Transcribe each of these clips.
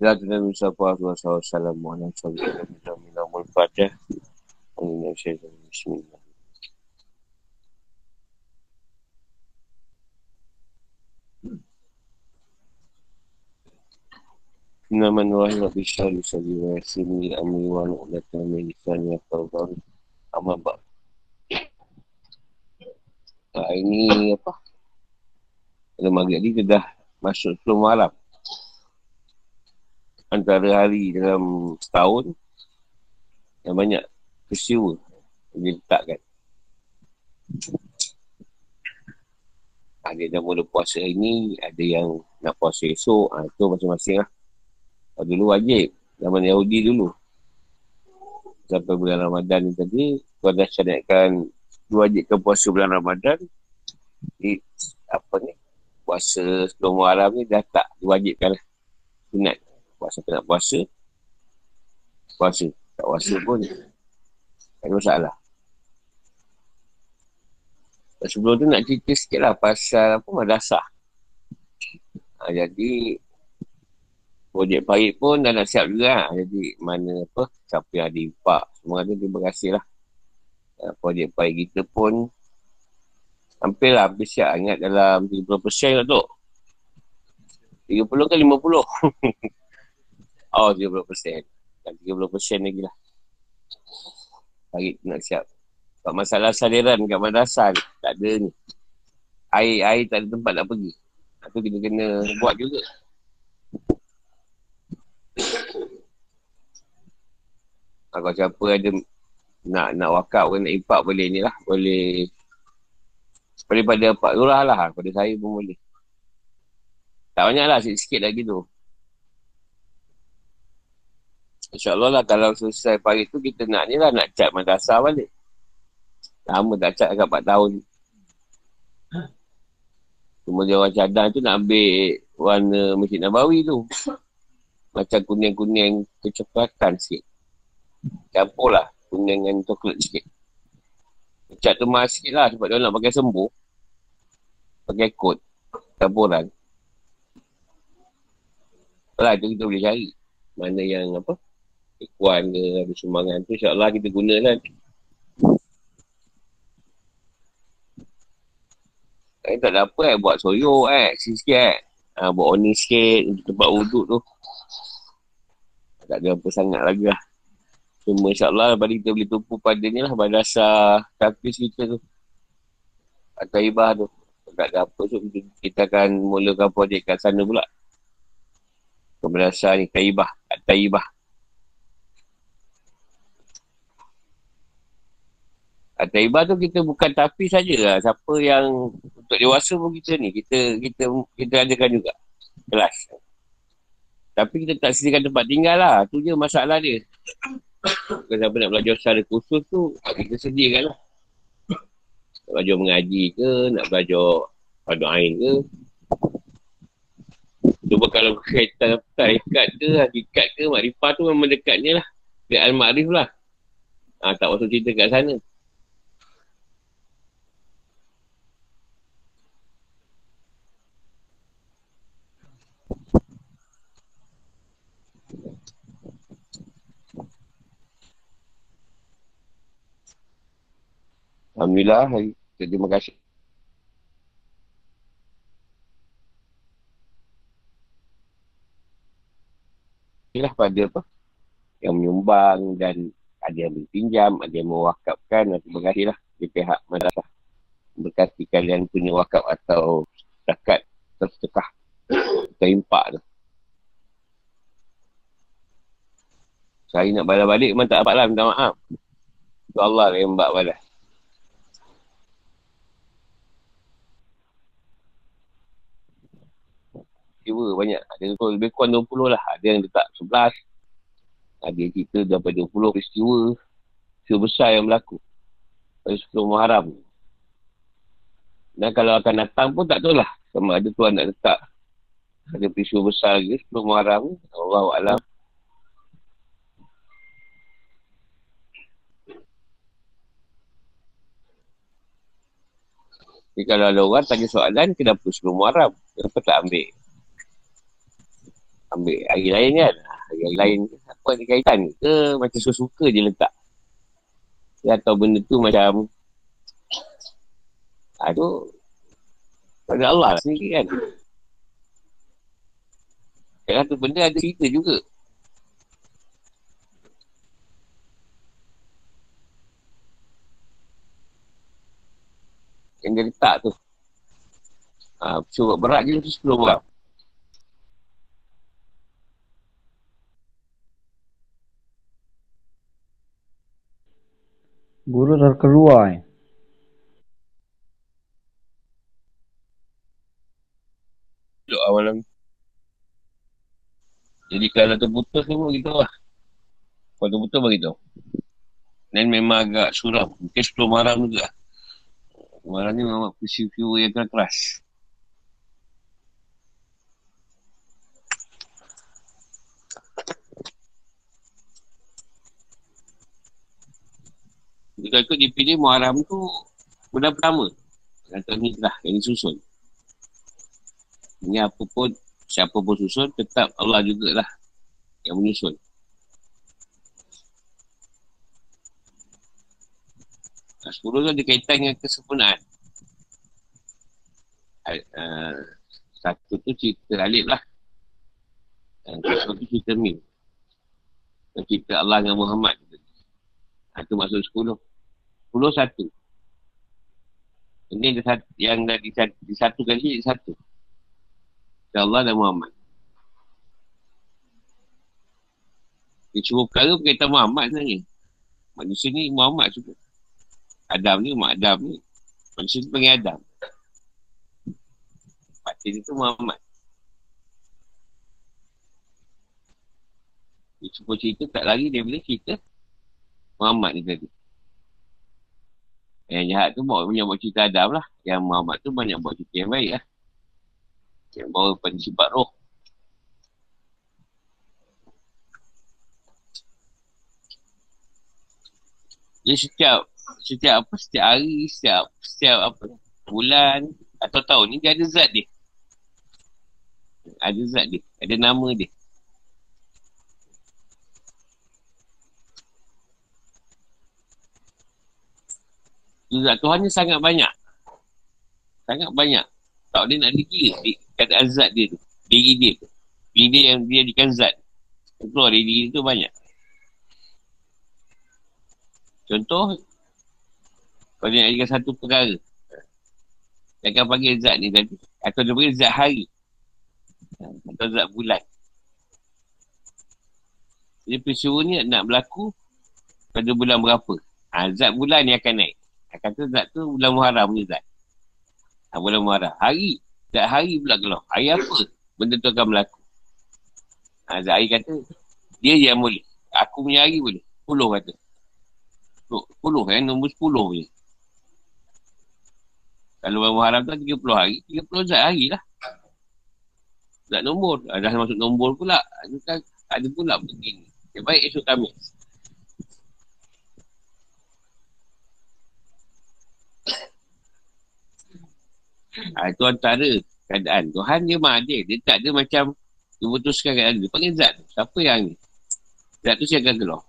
Ya Tuhan Musa Puasa Wassalamualaikum warahmatullahi wabarakatuh. Nama Nuh Syari Sali wa Yasini Amri wa Nu'lata Min Lisani Yafal Amal Bak ha, Ini apa Pada maghrib ni dah masuk sebelum malam Antara hari dalam setahun Yang banyak peristiwa Yang diletakkan Ada yang mula puasa ini Ada yang nak puasa esok ha, Itu masing-masing lah dulu wajib. Zaman Yahudi dulu. Sampai bulan Ramadan ni tadi, kau dah syariatkan diwajibkan puasa bulan Ramadan. Di, apa ni, puasa sebelum Muharram ni dah tak diwajibkan lah. Sunat. Puasa tak puasa. Puasa. Tak puasa pun. Tak ada masalah. Sebelum tu nak cerita sikit lah pasal apa madrasah. Ha, jadi projek baik pun dah nak siap juga lah. Jadi mana apa, siapa yang ada impak, semua ada terima kasih lah. Uh, projek baik kita pun hampir lah habis siap ingat dalam 30% lah tu. 30 ke 50? oh 30%. Dan 30% lagi lah. Baik nak siap. Sebab masalah saliran kat madrasah tak ada ni. Air-air tak ada tempat nak pergi. Itu kita kena buat juga. Kalau siapa ada nak nak wakaf ke nak impak boleh ni lah. Boleh boleh pada Pak Lurah lah. Pada saya pun boleh. Tak banyak lah. Sikit-sikit lagi tu. InsyaAllah lah kalau selesai pagi tu kita nak ni lah nak cat madrasah balik. Lama tak cat agak 4 tahun. Cuma dia orang cadang tu nak ambil warna Masjid Nabawi tu. Macam kuning-kuning kecoklatan sikit. Campur lah kuning dengan coklat sikit. Cat tu mahal sikit lah sebab dia nak pakai sembuh. Pakai kot. Campuran. Lah tu kita boleh cari. Mana yang apa. Ikuan ke ada sumbangan tu insyaAllah kita guna kan. Eh, tak ada apa eh. Buat soyok eh. Sikit-sikit eh. Ha, buat oni sikit untuk tempat wuduk tu. Tak ada apa sangat lagi lah. Cuma insyaAllah lepas kita boleh tumpu pada ni lah madrasah tapis kita tu. Atau ibah tu. Tak ada apa tu kita akan mulakan projek kat sana pula. Ke madrasah ni taibah. Taibah. Taibah tu kita bukan tapi sajalah. Siapa yang untuk dewasa pun kita ni. Kita kita kita adakan juga. Kelas. Tapi kita tak sediakan tempat tinggal lah. Tu je masalah dia. Kalau siapa nak belajar secara khusus tu, kita sediakan lah. Nak belajar mengaji ke, nak belajar pada ain ke. Cuba kalau kaitan tarikat ke, hakikat ke, makrifah tu memang dekatnya lah. Dekat al-makrif lah. Ha, tak masuk cerita kat sana. Alhamdulillah, terima kasih. Inilah pada apa? Yang menyumbang dan ada yang berpinjam, ada yang mewakafkan. Terima kasihlah di pihak madrasah. Berkati kalian punya wakaf atau zakat tersedekah atau impak tu. Saya nak balas balik memang tak dapat lah minta maaf. Itu Allah yang mbak balas. Sewa banyak. Ada tu lebih kurang 20 lah. Ada yang letak 11. Ada yang cerita dapat 20 peristiwa. Peristiwa besar yang berlaku. Pada 10 Muharram. Dan kalau akan datang pun tak tahu lah. Sama ada tuan nak letak. Ada peristiwa besar lagi 10 Muharram. Allah Alam. Jadi kalau ada orang tanya soalan, kenapa sebelum Muharram? Kenapa tak ambil Ambil hari lain kan. Hari, -hari lain apa ada kaitan ke macam suka-suka je letak. Ya, atau benda tu macam tu pada Allah lah sendiri kan. Yang tu benda ada cerita juga. Yang dia letak tu. Ha, cuba berat je tu 10 orang. Guru dah keluar eh. Duduk awal Jadi kalau terputus pun kita lah. Kalau terputus bagi tahu. Dan memang agak suram. Mungkin 10 malam juga. Malam ni memang peristiwa yang keras. Jika ikut dipilih Muharram tu bulan pertama. Kata ni lah yang disusun. Ini apa pun, siapa pun susun, tetap Allah jugalah yang menyusun. Sepuluh tu ada kaitan dengan kesempurnaan. Uh, satu tu cerita Alif lah. Satu tu cerita Mim. Cerita Allah dengan Muhammad. Itu maksud sepuluh. Sepuluh satu. Ini yang dah disatukan ni satu. Allah dan Muhammad. Dia cuma perkara berkaitan Muhammad sebenarnya. Manusia ni Muhammad juga. Adam ni, Mak Adam ni. Manusia ni panggil Adam. Batin itu Muhammad. Dia cuba cerita tak lari daripada cerita Muhammad ni tadi. Yang jahat tu banyak buat cerita Adam lah. Yang Muhammad tu banyak buat cerita yang baik lah. Yang bawa pada sifat roh. Jadi setiap setiap apa setiap hari setiap setiap apa bulan atau tahun ni dia ada zat dia. Ada zat dia, ada nama dia. Zat Tuhan ni sangat banyak. Sangat banyak. Tak boleh nak dikira di keadaan zat dia tu. Diri dia tu. Diri dia yang dia jadikan zat. Keluar dari diri tu banyak. Contoh, kalau dia nak jadikan satu perkara. Dia akan panggil zat ni tadi. Atau dia panggil zat hari. Atau zat bulan. Jadi peristiwa ni nak berlaku pada bulan berapa. Ha, zat bulan ni akan naik. Dia kata zat tu bulan Muharram punya zat. Ha, bulan Muharram. Hari. Zat hari pula keluar. Hari apa? Benda tu akan berlaku. Ha, zat hari kata, dia yang boleh. Aku punya hari boleh. Puluh kata. Puluh kan? Nombor sepuluh punya. Kalau bulan Muharram tu 30 hari, 30 zat hari lah. Zat nombor. Ha, dah masuk nombor pula. Kan ada pula begini. Yang baik esok kami. Ha, itu antara keadaan. Tuhan dia mah adil. Dia tak ada macam dia putuskan keadaan dia. Panggil zat. Siapa yang ni? Zat tu siapa keluar.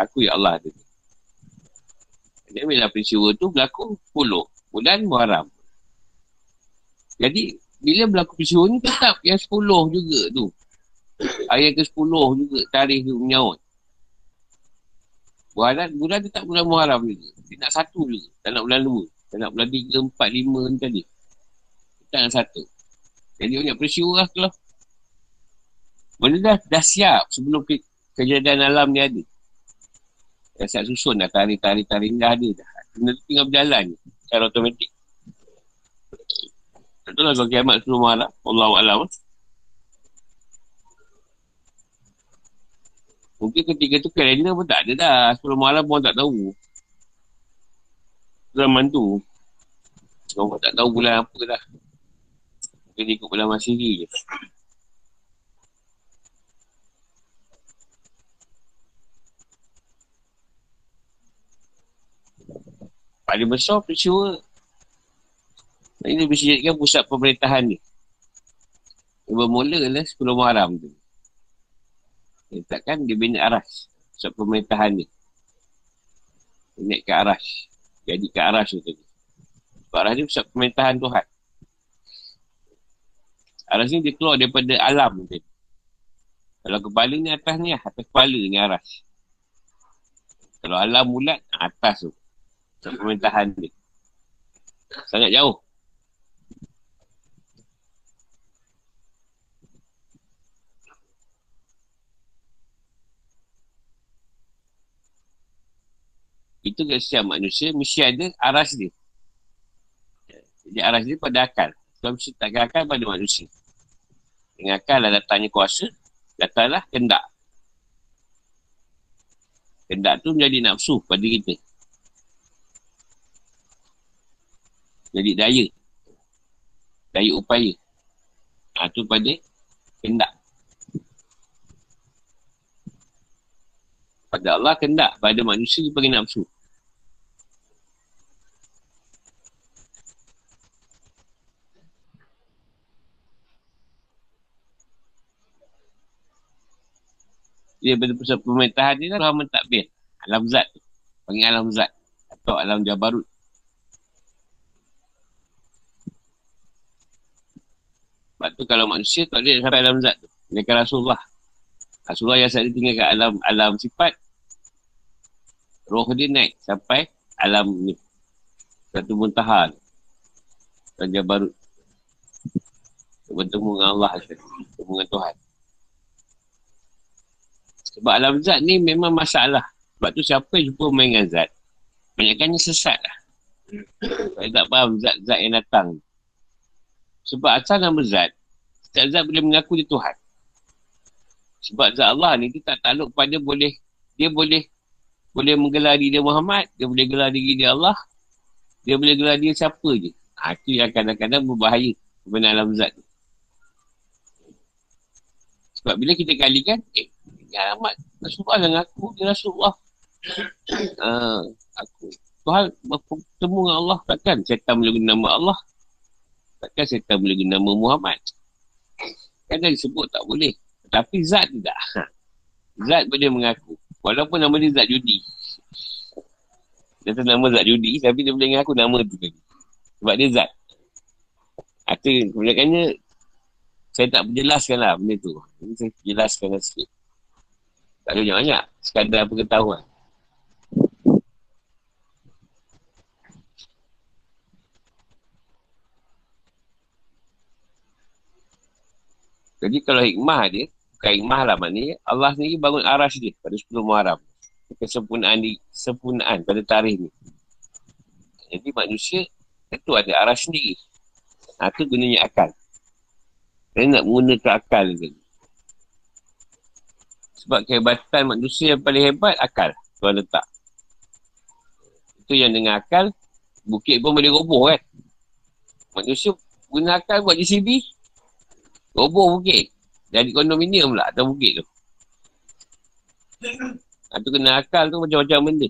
Aku ya Allah tu. Dia bila peristiwa tu berlaku puluh. Bulan Muharram. Jadi, bila berlaku peristiwa ni tetap yang sepuluh juga tu. Ayat ke sepuluh juga tarikh tu menyawut. Bulan, bulan tetap bulan Muharram juga. Dia nak satu juga. Tak nak bulan dua. Tak nak bulan tiga, empat, lima ni tadi tak satu. Jadi banyak peristiwa lah kalau benda dah, dah siap sebelum ke, kejadian alam ni ada. Dah siap susun dah tarik-tarik-tarik dah ada dah. Benda tu tinggal berjalan secara otomatik. Itulah kalau kiamat sebelum malam. Allah Alam. Mungkin ketika tu kalender pun tak ada dah. Sebelum malam pun tak tahu. Zaman tu. Orang tak tahu bulan apa dah. Dia ikut bulan Masiri je. Paling besar peristiwa ini bisa jadikan pusat pemerintahan ni. Yang bermula adalah 10 Muharram tu. Dia letakkan dia bina aras. Sebab pemerintahan ni. Naik ke aras. Jadi ke aras tu tadi. Sebab aras ni pusat pemerintahan Tuhan. Aras ni dia keluar daripada alam tadi. Kalau kepala ni atas ni lah. Atas kepala ni aras. Kalau alam bulat, atas tu. Sebab pemerintahan dia. Sangat jauh. Itu kesian manusia mesti ada aras dia. Jadi aras dia pada akal. Mesti tak akal pada manusia. Dengan akal lah datangnya kuasa, datanglah kendak. Kendak tu menjadi nafsu pada kita. Jadi daya. Daya upaya. Ha, tu pada kendak. Pada Allah kendak. Pada manusia dia panggil nafsu. Dia pada pusat pemerintahan ni lah alam takbir. Alam zat. Panggil alam zat. Atau alam jabarut. Sebab tu kalau manusia tak boleh sampai alam zat tu. Mereka Rasulullah. Rasulullah yang saya tinggal kat alam alam sifat. Roh dia naik sampai alam ni. Satu muntahan. Dan jabarut. Bertemu dengan Allah. Bertemu dengan Tuhan. Sebab alam zat ni memang masalah. Sebab tu siapa yang jumpa main dengan zat, banyakkannya sesat lah. Saya tak faham zat-zat yang datang. Sebab asal nama zat, setiap zat boleh mengaku dia Tuhan. Sebab zat Allah ni dia tak takluk pada boleh, dia boleh boleh menggelar diri dia Muhammad, dia boleh gelar diri dia Allah, dia boleh gelar dia siapa je. Ha, itu yang kadang-kadang berbahaya kebenaran alam zat tu. Sebab bila kita kalikan, eh, Ya Ahmad Rasulullah dengan aku Dia Rasulullah. Uh, Aku Tuhan bertemu dengan Allah Takkan setan boleh guna nama Allah? Takkan setan boleh guna nama Muhammad? Kan dah disebut tak boleh. Tapi zat tidak Zat boleh mengaku. Walaupun nama dia zat judi. Dia tak nama zat judi Tapi dia boleh mengaku nama tu tadi. Sebab dia zat. Itu kebanyakannya Saya tak berjelaskan lah benda tu. Ini saya jelaskan lah sikit tak ada banyak-banyak. Sekadar pengetahuan. Jadi kalau hikmah dia, bukan hikmah lah maknanya, Allah sendiri bangun aras dia pada 10 Muharram. Kesempurnaan di, sempurnaan pada tarikh ni. Jadi manusia, itu ada aras sendiri. Ha, itu gunanya akal. Dia nak menggunakan akal tadi. Sebab kehebatan manusia yang paling hebat, akal. Tuan letak. Itu yang dengan akal, bukit pun boleh roboh kan. Manusia guna akal buat JCB, roboh bukit. Jadi kondominium pula atas bukit tu. Itu kena akal tu macam-macam benda.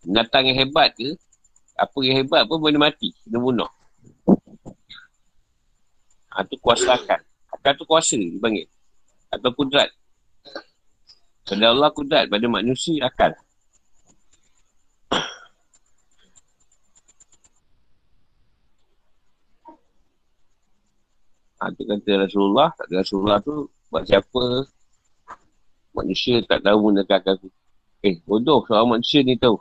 Binatang yang hebat ke, apa yang hebat pun boleh mati, kena bunuh. Itu ha, kuasa akal. Akal tu kuasa dipanggil. Atau kudrat. Pada Allah kudrat, pada manusia akal. Ha, tu kata Rasulullah, kata Rasulullah tu buat siapa manusia tak tahu menggunakan akal tu. Eh, bodoh seorang manusia ni tahu.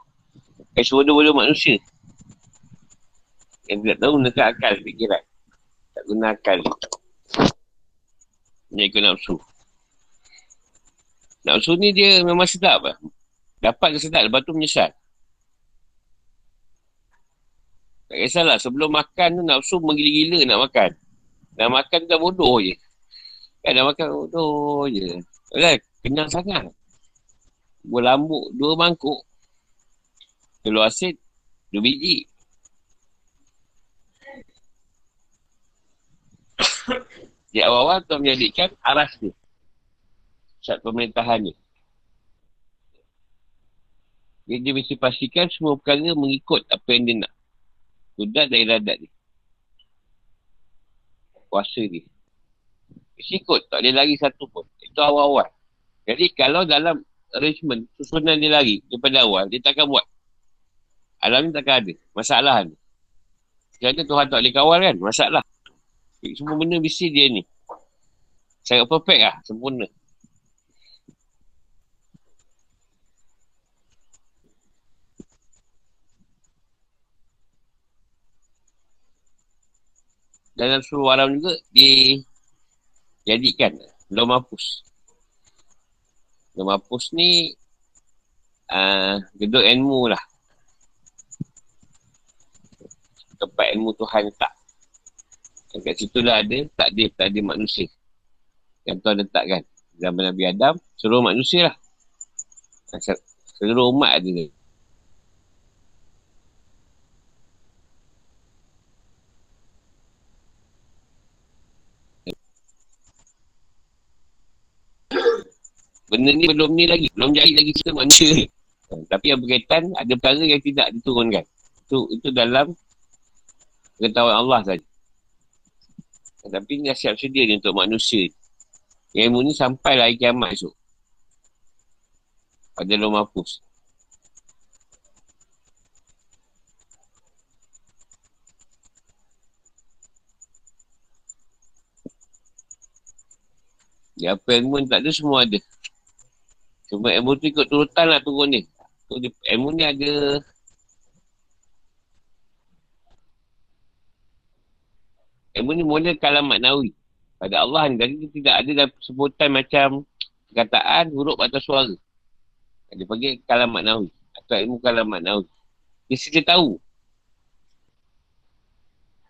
Eh, bodoh-bodoh manusia. Yang tidak tahu menggunakan akal fikiran. Tak guna akal. Ini ikut nafsu. Nafsu ni dia memang sedap lah. Dapat dia sedap, lepas tu menyesal. Tak kisahlah, sebelum makan tu nafsu menggila-gila nak makan. Nak makan tu dah bodoh je. Kan nak makan bodoh je. Kan, kenyang sangat. Berlambuk dua mangkuk. Telur asin, dua biji. Di awal-awal tu menjadikan aras ni saat pemerintahan ni. Dia, mesti pastikan semua perkara mengikut apa yang dia nak. Kudat dan iradat dia. Kuasa dia. Mesti ikut. Tak ada lagi satu pun. Itu awal-awal. Jadi kalau dalam arrangement, susunan dia lari daripada awal, dia takkan buat. Alam ni takkan ada. Masalah ni. Kerana Tuhan tak boleh kawal kan? Masalah. Semua benda mesti dia ni. Sangat perfect lah. Sempurna. Dalam seluruh alam juga dijadikan Lau Mapus. Lau Mapus ni uh, gedung ilmu lah. Tempat ilmu Tuhan. Dan kat situ lah ada takdir, takdir manusia. Yang Tuhan letakkan. Zaman Nabi Adam, seluruh manusia lah. Seluruh umat ada ni. Benda ni belum ni lagi. Belum jadi lagi kita manusia. Tapi yang berkaitan, ada perkara yang tidak diturunkan. Itu itu dalam pengetahuan Allah saja. Tapi ni siap sedia ni untuk manusia. Yang ilmu ni sampai lah kiamat esok. Pada lo mampus. Ya, apa ilmu tak ada, semua ada. Cuma ilmu tu ikut turutan lah turun ni. So, ilmu ni ada Ilmu ni mula kalam maknawi. Pada Allah ni, jadi tidak ada sebutan macam perkataan, huruf atau suara. Dia panggil kalam maknawi. Atau ilmu kalam maknawi. Dia sedia tahu.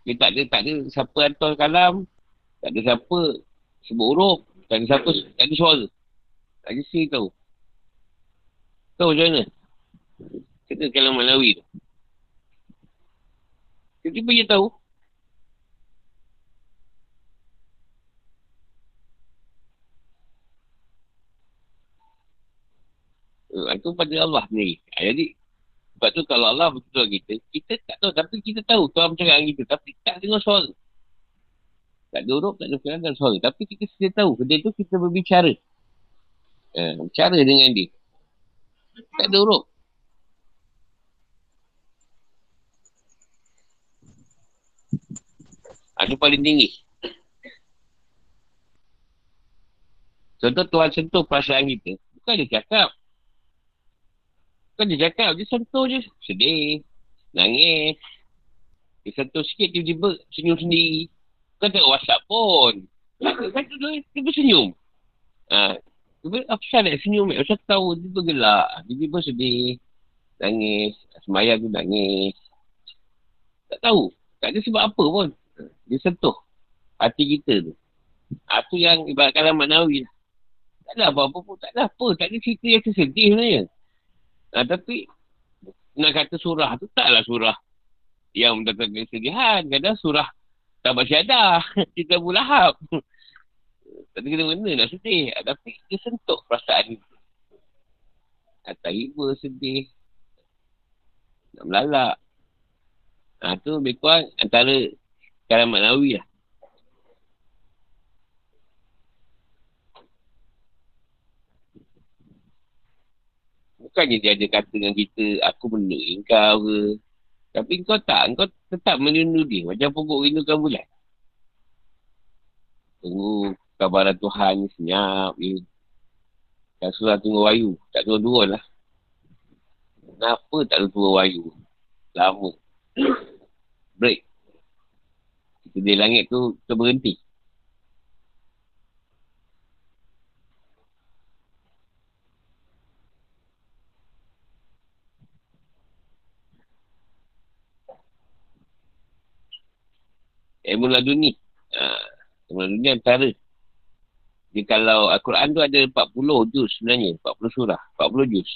Dia tak ada, tak ada siapa hantar kalam. Tak ada siapa sebut huruf. Tak ada siapa, tak ada suara. Tak ada sedia tahu. Tahu macam mana? Kata kalam Malawi tu. Tiba-tiba dia tahu. Itu pada Allah sendiri. Ah, jadi, sebab tu kalau Allah betul kita, kita tak tahu. Tapi kita tahu Tuhan bercakap dengan kita. Tapi tak dengar suara. Tak ada huruf, tak ada perkataan suara. Tapi kita sedia tahu. Kedua tu kita berbicara. Uh, bicara dengan dia. Tak ada huruf. Itu paling tinggi. Contoh Tuhan sentuh perasaan kita. Bukan dia cakap. Bukan dia cakap. Dia sentuh je. Sedih. Nangis. Dia sentuh sikit tiba-tiba senyum sendiri. Bukan tengok WhatsApp pun. Kan tu dia bersenyum. Ha, Tiba apa salah? Senyum Macam tahu Dia bergelak Dia pun sedih. Nangis. Semayang tu nangis. Tak tahu. Tak ada sebab apa pun. Dia sentuh Hati kita tu. Ha, Tu yang ibarat kalam maknawi lah. Tak ada apa-apa pun. Tak ada apa. Tak ada cerita yang tersedih sebenarnya. Ha, Tapi Nak kata surah tu Taklah surah Yang mendatangkan kesedihan. Kadang surah Tak bersyadah Kita bulahap tak ada kena-kena nak sedih. Ah, tapi dia sentuh perasaan ni. Atau iba sedih. Nak melalak. Ha, tu lebih kurang antara kalam maknawi lah. Bukannya dia ada kata dengan kita, aku menurut kau ke. Tapi kau tak, kau tetap menunggu dia. Macam pokok rindukan bulan. Tunggu kabaran Tuhan ni senyap je. Dan surah tunggu wayu. Tak turun-turun lah. Kenapa tak turun wayu? Lama. Break. Kita di langit tu, kita berhenti. Ilmu laduni. Ha, ilmu laduni antara jadi kalau Al-Quran tu ada 40 juz sebenarnya. 40 surah. 40 juz.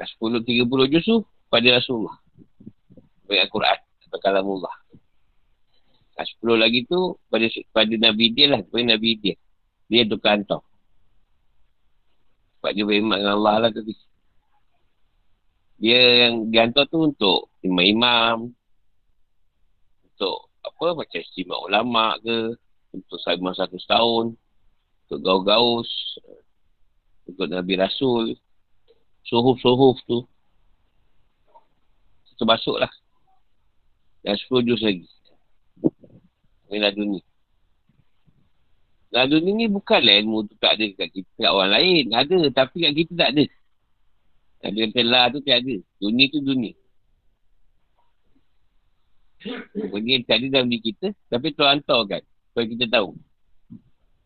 10, 30 juz tu pada Rasulullah. Bagi Al-Quran. Atau Kalamullah. 10 lagi tu pada pada Nabi dia lah. Pada Nabi dia. Dia tukar hantar. Sebab dia beriman dengan Allah lah tadi. Dia yang dihantar tu untuk imam-imam. Untuk apa macam istimewa ulama' ke untuk selama satu tahun. Untuk gaus-gaus. Untuk Nabi Rasul. Suhuf-suhuf tu. Termasuk lah. Dan 10 juz lagi. Ini laduni. Laduni ni bukanlah ilmu tu tak ada kat kita, kat orang lain. Ada, tapi kat kita tak ada. Ada yang telah tu tak ada. Dunia tu dunia. Bagi tak ada dalam diri kita, tapi Tuhan hantar kan. Supaya kita tahu.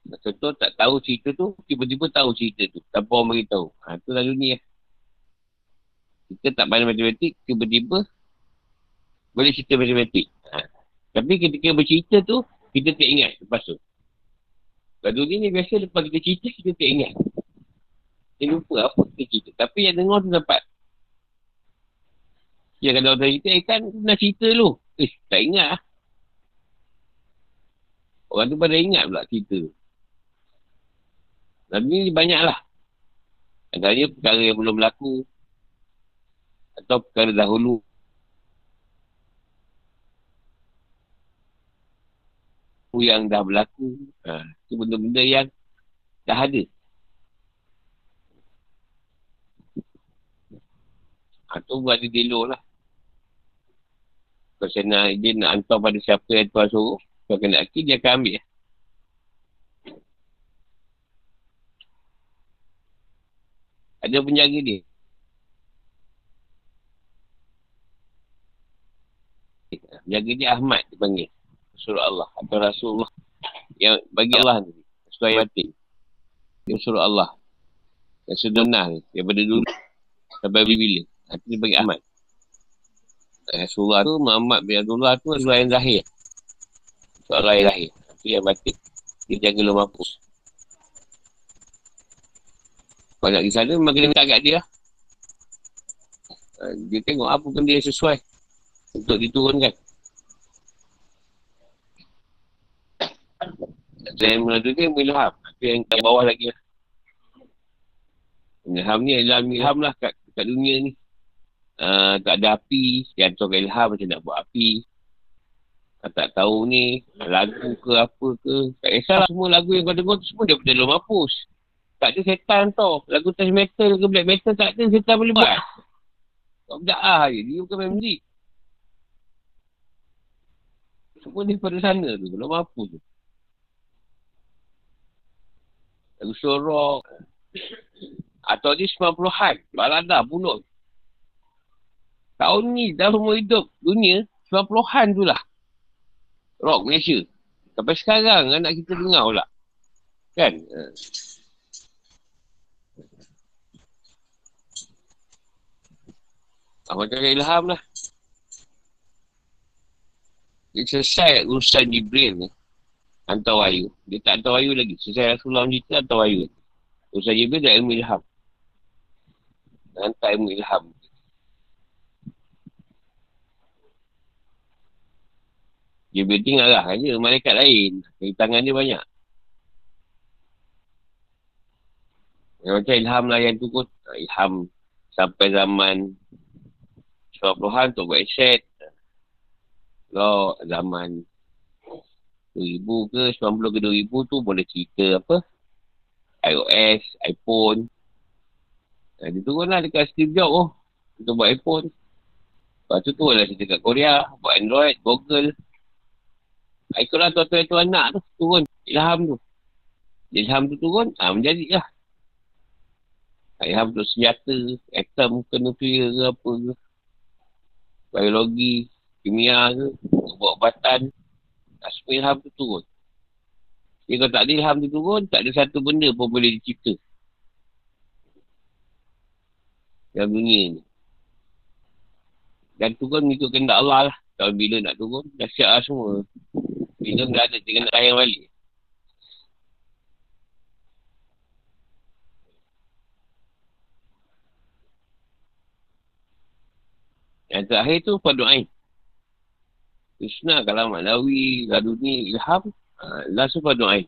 Contoh tak tahu cerita tu, tiba-tiba tahu cerita tu. Tanpa orang beritahu. Ha, tu lah dunia. Kita tak pandai matematik, tiba-tiba boleh cerita matematik. Ha. Tapi ketika bercerita tu, kita tak ingat lepas tu. Kalau dunia ni biasa lepas kita cerita, kita tak ingat. Kita lupa apa kita cerita. Tapi yang dengar tu dapat. Ya kalau orang cerita, eh kan nak cerita dulu. Eh, tak ingat lah. Orang tu pada ingat pula cerita. Dan ni banyak lah. Adanya perkara yang belum berlaku. Atau perkara dahulu. yang dah berlaku. Ha, itu benda-benda yang dah ada. Atau ha, dia delok lah. Kalau saya nak, dia nak hantar pada siapa yang tuan suruh. Kalau kena aki, dia akan ambil. Ada penjaga dia. Penjaga dia Ahmad dipanggil. Surah Allah atau Rasulullah yang bagi Allah ni sesuai batin yang surah Allah yang sunnah ni daripada dulu sampai bila nanti dia bagi Ahmad Rasulullah tu Muhammad bin Abdullah tu Rasulullah yang zahir Rasulullah yang zahir itu yang batin dia jaga lu mampu kalau nak pergi sana memang kena minta kat dia dia tengok apa benda yang sesuai untuk diturunkan Saya mula tu kan ilham. Tapi yang kat bawah lagi lah. Ilham ni adalah ilham lah kat, kat dunia ni. Uh, tak ada api. Dia hantar ilham macam nak buat api. Uh, tak tahu ni. Lagu ke apa ke. Tak kisahlah semua lagu yang kau dengar tu semua daripada dalam hapus. Tak ada setan tau. Lagu touch metal ke black metal tak ada setan boleh buat. Kau berdaah je. Dia bukan main muzik. Semua daripada sana tu. Belum apa tu. Lagu sorok. Atau dia 90-an. Balada bunuh. Tahun ni dalam umur hidup dunia, 90-an tu lah. Rock Malaysia. Sampai sekarang anak kita dengar pula. Kan? Ah, macam ilham lah. Dia selesai urusan Jibril ni hantar wahyu. Dia tak hantar wahyu lagi. Selesai Rasulullah cerita hantar wahyu. Usaha Jibril dah ilmu ilham. Hantar ilmu ilham. Jibril tinggal lah aja malaikat lain. Dari tangan dia banyak. Yang macam ilham lah yang tu kot. Ilham sampai zaman 90-an untuk buat aset. Kalau zaman 2000 ke 90 ke 2000 tu boleh cerita apa iOS, iPhone nah, dia turun lah dekat Steve Jobs oh untuk buat iPhone lepas tu tu lah cerita kat Korea buat Android, Google ikutlah tuan-tuan tu anak tu turun ilham tu ilham tu turun ah ha, menjadi lah ilham tu senjata atom ke nuklear ke apa ke biologi kimia ke buat ubatan Asma ilham tu turun. Jadi kalau tak ada ilham tu turun, tak ada satu benda pun boleh dicipta. Dalam dunia ni. Dan turun ikut kendak Allah lah. Kalau bila nak turun, dah siap lah semua. Bila dah ada, dia kena tayang balik. Yang terakhir tu, Fadu'ain. Krishna, kalam Malawi, Gaduni, Ilham, uh, last tu doa ain.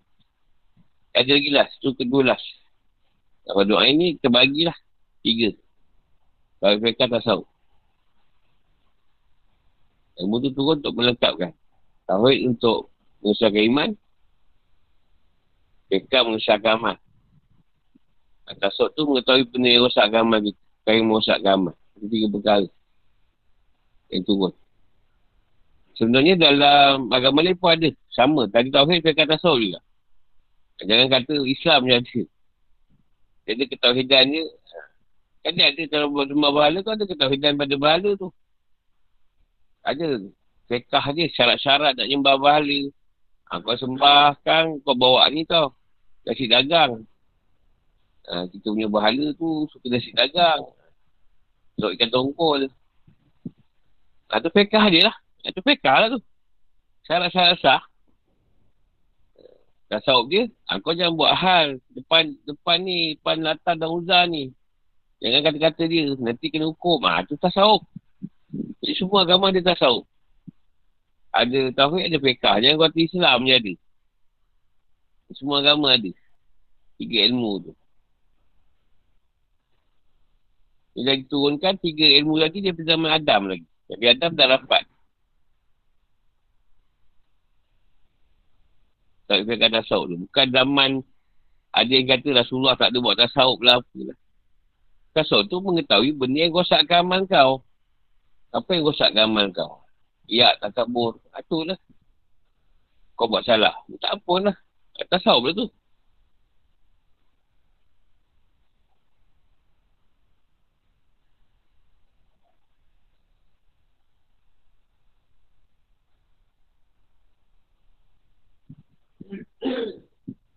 Ada lagi last, tu kedua last. Kalau doa ni terbagilah tiga. Kalau mereka tak tahu. Ilmu tu turun untuk melengkapkan. Tauhid untuk mengusahakan iman. Fekah mengesahkan amal. Tasawuf tu mengetahui benda yang rosak agama kita. Yang merosak agama. Itu tiga perkara. Yang turun. Sebenarnya dalam agama lain pun ada. Sama. Tadi Tauhid kata tasawuf juga. Jangan kata Islam je ada. Jadi ketauhidan je. Kan dia ada kalau buat sembah bahala tu ada ketauhidan pada bahala tu. Ada. Fekah dia syarat-syarat nak nyembah bahala. Ha, kau sembah kan kau bawa ni tau. Kasih dagang. Ha, kita punya bahala tu suka nasi dagang. Sok ikan tongkol. Ha, tu pekah dia lah. Ha, tu pekah lah tu. Syarat-syarat sah. Tasawuf dia, ha, kau jangan buat hal depan depan ni, depan latar dan uzar ni. Jangan kata-kata dia, nanti kena hukum. Ha, tu tasawuf. Jadi semua agama dia tasawuf. Ada tauhid, ada pekah. Jangan kata Islam je ada. Semua agama ada. Tiga ilmu tu. Bila diturunkan tiga ilmu lagi dia zaman Adam lagi. Tapi Adam dah dapat. Tak boleh kata tasawuf tu. Bukan zaman ada yang kata Rasulullah tak ada buat tasawuf lah. Apalah. Tasawuf tu mengetahui benda yang rosakkan amal kau. Apa yang rosakkan amal kau? Ya, tak kabur. Itulah. Kau buat salah. Tak apa lah. Tasawuf lah tu.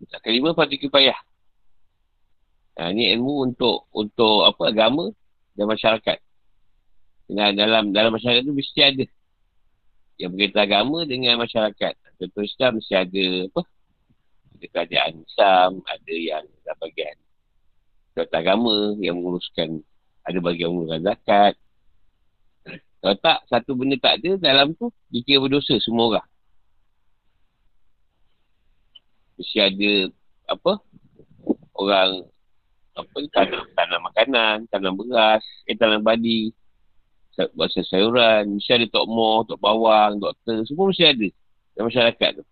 Tak kelima fardu kifayah. Ha, ini ilmu untuk untuk apa agama dan masyarakat. Dengan dalam dalam masyarakat tu mesti ada yang berkaitan agama dengan masyarakat. Contoh Islam mesti ada apa? Ada kerajaan Islam, ada yang bagian Contoh agama yang menguruskan ada bagian menguruskan zakat. Kalau tak, satu benda tak ada dalam tu, dikira berdosa semua orang. Mesti ada apa orang apa tanam, tanam makanan, tanam beras, eh, tanam badi, buat sayuran, mesti ada tok moh, tok bawang, doktor, semua mesti ada dalam masyarakat tu.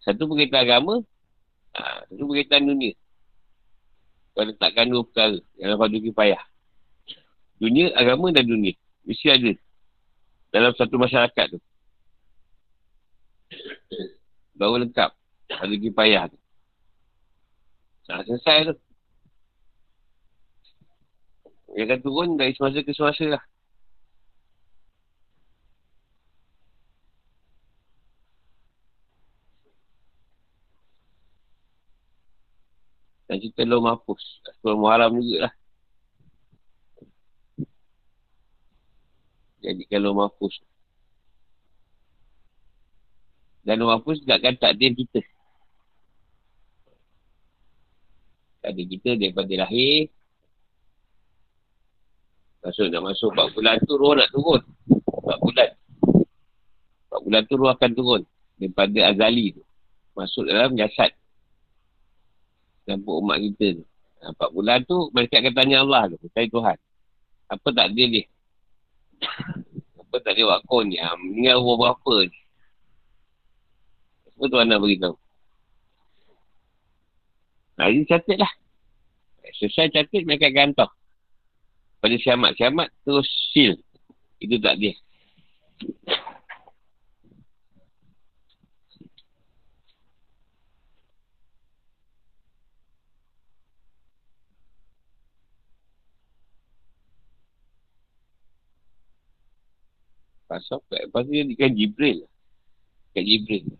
Satu berkaitan agama, ha, satu berkaitan dunia. Kau letakkan dua perkara dalam fardu kifayah. Dunia, agama dan dunia. Mesti ada dalam satu masyarakat tu. Baru lengkap. Fardu kifayah tu. Nah, selesai tu. Dia akan turun dari semasa ke semasa lah. Dan cerita lo mahpus. Sekolah Muharram juga lah. Jadi kalau mahpus. Dan lo mahpus juga kan takdir kita. Takdir kita daripada lahir Masuk nak masuk 4 bulan tu roh nak turun. 4 bulan. 4 bulan tu roh akan turun. Daripada azali tu. Masuk dalam jasad. Campur umat kita tu. 4 bulan tu mereka akan tanya Allah tu. Tanya Tuhan. Apa tak dia ni? Apa tak dia wakon ni? Ha, meninggal roh berapa ni? Apa Tuhan nak beritahu? Nah, ini catat lah. Selesai catat, mereka akan hantar pada siamat. Siamat terus seal. Itu tak dia. Pasal lepas tu dia dikan Jibril. Kat Jibril.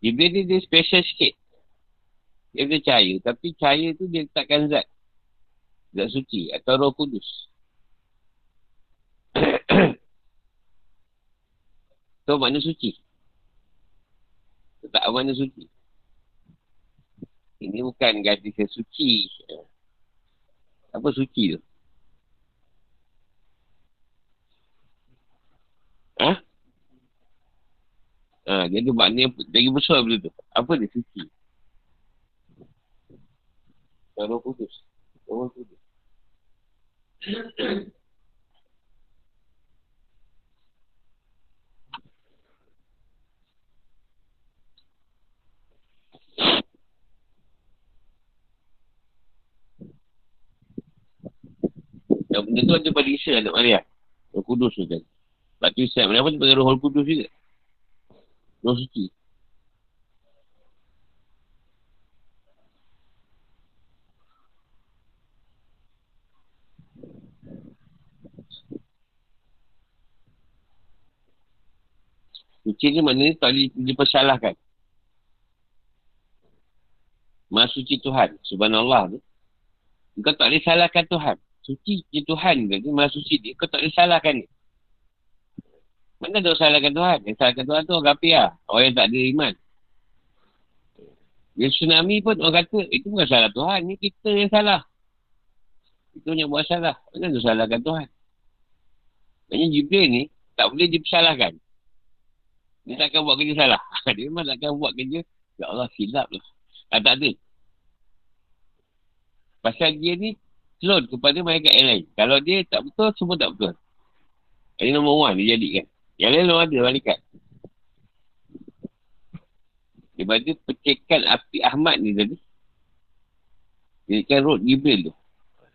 Jibril ni dia special sikit. Dia ada cahaya. Tapi cahaya tu dia letakkan zat. Zat suci atau roh kudus. so makna suci. Tak mana suci. Ini bukan gadis yang suci. Apa suci tu? Ha? Ha, dia tu makna yang lagi besar benda tu. Apa dia suci? Roh kudus. Roh kudus. Dan benda tu ada pada Isa anak Maria. Roh Kudus tu kan. Sebab tu Isa Maria pun pada Roh Kudus juga. Roh Suci. Suci ni maknanya tak boleh dipersalahkan. Maha suci Tuhan. Subhanallah tu. Kau tak boleh salahkan Tuhan. Suci je Tuhan ke. Dia maha suci dia. Kau tak boleh salahkan dia. Mana ada salahkan Tuhan? Yang salahkan Tuhan tu orang kapi lah. Orang yang tak ada iman. Yang tsunami pun orang kata, itu bukan salah Tuhan. Ni kita yang salah. Itu yang buat salah. Mana ada salahkan Tuhan? Maksudnya Jibril ni, tak boleh dipersalahkan. Dia takkan buat kerja salah. dia memang takkan buat kerja. Ya Allah, silap lah. Ah, tak ada. Pasal dia ni clone kepada mereka yang lain. Kalau dia tak betul, semua tak betul. Ini nombor one dia jadikan. Yang lain belum ada balikan. Daripada pecekan api Ahmad ni tadi. Dia kan roh Jibril tu.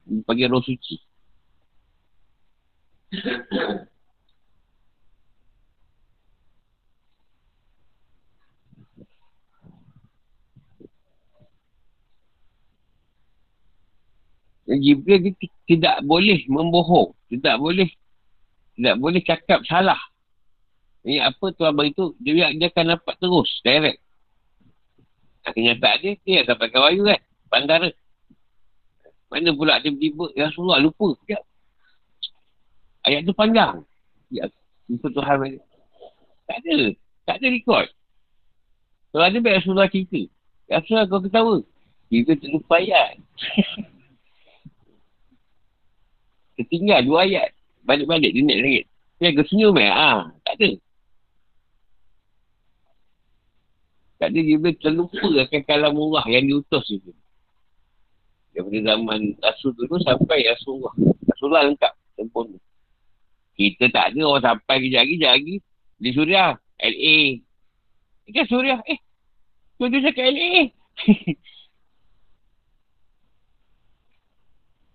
Dia panggil roh suci. Jibril dia tidak boleh membohong. Tidak boleh tidak boleh cakap salah. Ini apa Tuhan beritahu, dia, dia akan dapat terus, direct. Kenyataan dia, dia pakai wayu kan, bandara. Mana pula tiba-tiba, Ya Rasulullah lupa. Ya. Ayat tu panjang. Ya, itu Tuhan. Tak ada. Tak ada record. Kalau ada baik Rasulullah cerita. Ya Rasulullah kau ketawa. Kita terlupa ayat. Ketinggal dua ayat. Balik-balik dia naik lagi. Dia agak senyum eh. Ha, tak ada. Tak ada dia boleh terlupa akan kalam Allah yang diutus itu. Daripada zaman Rasul dulu sampai Rasulullah. Rasulullah lengkap. Sempurna. Kita tak ada orang sampai kejap lagi. Di Suria. LA. Ini kan Suria. Eh. Tuan-tuan cakap LA.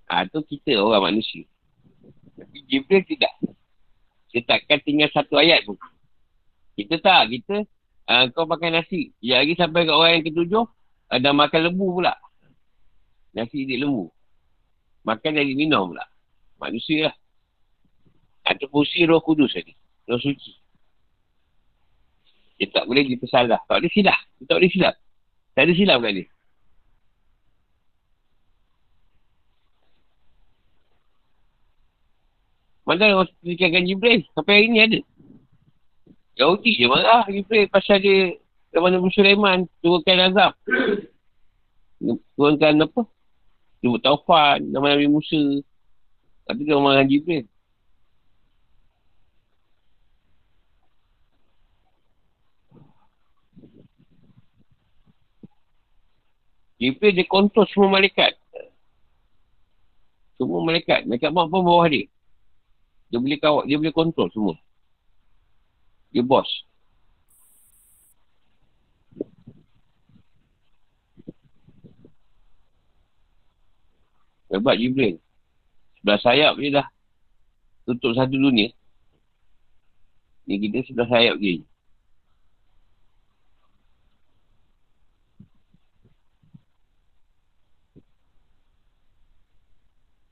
Ha, tu kita orang manusia. Tapi Jibril tidak. Dia takkan tinggal satu ayat pun. Kita tak. Kita, uh, kau makan nasi. Ya lagi sampai ke orang yang ketujuh, uh, dah makan lembu pula. Nasi dia lembu. Makan dari minum pula. Manusia lah. Atau fungsi roh kudus tadi. Roh suci. Dia tak boleh dipersalah. Tak boleh silap. Dia tak boleh silap. Tak ada silap kat dia. Mana orang sepertikan Jibril? Sampai hari ni ada. Yahudi je marah Jibril pasal dia zaman Nabi Sulaiman turunkan azab. Turunkan apa? Jumpa taufan, nama Nabi Musa. Tapi dia marah Jibril. Jibril dia kontrol semua malaikat. Semua malaikat. Malaikat mak pun bawah dia. Dia boleh kawal, dia boleh kontrol semua. Dia bos. Hebat Jibril. Sebelah sayap je dah. Tutup satu dunia. Ni kita sebelah sayap je.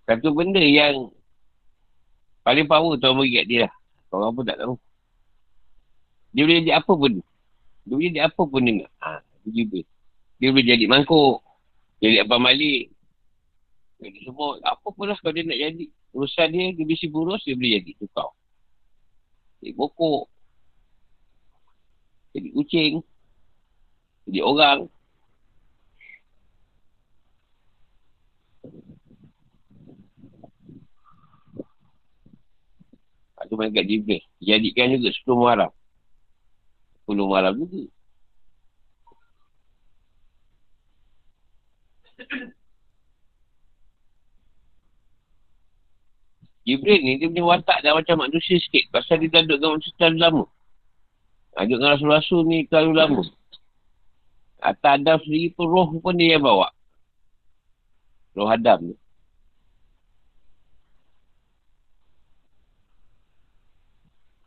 Satu benda yang Paling power Tuhan bagi kat dia lah. Orang pun tak tahu. Dia boleh jadi apa pun. Dia boleh jadi apa pun nak. Ha, dia juga. Dia boleh jadi mangkuk. Jadi apa malik. Jadi semua. Apa pun lah kalau dia nak jadi. Urusan dia, dia bisa burus, dia boleh jadi tukar. Jadi pokok. Jadi kucing. Jadi orang. Tu malaikat Jibril. Jadikan juga 10 Muharram. 10 Muharram juga. Jibril ni dia punya watak dah macam manusia sikit. Pasal dia dah duduk dengan manusia terlalu lama. Ha, duduk dengan Rasul-Rasul ni terlalu lama. Atas Adam sendiri pun roh pun dia yang bawa. Roh Adam ni.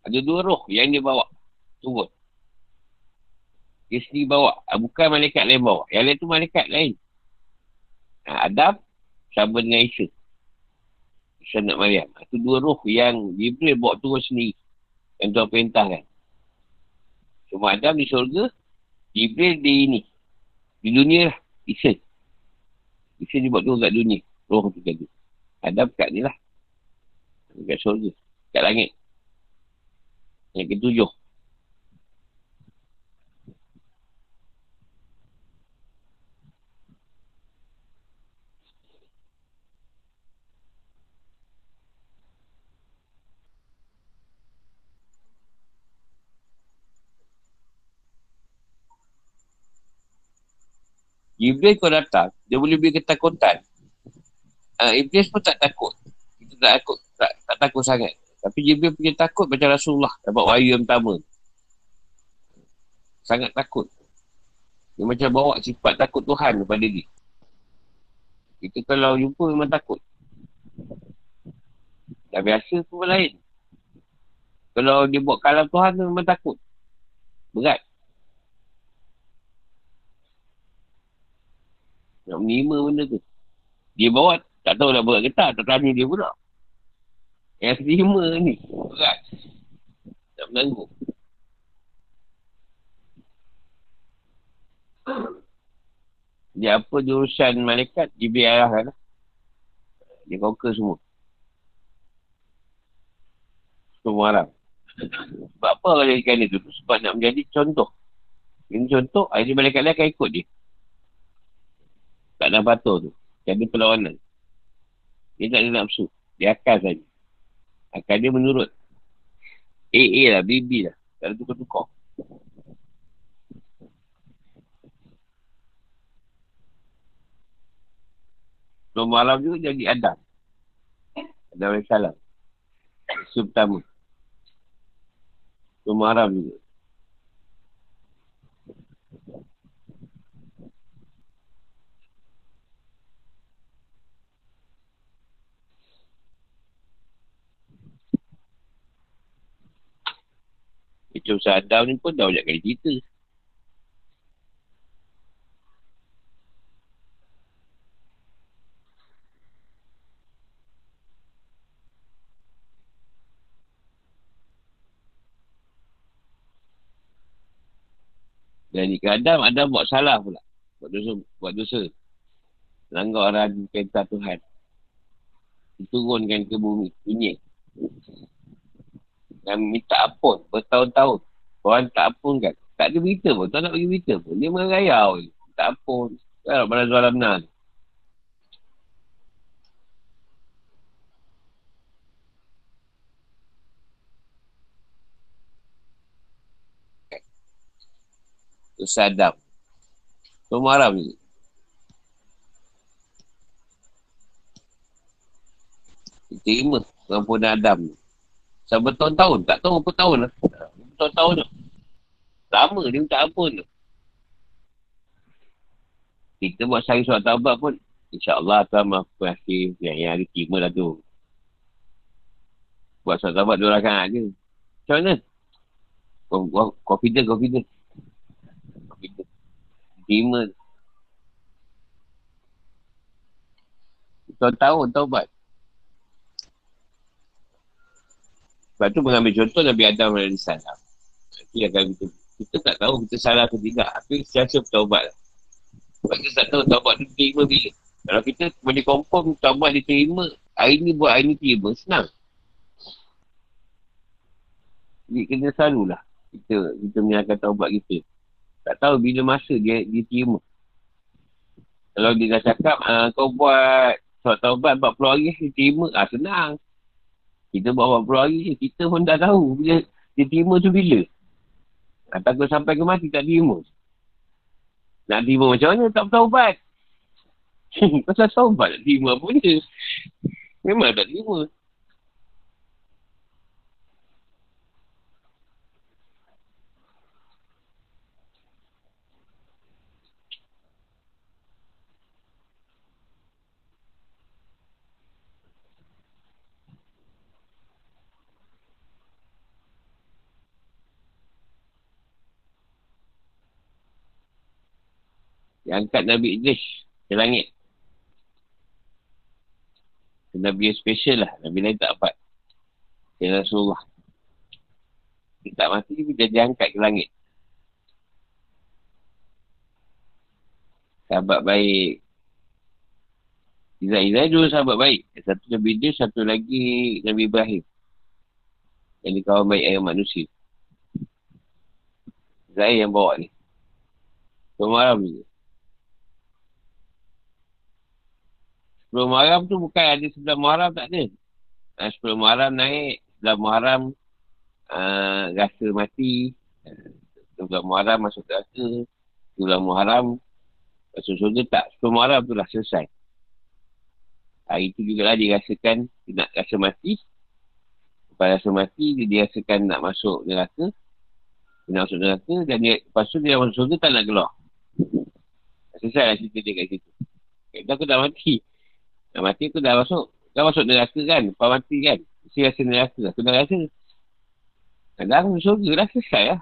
Ada dua roh yang dia bawa. Turun. Dia sendiri bawa. Ah, bukan malaikat lain bawa. Yang lain tu malaikat lain. Ha, Adam sama dengan Isa. Isa nak Maryam. Itu dua roh yang Jibril bawa turun sendiri. Yang Tuhan perintahkan. Cuma Adam di syurga. Jibril di ini. Di dunia lah. Isa. Isa dia buat turun kat dunia. Roh tu dunia. Adam kat ni lah. Kat syurga. Kat langit. Yang ketujuh. Iblis kau datang, dia boleh beri ketakutan. Uh, Iblis pun tak takut. Kita tak takut, tak, tak takut sangat. Tapi Jibril punya takut macam Rasulullah dapat wahyu yang pertama. Sangat takut. Dia macam bawa sifat takut Tuhan kepada dia. Kita kalau jumpa memang takut. Dah biasa pun lain. Kalau dia buat kalam Tuhan memang takut. Berat. Nak menerima benda tu. Dia bawa, tak tahu nak berat ke tak. Tak tanya dia pula. Yang terima ni. Berat. Tak menanggung. Dia apa jurusan malaikat, dia biar lah. Dia conquer semua. Semua Arab. Sebab apa kalau jadikan dia tu? Sebab nak menjadi contoh. Ini contoh, ini malaikat lain akan ikut dia. Tak ada batul tu. Dia ada perlawanan. Dia tak ada nafsu. Dia akal saja. Akal dia menurut. A, A lah, B, B lah. Tak ada tukar-tukar. Nombor malam juga jadi Adam. Adam AS. Isu pertama. Nombor malam juga. Macam Ustaz Adam ni pun dah banyak kali cerita. Dan jika Adam, Adam buat salah pula. Buat dosa. Buat dosa. Langgar orang perintah Tuhan. Diturunkan ke bumi. Bunyi dan minta ampun bertahun-tahun. Orang tak ampun kan. Tak ada berita pun. Tak nak bagi berita pun. Dia merayau. Tak ampun. Kalau pada Zualam Nan. Ustaz Adam. Tu marah ni. Terima pengampunan Adam ni. Sampai bertahun-tahun. Tak tahu berapa tahun lah. Bertahun-tahun tu. Lama dia minta ampun tu. Kita buat sehari surat taubat pun. InsyaAllah Tuhan maaf kasih yang, yang ada terima lah tu. Buat surat taubat dua rakan je. Macam mana? Confident, confident. Confident. Terima. Tahun-tahun taubat. Sebab tu mengambil contoh Nabi Adam dan Salam. Akan kita, kita tak tahu kita salah atau tidak. Tapi siasa bertaubat lah. Sebab kita tak tahu taubat tu terima bila. Kalau kita boleh confirm taubat diterima, hari ni buat hari ni terima, senang. Jadi kena selalulah kita, kita menyalahkan taubat kita. Tak tahu bila masa dia diterima. Kalau dia dah cakap, uh, kau buat surat taubat 40 hari, diterima, ah senang. Kita buat berapa hari je. Kita pun tak tahu bila dia terima tu bila. Atau aku sampai ke mati tak terima. Nak terima macam mana tak bertaubat. Pasal taubat tak terima apa je. Memang tak terima. Dia angkat Nabi Idris ke langit. Nabi yang special lah. Nabi lain tak dapat. Dia Rasulullah. Dia tak mati, dia diangkat ke langit. Sahabat baik. Izzah Izzah dua sahabat baik. Satu Nabi dia, satu lagi Nabi Ibrahim. Yang di kawan baik ayam manusia. Zahir yang bawa ni. Sebelum malam ni. Sebelum malam tu bukan ada sebelah Muharram tak ada. Uh, sebelum Muharram naik, sebelah Muharram uh, rasa mati. Uh, sebelah Muharram masuk neraka. Sebelah Muharram masuk surga tak. Sebelum Muharram tu dah selesai. Hari tu juga lah dia rasakan dia nak rasa mati. Lepas rasa mati, dia, dia rasakan nak masuk neraka. Dia nak masuk neraka dan dia, lepas tu dia masuk surga tak nak keluar. Selesai lah cerita dia kat situ. Kata aku dah mati. Dah mati aku dah masuk. Dah masuk neraka kan. Lepas mati kan. Mesti rasa neraka. Aku dah rasa. Kadang surga dah selesai lah.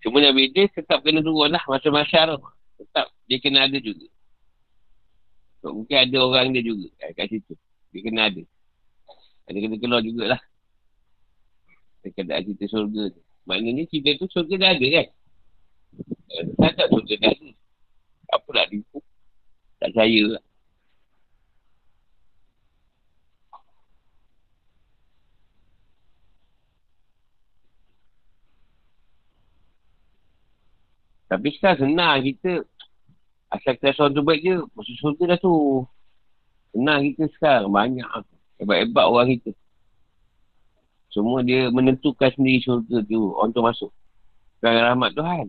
Cuma Nabi Idris tetap kena turun lah masa masyarakat. Tetap dia kena ada juga. So, mungkin ada orang dia juga kat, kat situ. Dia kena ada. Ada kena keluar jugalah. Dekat ada cerita surga tu. Maknanya cerita tu surga dah ada kan? Tak tak surga dah ada. Apa nak tipu? Tak saya lah. Tapi sekarang senang kita asal kita seorang tu baik je, masuk surga dah tu. Senang kita sekarang, banyak. Hebat-hebat orang kita. Semua dia menentukan sendiri surga tu, orang tu masuk. Sekarang rahmat Tuhan.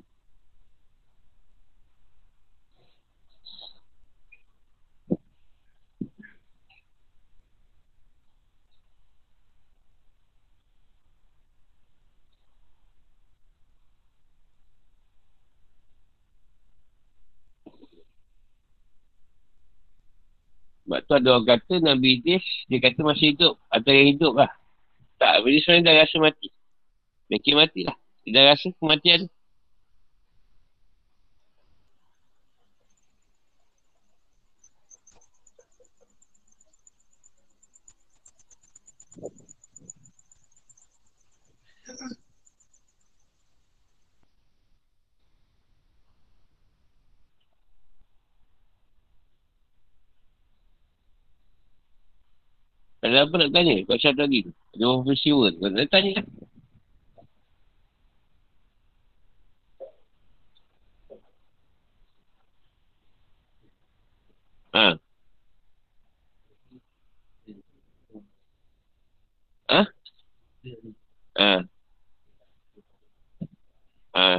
Sebab tu ada orang kata Nabi Idris, dia kata masih hidup. Atau yang hidup lah. Tak, Idris sebenarnya dah rasa mati. Mungkin mati lah. Dia dah rasa kematian. Ada apa nak tanya? Kau cakap tadi tu. Ada orang peristiwa tu. Kau nak tanya kan? Ha? Ha? Ha? Ha?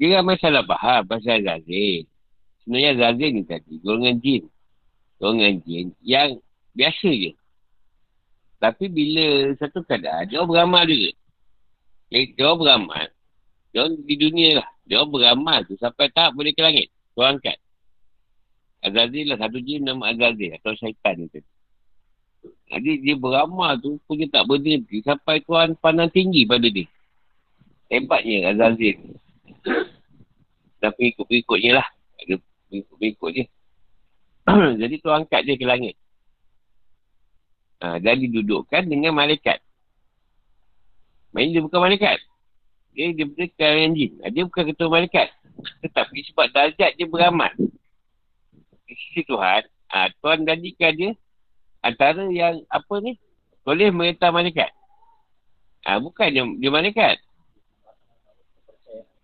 Dia ramai salah faham pasal Azazil. Sebenarnya Azazil ni tadi, golongan jin golongan jin yang biasa je. Tapi bila satu keadaan, dia orang beramal juga. Dia, dia orang beramal. Dia orang di dunia lah. Dia orang beramal tu sampai tak boleh ke langit. Tuan angkat. Azazil lah. Satu jin nama Azazil atau syaitan tu. Jadi dia beramal tu pun dia tak berhenti sampai tuan pandang tinggi pada dia. Hebatnya Azazil. Tapi ikut-ikutnya lah. Ada ikut-ikut je. Jadi tu angkat dia ke langit. Ha, dan didudukkan dengan malaikat. Main dia bukan malaikat. Dia, dia bukan jin. Ha, dia bukan ketua malaikat. Tetapi sebab darjat dia beramal. Di sisi Tuhan, ha, Tuhan jadikan dia antara yang apa ni, boleh merintah malaikat. Ha, bukan dia, dia malaikat.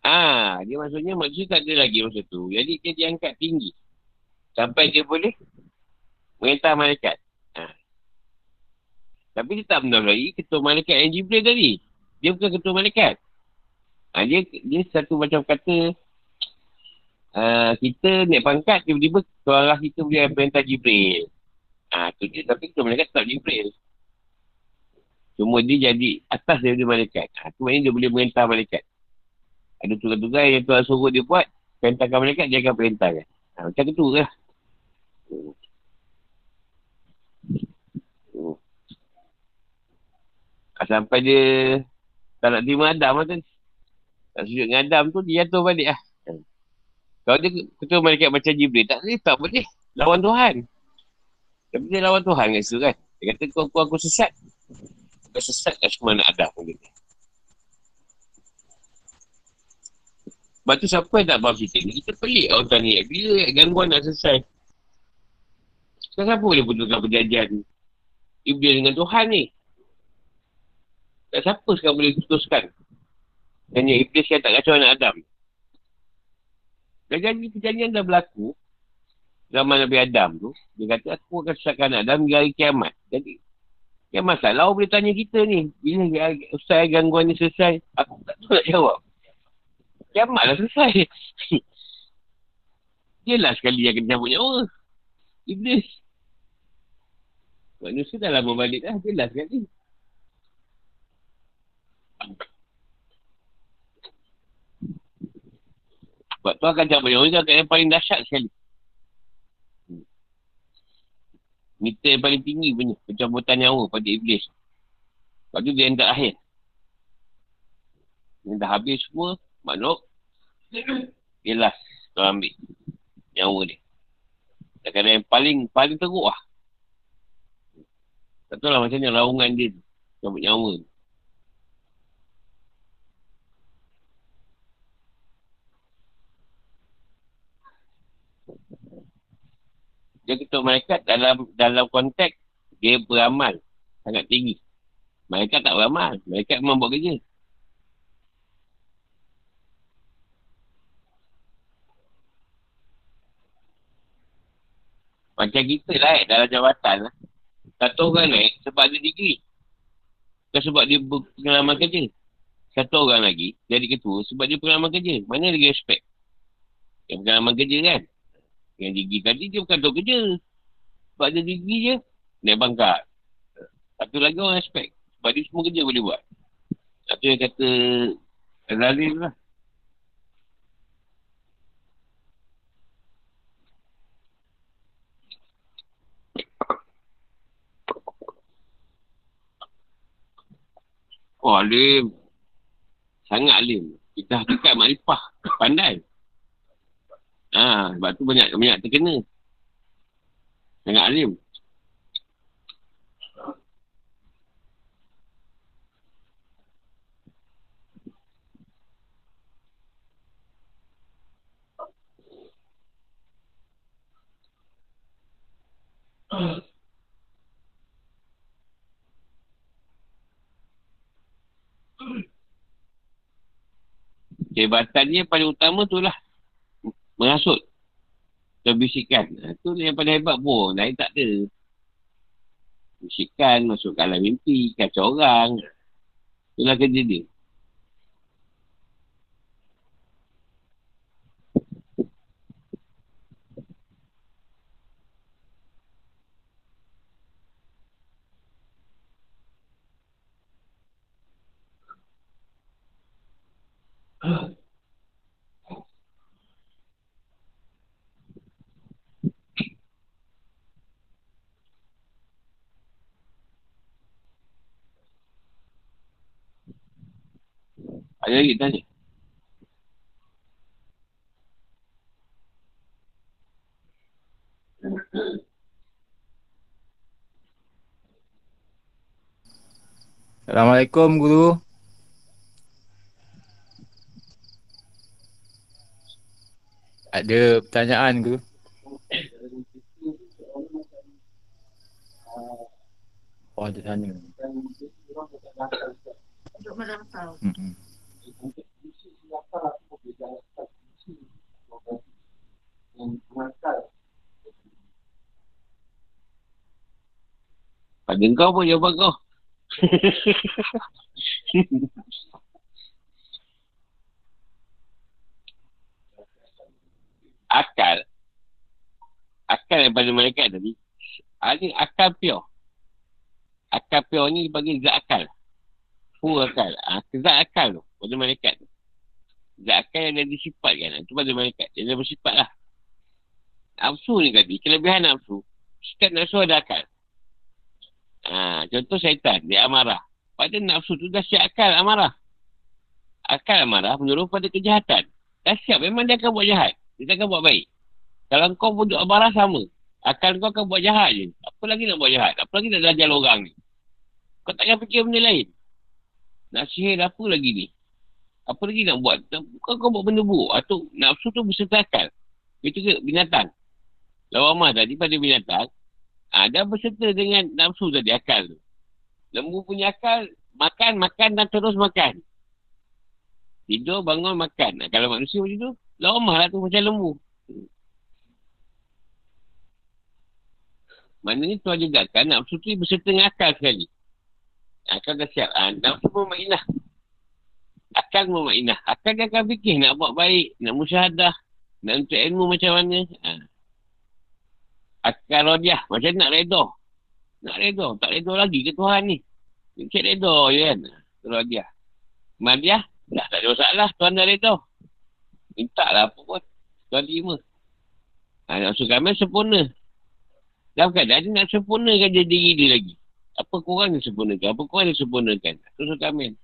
Ah, ha, dia maksudnya maksud tak ada lagi masa tu. Jadi dia diangkat tinggi. Sampai dia boleh merintah malaikat. Ha. Tapi dia tak mendahului ketua malaikat yang Jibril tadi. Dia bukan ketua malaikat. Ha, dia, dia satu macam kata uh, kita naik pangkat tiba-tiba ketua Allah kita boleh perintah Jibril. Ha, tu dia. Tapi ketua malaikat tak Jibril. Cuma dia jadi atas daripada malaikat. Ha, tu maknanya dia boleh merintah malaikat. Ada tugas-tugas yang Tuhan suruh dia buat, perintahkan malaikat, dia akan perintahkan. Ha, macam tu lah. Sampai dia tak nak terima Adam lah kan. Tak sujud dengan Adam tu, dia jatuh balik lah. Kalau dia ketua malaikat macam Jibril, tak boleh, tak boleh. Lawan Tuhan. Tapi dia lawan Tuhan kat situ kan. Dia kata, kau aku, aku sesat. Kau sesat kat semua anak Adam. Gitu. Sebab tu siapa yang tak faham kita ni? Kita pelik orang tuan ni. Bila gangguan nak selesai? Kenapa boleh putuskan perjanjian Iblis dengan Tuhan ni? Tak siapa sekarang boleh putuskan. Hanya Iblis yang tak kacau anak Adam. Dan janji perjanjian dah berlaku. Zaman Nabi Adam tu. Dia kata aku akan sesatkan anak Adam hingga hari kiamat. Jadi. Yang masalah boleh tanya kita ni. Bila usai gangguan ni selesai. Aku tak tahu nak jawab. Kiamat dah selesai. Yelah sekali yang kena cabut nyawa. Iblis. Manusia dah lama balik dah. Jelas sekali. Sebab tu akan cabut nyawa tu yang paling dahsyat sekali. Meter yang paling tinggi punya. Pencabutan nyawa pada iblis. Lepas tu dia yang tak akhir. Yang dah habis semua. Makhluk. Last. Tu ambil. Nyawa dia. Kadang-kadang yang paling paling teruk lah. Tak tahu lah macam ni raungan dia tu. Cabut nyawa tu. ketua malaikat dalam dalam konteks dia beramal sangat tinggi. Malaikat tak beramal. Malaikat memang buat kerja. Macam kita lah dalam jawatan lah. Satu orang naik sebab ada degree. Bukan sebab dia pengalaman kerja. Satu orang lagi jadi ketua sebab dia pengalaman kerja. Mana lagi respect? Yang pengalaman kerja kan? Yang gigi tadi dia bukan tahu kerja. Sebab dia gigi je, naik bangkat. Satu lagi orang respect. Sebab dia semua kerja boleh buat. Satu yang kata, Zalim lah. Oh, alim. Sangat alim. Kita hakikat makrifah. Pandai. Ha, sebab tu banyak banyak terkena. Sangat alim. Kehebatannya paling utama tu lah mengasut dan bisikan. Itu ha, yang paling hebat pun. Lain tak ada. Bisikan, masuk ke alam mimpi, kacau orang. Itulah kerja dia. Ada lagi tanya. Assalamualaikum guru. Ada pertanyaan guru? Oh ada tanya. Untuk merantau. Hmm. Pada kau pun jawapan kau. akal. Akal daripada mereka tadi. Ada akal pure. Akal pure ni bagi zat akal. Full akal. Ha, zat akal tu. Pada malaikat tu. Zat akal yang ada sifat kan. Itu pada malaikat. Dia ada bersifat lah. Nafsu ni tadi. Kelebihan nafsu. Setiap nafsu ada akal. Ha, contoh syaitan. Dia amarah. pada nafsu tu dah siap akal amarah. Akal amarah menurut pada kejahatan. Dah siap memang dia akan buat jahat. Dia akan buat baik. Kalau kau pun duduk amarah sama. Akal kau akan buat jahat je. Apa lagi nak buat jahat? Apa lagi nak belajar orang ni? Kau tak payah fikir benda lain. Nak sihir apa lagi ni? Apa lagi nak buat? Bukan kau buat benda buruk. Atau nafsu tu berserta akal. Itu ke binatang. Lawamah tadi pada binatang. Ha, dah berserta dengan nafsu tadi akal tu. Lembu punya akal, makan, makan dan terus makan. Tidur, bangun, makan. Nah, kalau manusia macam tu, lama lah tu macam lembu. Maknanya tu juga kan, nafsu tu berserta dengan akal sekali. Akal dah siap. Ha, nafsu pun mainah. Akal pun mainah. Akal dia akan fikir nak buat baik, nak musyahadah, nak untuk ilmu macam mana. Ha. Akal rodiah, macam nak redha. Nak redha. Tak redha lagi ke Tuhan ni? Cik redha je kan? Dia. Madiah, tak, tak ada masalah. Tuhan dah redha. Minta lah apa pun. Tuhan terima. Ha, nak usul kami sempurna. Dalam keadaan dia nak sempurnakan dia diri dia lagi. Apa kurang dia sempurnakan? Apa kurang dia sempurnakan? Usul kami.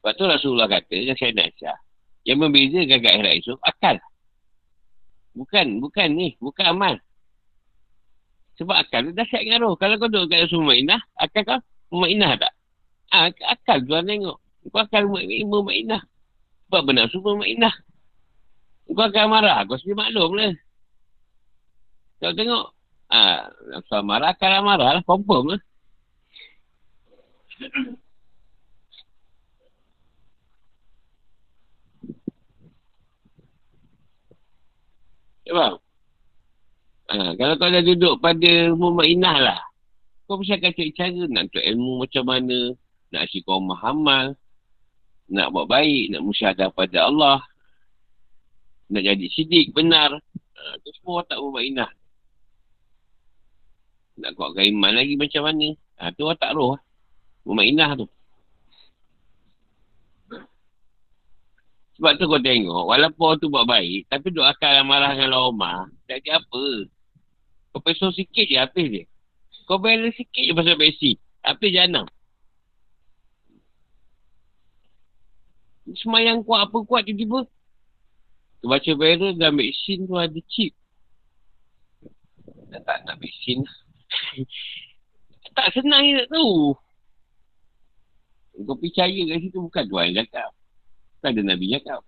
Lepas tu Rasulullah kata, yang saya nak yang membezakan kat akhirat esok, akal. Bukan, bukan ni. Bukan amal. Sebab akal tu dah siap dengan roh. Kalau kau duduk kat Rasul Ma'inah, akal kau Ma'inah tak? Ha, akal tu tengok. Kau akan Ma'inah. Sebab benar semua Ma'inah. Kau akan marah. Kau sendiri maklum lah. Kau tengok. Ha, soal marah, akan marah lah. Confirm lah. Sebab ha, kalau kau dah duduk pada Mu'minah lah. Kau mesti akan cari cara nak untuk ilmu macam mana. Nak asyik kau mahamal. Nak buat baik. Nak musyahadah pada Allah. Nak jadi sidik benar. Ha, itu semua tak Mu'minah. Nak kuatkan iman lagi macam mana. Ha, tu tak roh. Mu'minah tu. Sebab tu kau tengok, walaupun tu buat baik, tapi duk akal marah dengan lama, tak ada apa. Kau peso sikit je, habis dia. Kau balance sikit je pasal besi. Habis janam. Semayang kuat apa kuat tiba-tiba. Kau baca barrel dan vaksin tu ada chip. Tak nak vaksin. tak senang je nak tahu. Kau percaya kat situ bukan tuan cakap. Kan ada Nabi cakap.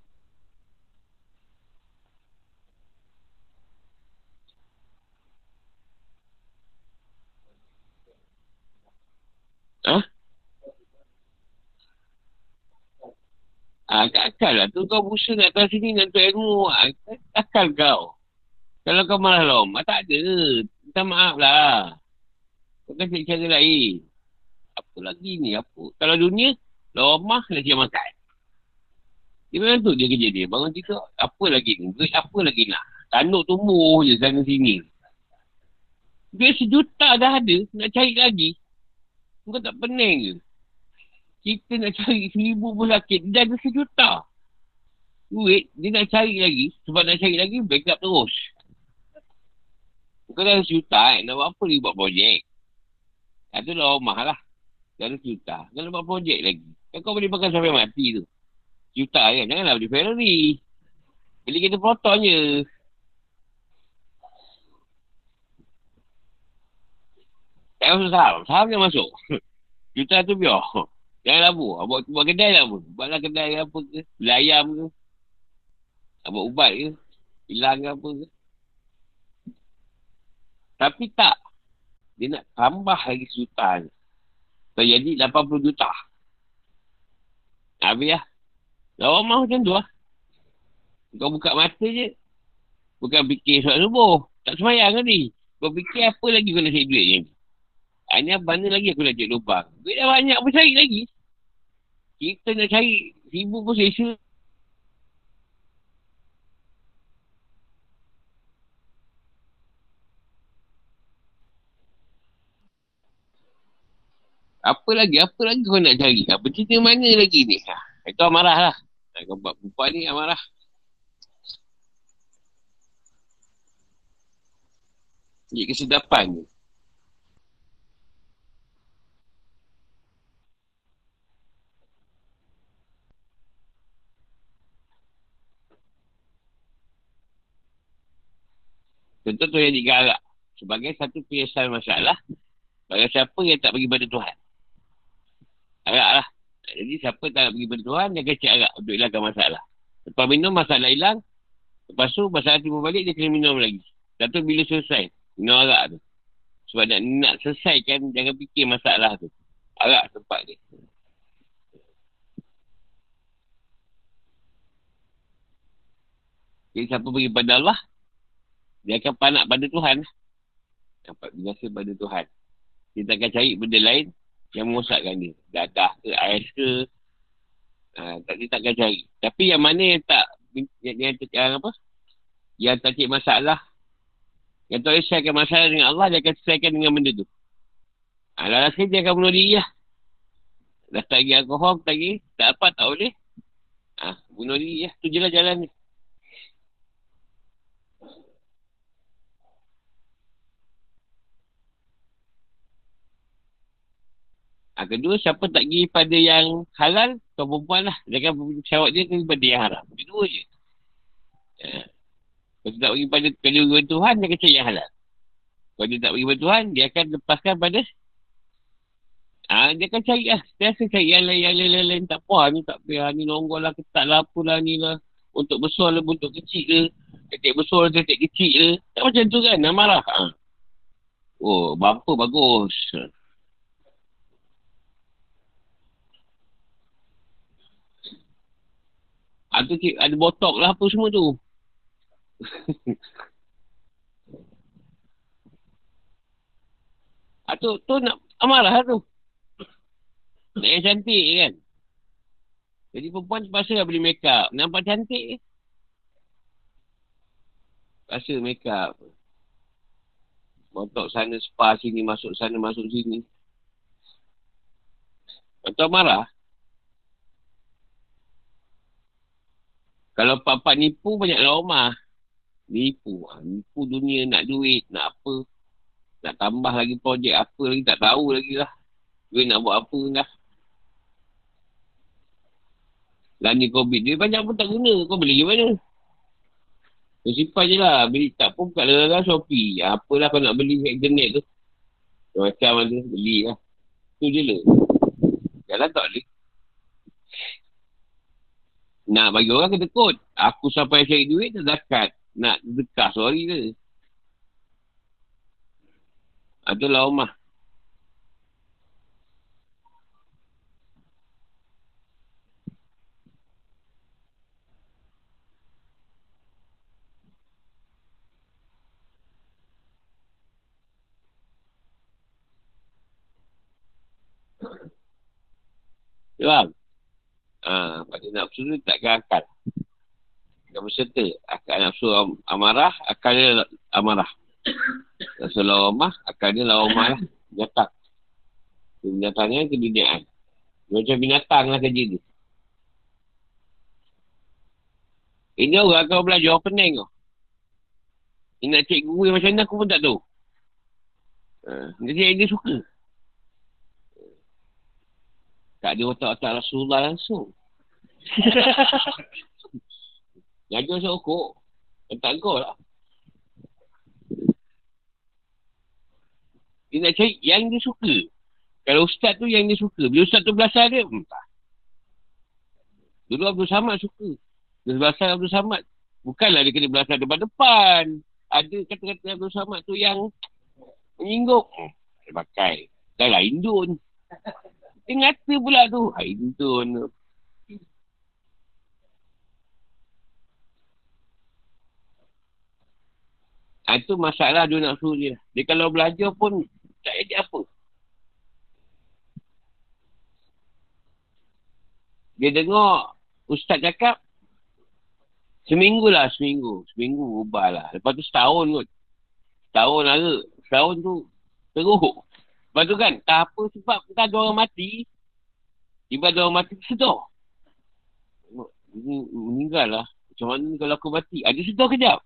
Ha? Ah, akal lah tu kau berusaha nak atas sini nak tuan ilmu. Ah, akal kau. Kalau kau malah lom, tak ada. Minta maaf lah. Kau cari cara lain. Apa lagi ni? Apa? Kalau dunia, lomah nak siap makan. Dia memang tu dia kerja dia. Bangun tidur, apa lagi ni? Duit apa lagi nak? Tanduk tumbuh je sana sini. Duit sejuta dah ada, nak cari lagi. Kau tak pening ke? Kita nak cari seribu pun sakit, dia ada sejuta. Duit, dia nak cari lagi. Sebab nak cari lagi, backup terus. Kau dah sejuta eh, nak buat apa lagi buat projek? Itu dah rumah lah. Dah ada sejuta. Kau nak buat projek lagi. Kau boleh makan sampai mati tu juta kan. Janganlah beli Ferrari. Beli kereta proton je. Tak masuk saham. Saham yang masuk. juta tu biar. Jangan labu. Buat, buat kedai lah pun. Buatlah kedai apa ke. Beli ayam ke. Buat ubat ke. Hilang ke apa ke. Tapi tak. Dia nak tambah lagi sejuta ni. Jadi 80 juta. Habis lah. Lawan mahu macam tu lah. Kau buka mata je. Bukan fikir soal subuh. Tak semayang tadi. Kau fikir apa lagi kau nak cari duit ni. Hanya mana lagi aku nak cari lubang. Duit dah banyak pun cari lagi. Kita nak cari ribu pun selesa. Apa lagi? Apa lagi kau nak cari? Apa cerita mana lagi ni? Ha, itu amarah lah. Kau buat perempuan ni amarah. Jadi kesedapan ni. Contoh tu yang digalak. Sebagai satu penyelesaian masalah. Bagi siapa yang tak pergi pada Tuhan. Arak lah. Jadi siapa tak pergi pada Tuhan, dia cek arak untuk hilangkan masalah. Lepas minum, masalah hilang. Lepas tu, masalah timbul balik, dia kena minum lagi. Satu bila selesai, minum arak tu. Sebab nak, nak selesaikan, jangan fikir masalah tu. Arak tempat dia. Jadi siapa pergi pada Allah, dia akan panak pada Tuhan. Dapat binasa pada Tuhan. Dia takkan cari benda lain yang merosakkan dia. Dadah ke, ais ke. Ha, tak, dia takkan cari. Tapi yang mana yang tak, yang, yang, yang apa? Yang tak cik masalah. Yang tak selesaikan masalah dengan Allah, dia akan selesaikan dengan benda tu. Ha, lalu sekali dia akan bunuh diri lah. Dah tak pergi alkohol, tak pergi, tak apa, tak boleh. Ha, bunuh diri lah. Tu je lah jalan ni. Ha, kedua, siapa tak pergi pada yang halal, kau perempuan lah. Dia akan syawak dia kepada yang haram. Kedua je. Ya. Kalau tak pergi pada kedua Tuhan, dia akan cari yang halal. Kalau dia tak pergi pada Tuhan, dia akan lepaskan pada ha, dia akan cari lah. Dia akan cari yang lain, yang lain, lain, lain. Tak puas ni, tak payah. Ni nonggol lah, ketat lah, apalah ni lah. Untuk besar lah, untuk kecil ke. Ketik besar, ketik kecil ke. Tak macam tu kan, nak marah. Ha. Oh, bumper bagus. Ada ada botok lah apa semua tu. ha, tu, nak amarah tu. Nak yang cantik kan. Jadi perempuan terpaksa lah beli make up. Nampak cantik Terpaksa make up. Botok sana spa sini, masuk sana, masuk sini. Atau marah. Kalau pak-pak nipu, banyaklah rumah. Nipu. Ha, nipu dunia, nak duit, nak apa. Nak tambah lagi projek apa lagi, tak tahu lagi lah. Duit nak buat apa dah. Dan ni COVID, duit banyak pun tak guna. Kau beli gimana? Kau simpan je lah. Beli tak pun kat lara Shopee. Apalah kau nak beli internet tu. Macam mana, beli lah. Tu je lah. Jalan tak boleh. Nak bagi orang kena kod. Aku sampai cari duit tak zakat. Nak dekat sorry ke. Itulah rumah. Faham? Ha, pada nafsu tu takkan akal. Tak berserta. Akal nafsu amarah, akal dia amarah. Nafsu lawamah, akal dia lawamah lah. Binatang. Binatangnya keduniaan. Macam binatang lah kerja dia. Ini orang kau belajar pening kau. Ini nak cek guru macam mana aku pun tak tahu. Ha, jadi dia suka. Tak ada otak-otak Rasulullah langsung. Jaga sokok. Tak kau lah. Dia nak cari yang dia suka. Kalau ustaz tu yang dia suka. Bila ustaz tu belasah dia, entah. Dulu Abdul Samad suka. Dia belasah Abdul Samad. Bukanlah dia kena belasah depan depan. Ada kata-kata Abdul Samad tu yang menyinggung. Dia pakai. Dah lah Indun. Dia ngata pula tu. Hai tu. Ha, itu masalah dia nak suruh dia. Dia kalau belajar pun tak jadi apa. Dia dengar ustaz cakap seminggu lah seminggu. Seminggu ubah lah. Lepas tu setahun kot. Setahun lah Setahun tu teruk. Lepas tu kan, tak apa sebab kita ada orang mati. Tiba ada orang mati, sedar. Ini meninggal lah. Macam mana kalau aku mati? Ada sedar kejap.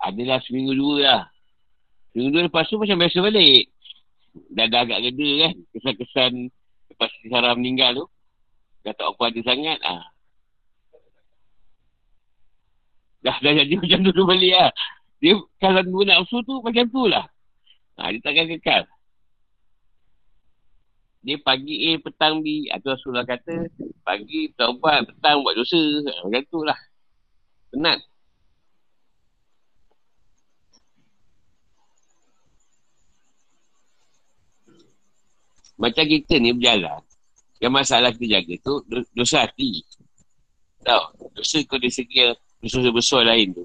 Adalah seminggu dua lah. Seminggu dua lepas tu macam biasa balik. Dah, dah agak geda kan. Kesan-kesan lepas Sarah meninggal tu. Dah tak apa ada sangat. Ah. Dah, dah jadi macam tu balik lah. Dia kalau dua nafsu tu macam tu lah. Ha, dia takkan kekal. Dia pagi A, petang B. Atau Rasulullah kata, pagi taubat, petang buat dosa. Ha, macam tu lah. Penat. Macam kita ni berjalan. Yang masalah kita jaga tu, dosa hati. Tahu? Dosa kau dia segi dosa besar lain tu.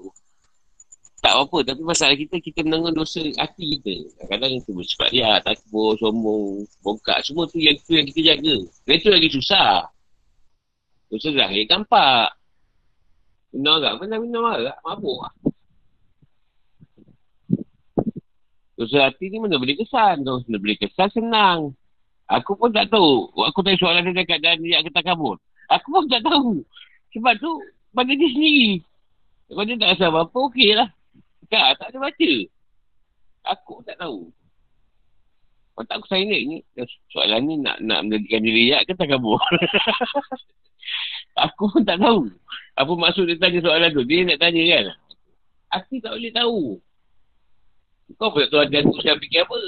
Tak apa Tapi masalah kita, kita menanggung dosa hati kita. Kadang-kadang kita bersifat dia, takbur, sombong, bongkak. Semua tu yang tu yang kita jaga. Dan itu lagi susah. Dosa zahir nampak. Minum agak, mana minum agak, mabuk lah. Dosa hati ni mana boleh kesan. Dosa boleh kesan senang. Aku pun tak tahu. Aku tanya soalan dia dekat dan dia kata kabur. Aku pun tak tahu. Sebab tu, pada dia sendiri. Kalau dia tak rasa apa-apa, okey lah. Tak, tak ada baca. Aku tak tahu. Kalau tak aku saya ni, soalan ni nak nak menjadikan diri ya ke tak kabur? aku pun tak tahu. Apa maksud dia tanya soalan tu? Dia nak tanya kan? Aku tak boleh tahu. Kau pun tak tahu ada saya fikir apa.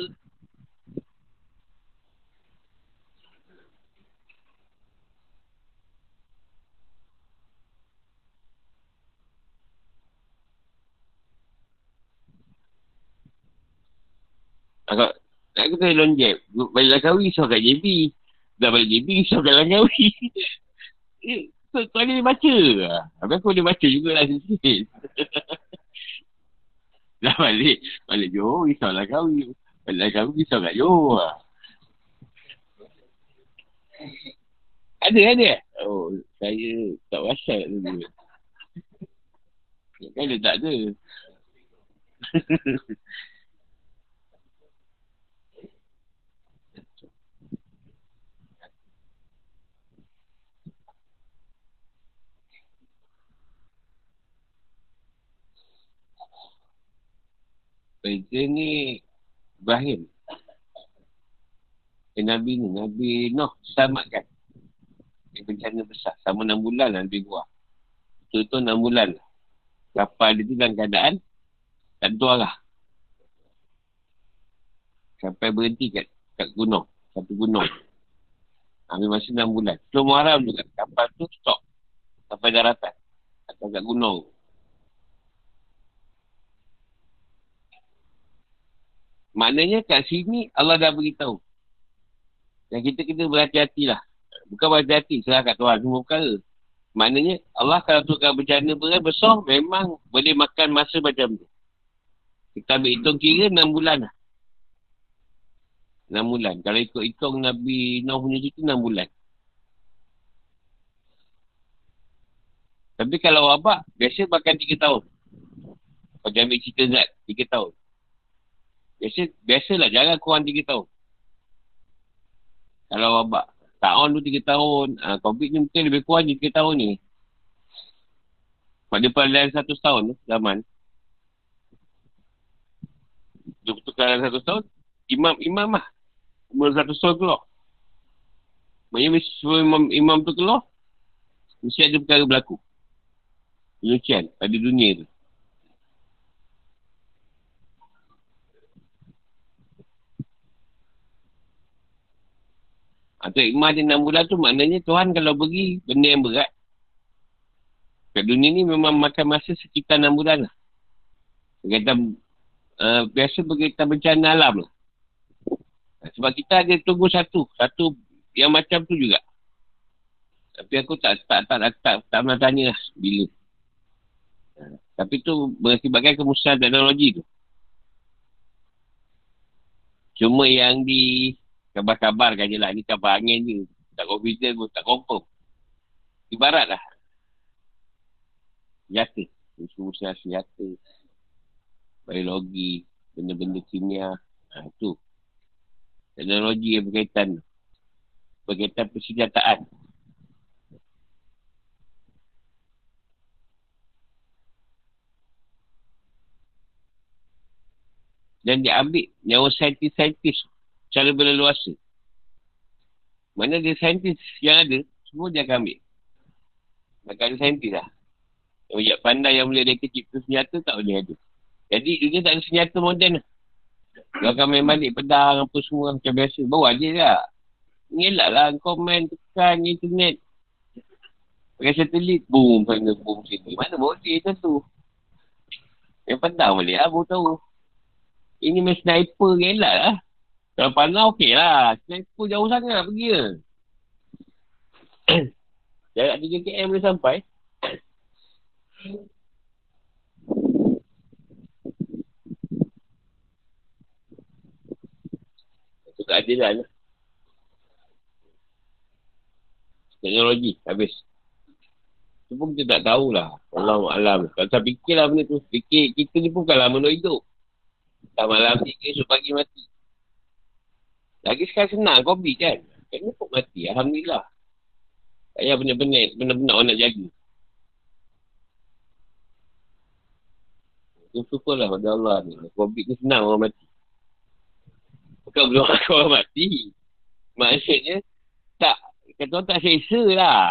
Agak nak kata long jab. Balik Langkawi risau kat JB. Dah balik JB risau kat Langkawi. eh, tu, ada dia baca. Habis aku boleh baca jugalah sikit. dah balik. Balik Johor risau Langkawi. Balik Langkawi risau kat Johor. Ada, ada. Oh, saya tak wasiat dulu. Kan dia tak ada. Beza ni Ibrahim. Eh, Nabi ni, Nabi Noh selamatkan. Dia bencana besar. Sama enam bulan lah lebih kurang. Itu tu enam bulan lah. Kapal dia tu dalam keadaan tak tentu arah. Sampai berhenti kat, kat gunung. Satu gunung. Ambil masa enam bulan. Sebelum Muharram juga. Kapal tu stop. Sampai daratan. Atau kat gunung. Maknanya kat sini Allah dah beritahu. Dan kita kena berhati-hatilah. Bukan berhati-hati, serah kat Tuhan semua perkara. Maknanya Allah kalau tukar bencana berat besar, memang boleh makan masa macam tu. Kita ambil hitung kira 6 bulan lah. 6 bulan. Kalau ikut hitung Nabi Nuh punya cerita 6 bulan. Tapi kalau wabak, biasa makan 3 tahun. Kalau ambil cerita zat, 3 tahun. Biasa, biasalah jangan kurang 3 tahun. Kalau wabak. Tahun tu 3 tahun. Uh, COVID ni mungkin lebih kurang je 3 tahun ni. Pada pada satu tahun tu, zaman. Dia dalam satu tahun, imam, imam lah. Umur satu tahun keluar. Maksudnya imam, imam tu keluar, mesti ada perkara berlaku. Penyucian pada dunia tu. Atau ikmah dia 6 bulan tu maknanya Tuhan kalau bagi benda yang berat. Kat dunia ni memang makan masa sekitar 6 bulan lah. Berkaitan, uh, biasa berkaitan bencana alam lah. Sebab kita ada tunggu satu. Satu yang macam tu juga. Tapi aku tak tak tak tak, tak, tak pernah tanya lah bila. Uh, tapi tu mengakibatkan kemusnahan teknologi tu. Cuma yang di Kabar-kabar kan je lah. Ni kabar angin je. Tak confident pun. Tak confirm. Ibarat lah. Senjata. Usaha senjata. Biologi. Benda-benda kimia. Ha, tu. Teknologi yang berkaitan. Berkaitan persenjataan. Dan dia ambil nyawa saintis-saintis cara berleluasa. Mana dia saintis yang ada, semua dia akan ambil. Maka ada saintis lah. Yang pandai yang boleh dia cipta senjata, tak boleh ada. Jadi dunia tak ada senjata moden lah. Dia akan main balik pedang apa semua macam biasa. Bawa je lah. Ngelak lah main tekan internet. Pakai satelit. Boom. Panggil boom sini. Mana boleh macam tu. Yang pedang boleh lah. Baru tahu. Ini main sniper ngelak lah. Kalau panah okey lah. Sniper jauh sangat pergi lah. Jarak 3 km boleh sampai. Itu keadilan lah. Teknologi, habis. Itu pun kita tak tahulah. Allah Alam. Kalau saya fikirlah benda tu. Fikir kita ni pun bukanlah menurut hidup. Tak malam ni, esok pagi mati. Lagi sekarang senang COVID kan. Kena pun mati. Alhamdulillah. Tak payah benar-benar, benar-benar orang nak jaga. Itu syukurlah pada Allah ni. COVID ni senang orang mati. Bukan belum orang mati. Maksudnya, tak, kata orang tak selesa lah.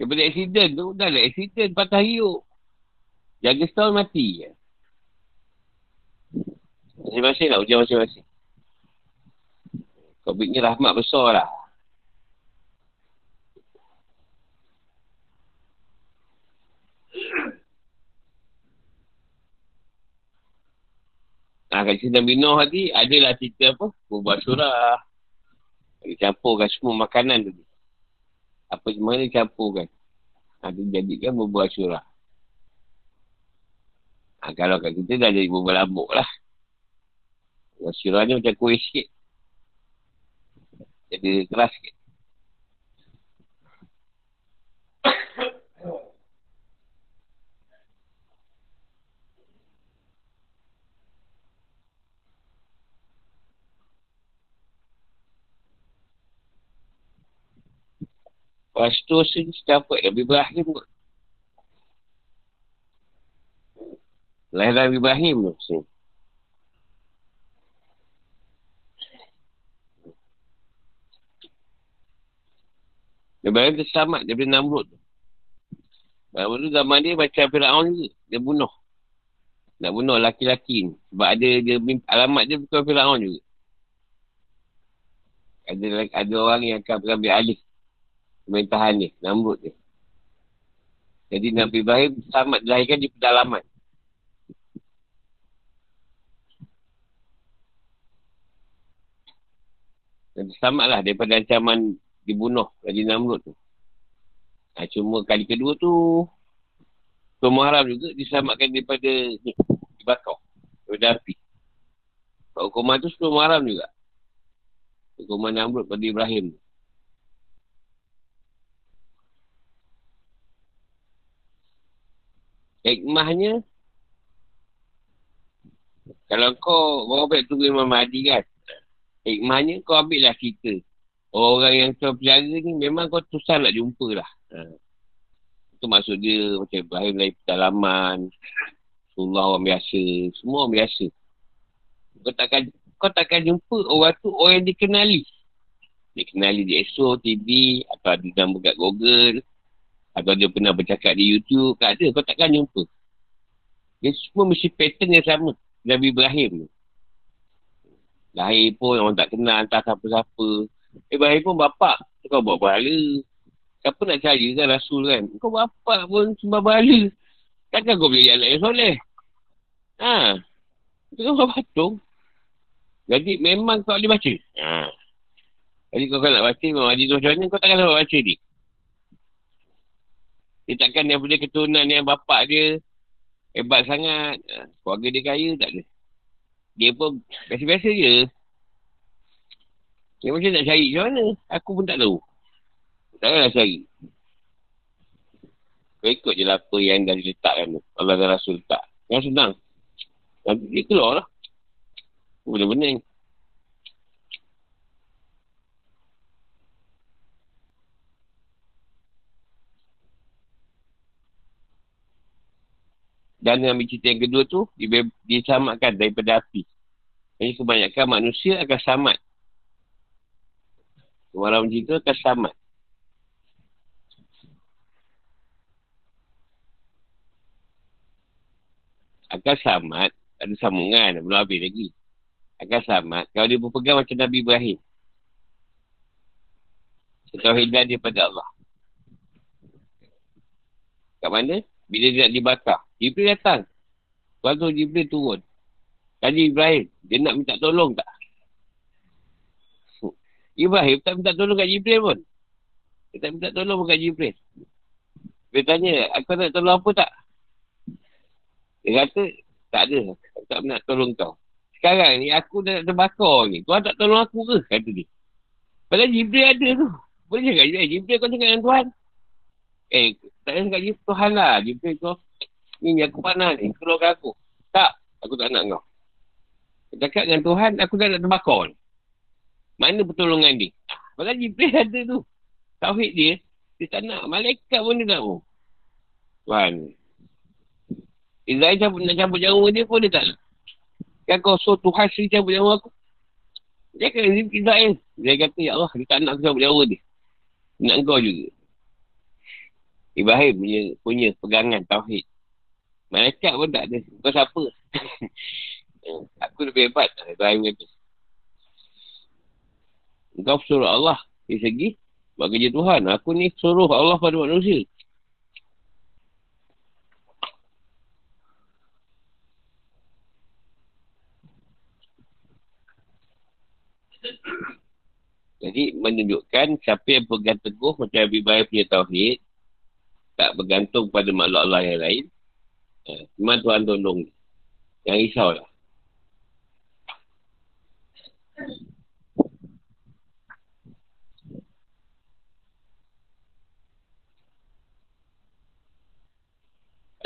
Daripada accident tu, dah ada accident patah hiup. Jaga setahun mati. Masing-masing lah, ujian masing-masing. Covid ni rahmat besar lah. Nah, kat sini Nabi Nuh tadi, adalah cerita apa? Berbuat surah. Dia campurkan semua makanan tu. Apa semua dia campurkan. Dia jadikan berbuat surah. Ha, kalau kat kita dah jadi berbuat lambuk lah. Surah ni macam kuih sikit. Jadi keras sikit. Lepas tu sini dapat Nabi Ibrahim kot. Lahir Nabi Ibrahim sini. Ibrahim tu selamat daripada Namrud tu. Namrud tu zaman dia macam Fir'aun juga. Dia bunuh. Nak bunuh laki-laki ni. Sebab ada dia alamat dia bukan Fir'aun juga. Ada, ada orang yang akan mengambil alih pemerintahan ni, Namrud ni. Jadi Nabi Ibrahim selamat dilahirkan di pedalaman. Dan selamatlah daripada ancaman dibunuh Nabi Namrud tu. Ha, cuma kali kedua tu, semua haram juga diselamatkan daripada ni, dibakar. Daripada api. Hukuman tu semua haram juga. Hukuman Namrud pada Ibrahim tu. hikmahnya kalau kau bawa baik tunggu Imam Mahdi kan hikmahnya kau ambil lah cerita orang yang kau pelajari ni memang kau susah nak jumpa lah ha. itu maksud dia macam Ibrahim dari pedalaman Rasulullah orang biasa semua orang biasa kau takkan kau takkan jumpa orang tu orang yang dikenali dikenali di ESO, TV atau ada nama kat Google atau dia pernah bercakap di YouTube. Tak ada. Kau takkan jumpa. Dia semua mesti pattern yang sama. Nabi Ibrahim. Lahir pun orang tak kenal. Entah siapa-siapa. Ibrahim pun bapak. Kau buat bahala. Siapa nak cari kan Rasul kan? Kau bapak pun sembah bahala. Takkan kau boleh jalan yang soleh? Ha. Itu kan patung. Jadi memang kau boleh baca. Ha. Jadi kau kalau nak baca, memang hadis macam mana, kau takkan dapat baca ni. Dia takkan daripada keturunan yang bapak dia hebat sangat. Ha, keluarga dia kaya, tak ada. Dia pun biasa-biasa je. Dia macam nak cari macam mana? Aku pun tak tahu. Takkanlah cari. Kau ikut je lah apa yang dah diletakkan tu. Allah dan Rasul letak. Yang senang. Nanti dia keluar lah. Benar-benar Dan ambil cerita yang kedua tu, diselamatkan daripada api. Jadi kebanyakan manusia akan selamat. Macam itu akan selamat. Akal selamat. Ada sambungan. Belum habis lagi. Akal selamat. Kalau dia berpegang macam Nabi Ibrahim. Ketauhidan dia pada Allah. Kat mana? Bila dia nak dibakar. Jibril datang. Tuan tu Jibril turun. Kaji Ibrahim. Dia nak minta tolong tak? Ibrahim tak minta tolong kat Jibril pun. Dia tak minta tolong kat Jibril. Dia tanya, aku nak tolong apa tak? Dia kata, tak ada. Aku tak nak tolong kau. Sekarang ni, aku dah nak terbakar ni. Tuan tak tolong aku ke? Kata dia. Padahal Jibril ada tu. Boleh cakap Jibril. Jibril kau cakap dengan Tuhan. Eh, tak payah cakap Jibril Tuhan lah. Jibril kau, ni aku panas ni. Keluarkan aku. Tak, aku tak nak kau. Cakap dengan Tuhan, aku dah nak terbakar ni. Mana pertolongan dia? Padahal Jibril ada tu. Tauhid dia, dia tak nak. Malaikat pun dia tak mau. Tuhan. Israel cabut, nak cabut jauh dia pun dia tak nak. Kan kau suruh Tuhan sendiri cabut jauh aku. Dia kata Israel. Dia kata, Ya Allah, dia tak nak aku cabut jauh dia. Nak kau juga. Ibrahim punya, punya pegangan Tauhid. Malaikat pun tak ada. Kau siapa? aku lebih hebat. Ibrahim kata. Engkau suruh Allah di segi buat kerja Tuhan. Aku ni suruh Allah pada manusia. Jadi menunjukkan siapa yang pegang teguh macam Habib Bayi punya Tauhid tak bergantung pada makhluk Allah yang lain. Eh, Tuhan tolong. Jangan risaulah.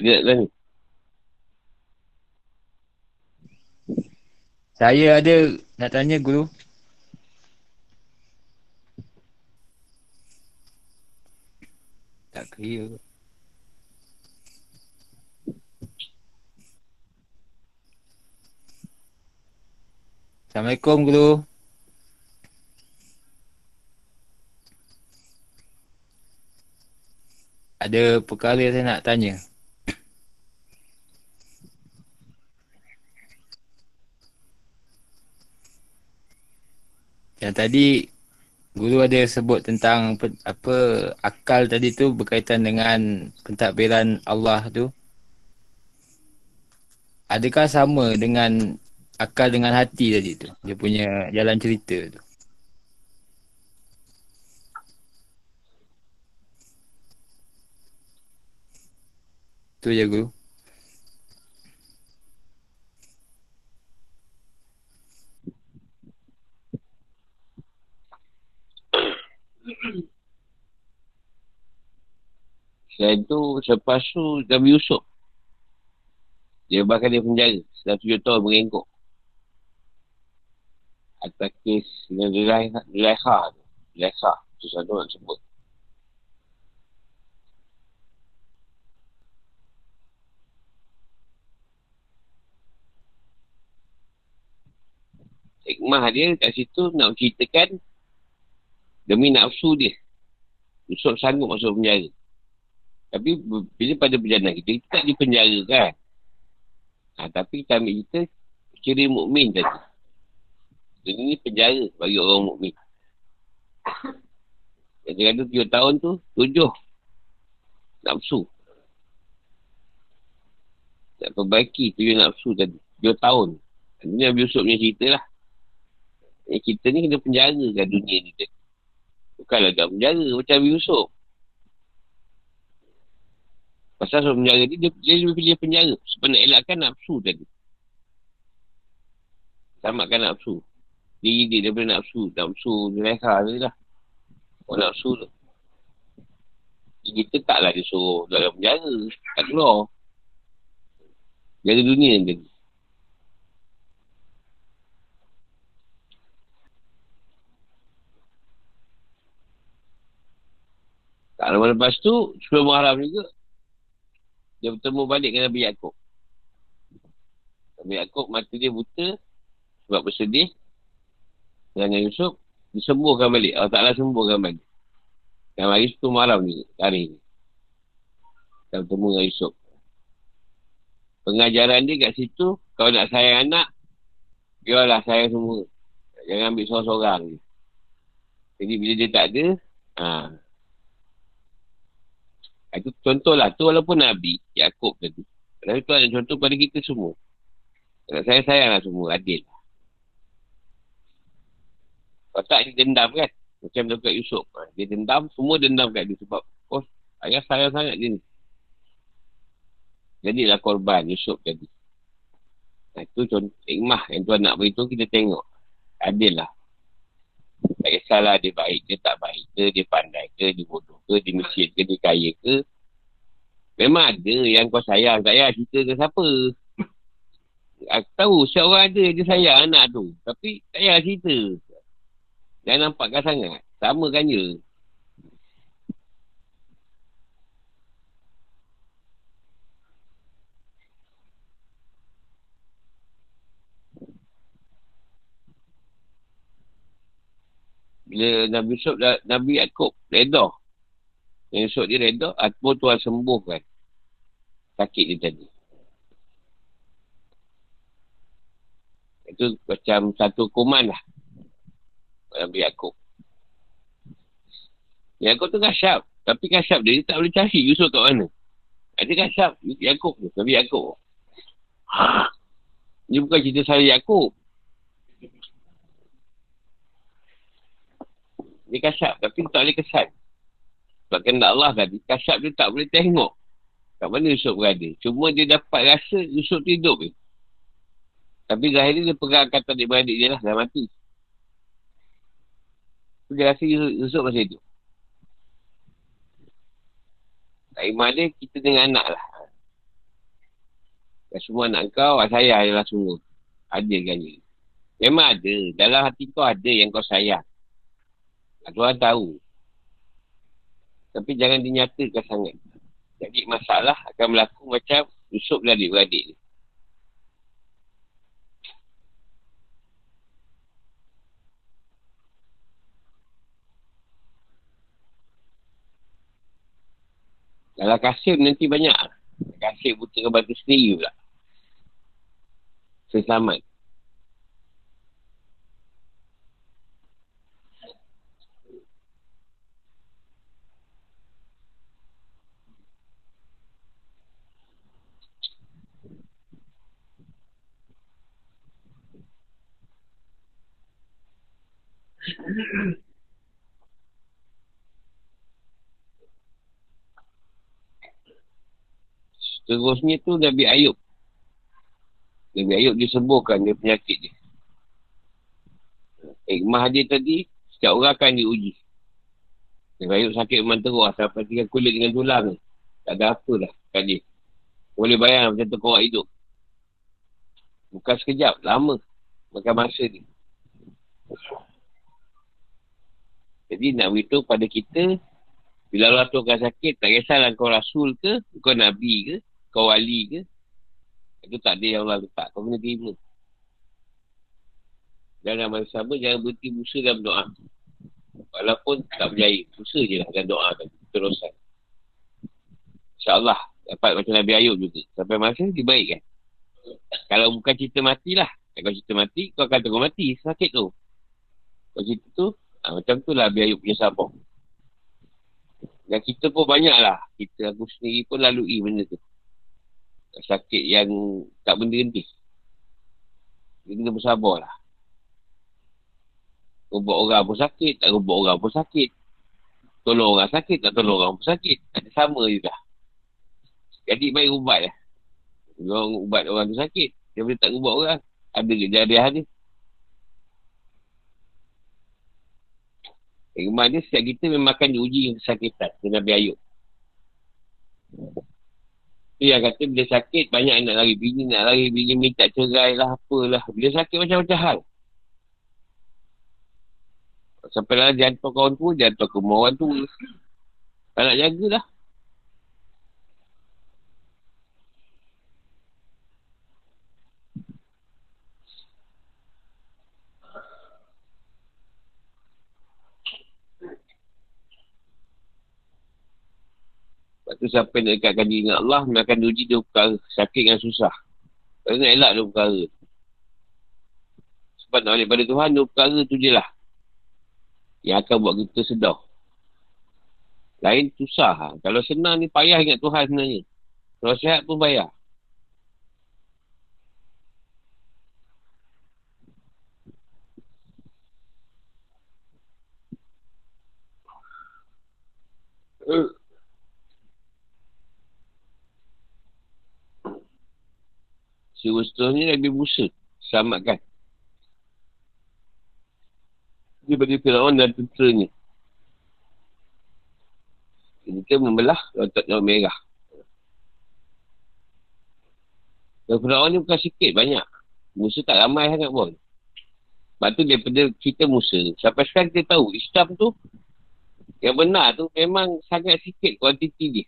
Ada nak tanya? Saya ada nak tanya guru. Tak kira. Assalamualaikum guru. Ada perkara saya nak tanya. Yang tadi guru ada sebut tentang apa akal tadi tu berkaitan dengan pentadbiran Allah tu. Adakah sama dengan akal dengan hati tadi tu? Dia punya jalan cerita tu. Tu je guru. Selain tu, selepas tu Nabi Yusuf. Dia bahkan dia penjara. Setelah tujuh tahun mengengkok. Atas kes dengan Zulaiha. Zulaiha tu. Zulaiha. Susah tu nak sebut. Hikmah dia kat situ nak ceritakan demi nafsu dia. Yusuf sanggup masuk penjara. Tapi bila pada perjalanan kita, kita tak dipenjara kan. Ha, tapi kita ambil kita ciri mukmin tadi. Jadi ni penjara bagi orang mukmin. Yang kata tujuh tahun tu, tujuh. Nafsu. Nak perbaiki tujuh nafsu tadi. Tujuh tahun. Ini Nabi Yusuf punya cerita lah. Yang kita ni kena penjara kan dunia ni tadi. Bukanlah kat penjara macam Nabi Yusuf. Pasal suruh penjara ni, dia, dia lebih pilih penjara. Sebab nak elakkan nafsu tadi. Selamatkan nafsu. Diri dia daripada nafsu. Nafsu leha tu lah. Oh nafsu tu. Kita taklah dia suruh dalam penjara. Tak keluar. Jaga dunia tadi. Tak lama lepas tu, sebelum Muharram juga, dia bertemu balik dengan Nabi Yaakob. Nabi Yaakob mata dia buta sebab bersedih dengan Yusuf disembuhkan balik. Allah Ta'ala sembuhkan balik. Dan hari itu malam ni, hari ni. Kita bertemu dengan Yusuf. pengajaran dia kat situ, kalau nak sayang anak, biarlah sayang semua. Jangan ambil seorang-seorang je. Jadi bila dia tak ada, ha. Itu contohlah. Tu walaupun Nabi, Yaakob tadi. Tapi tu ada contoh pada kita semua. Kalau saya sayanglah semua, adil. Kalau tak, dia dendam kan? Macam dekat Yusuf. Ha. Dia dendam, semua dendam kat dia sebab, oh, ayah sayang sangat dia ni. Jadilah korban Yusuf tadi. Nah, itu contoh hikmah yang tuan nak beritahu kita tengok. Adil lah. Tak kisahlah dia baik ke tak baik ke, dia pandai ke, dia bodoh ke, dia mesin ke, dia kaya ke. Memang ada yang kau sayang. Tak payah cerita ke siapa. Aku tahu siapa orang ada dia sayang anak tu. Tapi tak payah cerita. Jangan nampakkan sangat. Sama kan je. Bila Nabi Yusuf, Nabi Yaakob reda. Nabi Yusuf dia reda, Akbar Tuhan sembuhkan sakit dia tadi. Itu macam satu kuman lah. Nabi Yaakob. Yaakob tu kasyap. Tapi kasyap dia, dia tak boleh cari Yusuf kat mana. Ada kasyap Yaakob tu. Nabi Yaakob. Ha. Ini bukan cerita saya Yaakob. Dia kasyap tapi tak boleh kesan. Sebab kena Allah tadi, kasyap dia tak boleh tengok kat mana Yusuf berada. Cuma dia dapat rasa Yusuf tu hidup je. Tapi zahir dia pegang kata adik-beradik dia lah, dah mati. Dia rasa Yusuf masih hidup. Tak iman dia, kita dengan anak lah. Dan semua anak kau, saya adalah semua. Ada kan. Memang ada. Dalam hati kau ada yang kau sayang. Tuhan tahu. Tapi jangan dinyatakan sangat. Jadi masalah akan berlaku macam Yusuf dan adik-beradik ni. Dalam kasih nanti banyak. Kasih buta ke batu sendiri pula. Selamat. Seterusnya tu Nabi Ayub. Nabi Ayub disembuhkan dia penyakit dia. Hikmah dia tadi, setiap orang akan diuji. Nabi Ayub sakit memang teruk sampai tinggal kulit dengan tulang. Tak ada apa lah kat dia. Boleh bayang macam tu kau hidup. Bukan sekejap, lama. Makan masa ni. Jadi nak beritahu pada kita, bila Allah tu akan sakit, tak kisahlah kau rasul ke, kau nabi ke, kau wali ke. Itu tak ada yang Allah letak. Kau kena terima. Dan dalam masa sama, jangan berhenti busa dalam doa. Walaupun tak berjaya. Busa je lah dalam doa kan. Terusan. InsyaAllah. Dapat macam Nabi Ayub juga. Sampai masa, dibaikkan. Kalau bukan cerita matilah. Kalau cerita mati, kau akan tengok mati. Sakit tu. Kalau cerita tu, Ha, macam tu lah biar punya sabar. Dan kita pun banyak lah. Kita aku sendiri pun lalui benda tu. Sakit yang tak berhenti. Jadi kita bersabar lah. Rubat orang pun sakit, tak rubat orang pun sakit. Tolong orang sakit, tak tolong orang pun sakit. Ada sama juga. Jadi baik ubat lah. Orang ubat orang tu sakit. Dia boleh tak ubat orang. Ada kejadian dia. Hikmah dia setiap kita memang akan diuji kesakitan dengan Nabi Ayub. Dia yang kata bila sakit banyak nak lari bini, nak lari bini minta cerai lah apalah. Bila sakit macam-macam hal. Sampai lah hantar kawan tu, dia hantar ke rumah orang tu. Tak nak jaga Lepas tu siapa yang dekatkan diri dengan Allah, dia akan diuji dua perkara. Sakit dengan susah. Kau nak elak dua perkara. Sebab nak balik pada Tuhan, dua perkara tu je lah. Yang akan buat kita sedar. Lain susah. Ha. Kalau senang ni payah ingat Tuhan sebenarnya. Kalau sihat pun payah. Uh. Seterusnya Nabi Musa selamatkan. Daripada Fir'aun dan tenteranya. Kita membelah otak jauh merah. Dan Fir'aun ni bukan sikit, banyak. Musa tak ramai sangat pun. Sebab tu daripada cerita Musa, sampai sekarang kita tahu Islam tu, yang benar tu memang sangat sikit kuantiti dia.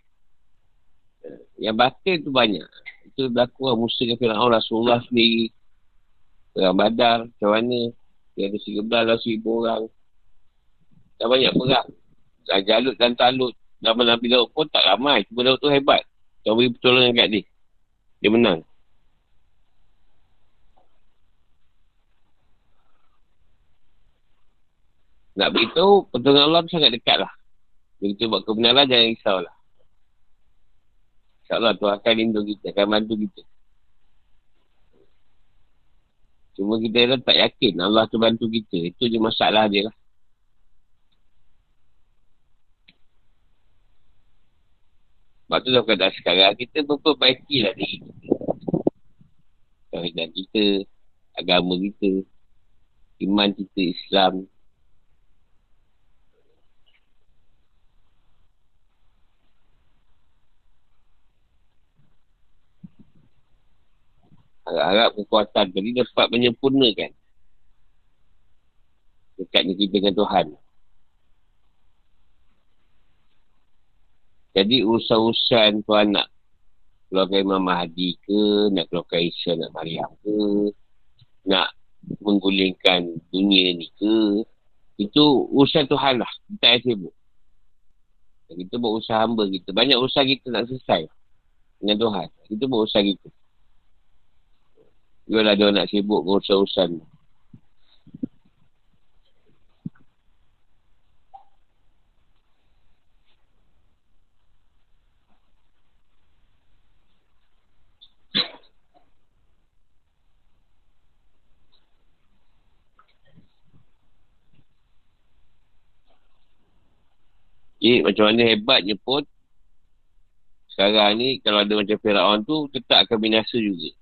Yang batin tu banyak. Itu berlaku lah Musa dengan Fir'aun Rasulullah sendiri. Perang badar, macam mana. Dia ada 13 lah, 1000 orang. Dah banyak perang. Dan Jalut dan Talut. Zaman Nabi Daud pun tak ramai. Cuma Daud tu hebat. Kau beri pertolongan kat dia. Dia menang. Nak beritahu, pertolongan Allah tu sangat dekat lah. Kita buat kebenaran, jangan risau lah. InsyaAllah tu akan lindung kita, akan bantu kita. Cuma kita tak yakin Allah tu bantu kita. Itu je masalah dia lah. Sebab tu dalam keadaan sekarang, kita memperbaikilah diri kita. Kita, agama kita, iman kita, Islam. Harap-harap kekuatan tadi dapat menyempurnakan dekatnya kita dengan Tuhan. Jadi urusan-urusan tuan nak keluarga Imam Mahdi ke, nak keluarga Isa nak Maryam ke, nak menggulingkan dunia ni ke, itu urusan Tuhan lah. Kita yang sibuk. Kita buat usaha hamba kita. Banyak usaha kita nak selesai dengan Tuhan. Kita buat usaha kita. Jual ada nak sibuk dengan urusan-urusan Jadi macam mana hebatnya pun sekarang ni kalau ada macam Fir'aun tu tetap akan binasa juga.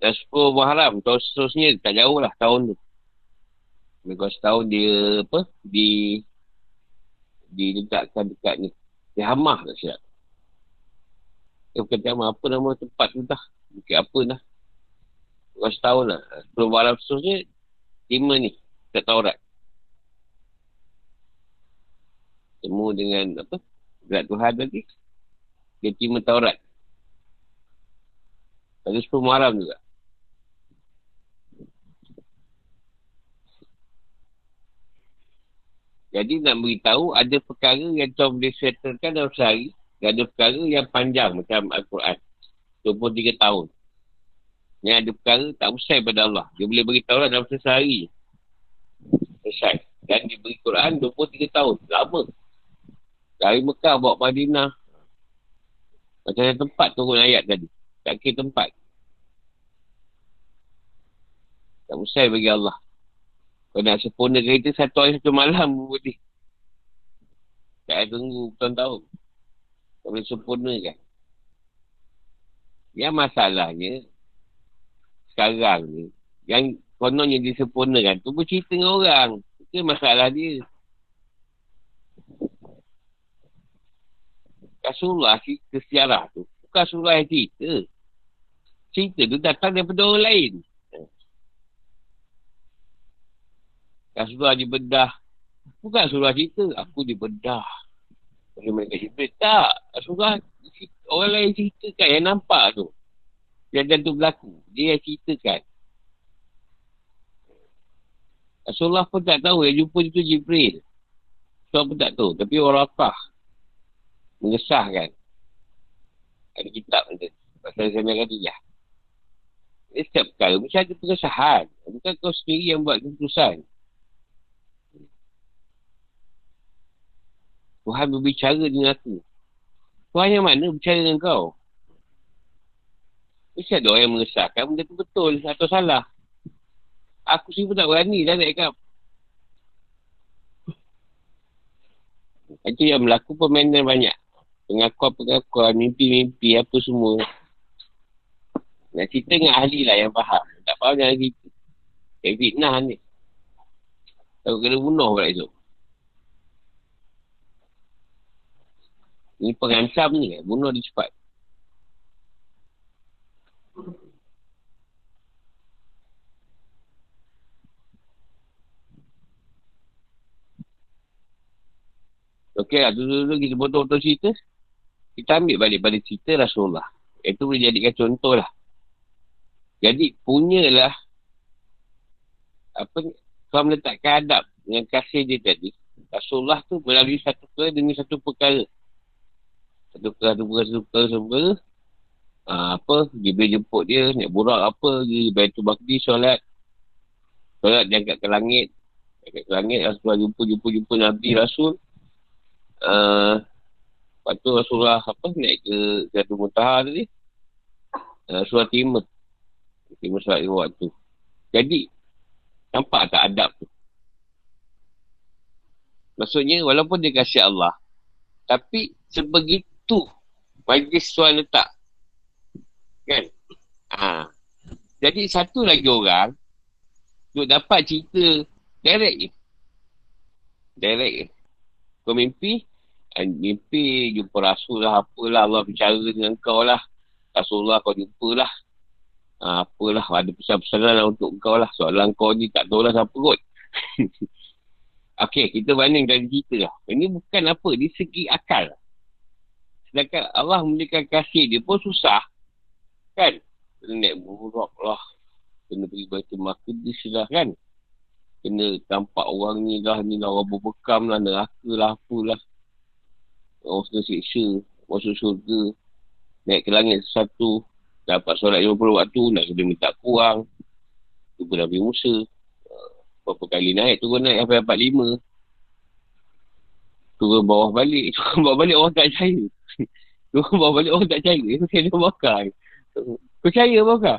Dan 10 Muharram tahun seterusnya tak jauh lah tahun tu. Mereka setahun dia apa di diletakkan dekat ni. Di Hamah tak siap. Dia bukan apa nama tempat tu dah. Bukit apa dah. Bukan setahun lah. Sebelum malam seterusnya, lima ni. Tak Taurat. Temu dengan apa? Gerak Tuhan tadi. Dia terima Taurat. Ada sepuluh malam juga. Jadi nak beritahu ada perkara yang Tuhan boleh settlekan dalam sehari. Dan ada perkara yang panjang macam Al-Quran. 23 tahun. Yang ada perkara tak usai pada Allah. Dia boleh beritahu lah dalam sehari. Selesai. Dan dia beri Quran 23 tahun. Lama. Dari Mekah bawa Madinah. Macam tempat turun ayat tadi. Tak kira tempat. Tak usai bagi Allah. Kau nak sempurna kereta satu hari satu malam pun boleh. Tak ada tunggu tahun-tahun. Kau boleh sempurna kan. Yang masalahnya, sekarang ni, yang kononnya disempurnakan tu bercerita dengan orang. Itu masalah dia. Rasulullah cerita sejarah tu. Bukan Rasulullah yang cerita. Cerita tu datang daripada orang lain. Rasulullah dibedah. Bukan Rasulullah cerita. Aku dibedah. Bagi mereka cerita. Tak. Rasulullah orang lain ceritakan yang nampak tu. Yang tu berlaku. Dia yang ceritakan. Rasulullah pun tak tahu yang jumpa itu Jibril. Rasulullah pun tak tahu. Tapi orang apa mengesahkan. Ada kitab tu. Pasal saya nak kata, ya. Ini setiap perkara mesti ada pengesahan. Bukan kau sendiri yang buat keputusan. Tuhan berbicara dengan aku. Tuhan yang mana berbicara dengan kau? Mesti ada orang yang mengesahkan benda tu betul atau salah. Aku sendiri pun tak berani dah nak ikat. Itu yang berlaku permainan banyak. Pengakuan-pengakuan, mimpi-mimpi, apa semua. Nak cerita dengan ahli lah yang faham. Tak faham jangan cerita. Kayak fitnah ni. Tahu kena bunuh pula esok. Ini pengancam ni kan. Bunuh dia cepat. Okey lah, dulu-dulu kita potong-potong cerita. Kita ambil balik pada cerita Rasulullah. Itu boleh jadikan contoh lah. Jadi, punyalah apa kau meletakkan adab dengan kasih dia tadi. Rasulullah tu melalui satu perkara dengan satu perkara. Satu perkara, satu perkara, satu perkara, satu perkara. Ha, apa, dia boleh jemput dia, nak burak apa, dia bayar tu bakti, solat. Solat dia angkat ke langit. Angkat ke langit, Rasulullah jumpa, jumpa, jumpa Nabi Rasul. Uh, lepas tu Rasulullah apa naik ke Jatuh Muntaha tadi. Uh, Rasulullah terima. Terima surat waktu. Jadi, nampak tak adab tu? Maksudnya, walaupun dia kasih Allah, tapi sebegitu majlis tuan letak. Kan? Ha. Jadi, satu lagi orang, untuk dapat cerita direct je. Direct je. Kau mimpi, mimpi jumpa Rasul lah, apalah Allah bicara dengan kau lah. Rasulullah kau jumpa lah. Ha, apalah, ada pesan-pesanan lah untuk kau lah. Soalan kau ni tak tahu lah siapa kot. Okey, kita banding dari cerita lah. Ini bukan apa, di segi akal. Sedangkan Allah memberikan kasih dia pun susah. Kan? Kena naik buruk lah. Kena pergi baca makudis lah kan? Kena tampak orang ni lah, ni lah orang berbekam lah, neraka lah, apalah orang sudah siksa masuk syurga naik ke langit satu dapat solat 50 waktu nak kena minta kurang tu Nabi Musa berapa kali naik turun naik sampai 45 turun bawah balik. Turun bawah balik orang tak percaya. Turun bawah balik orang tak percaya. Aku kena bakar. Kau percaya bakar?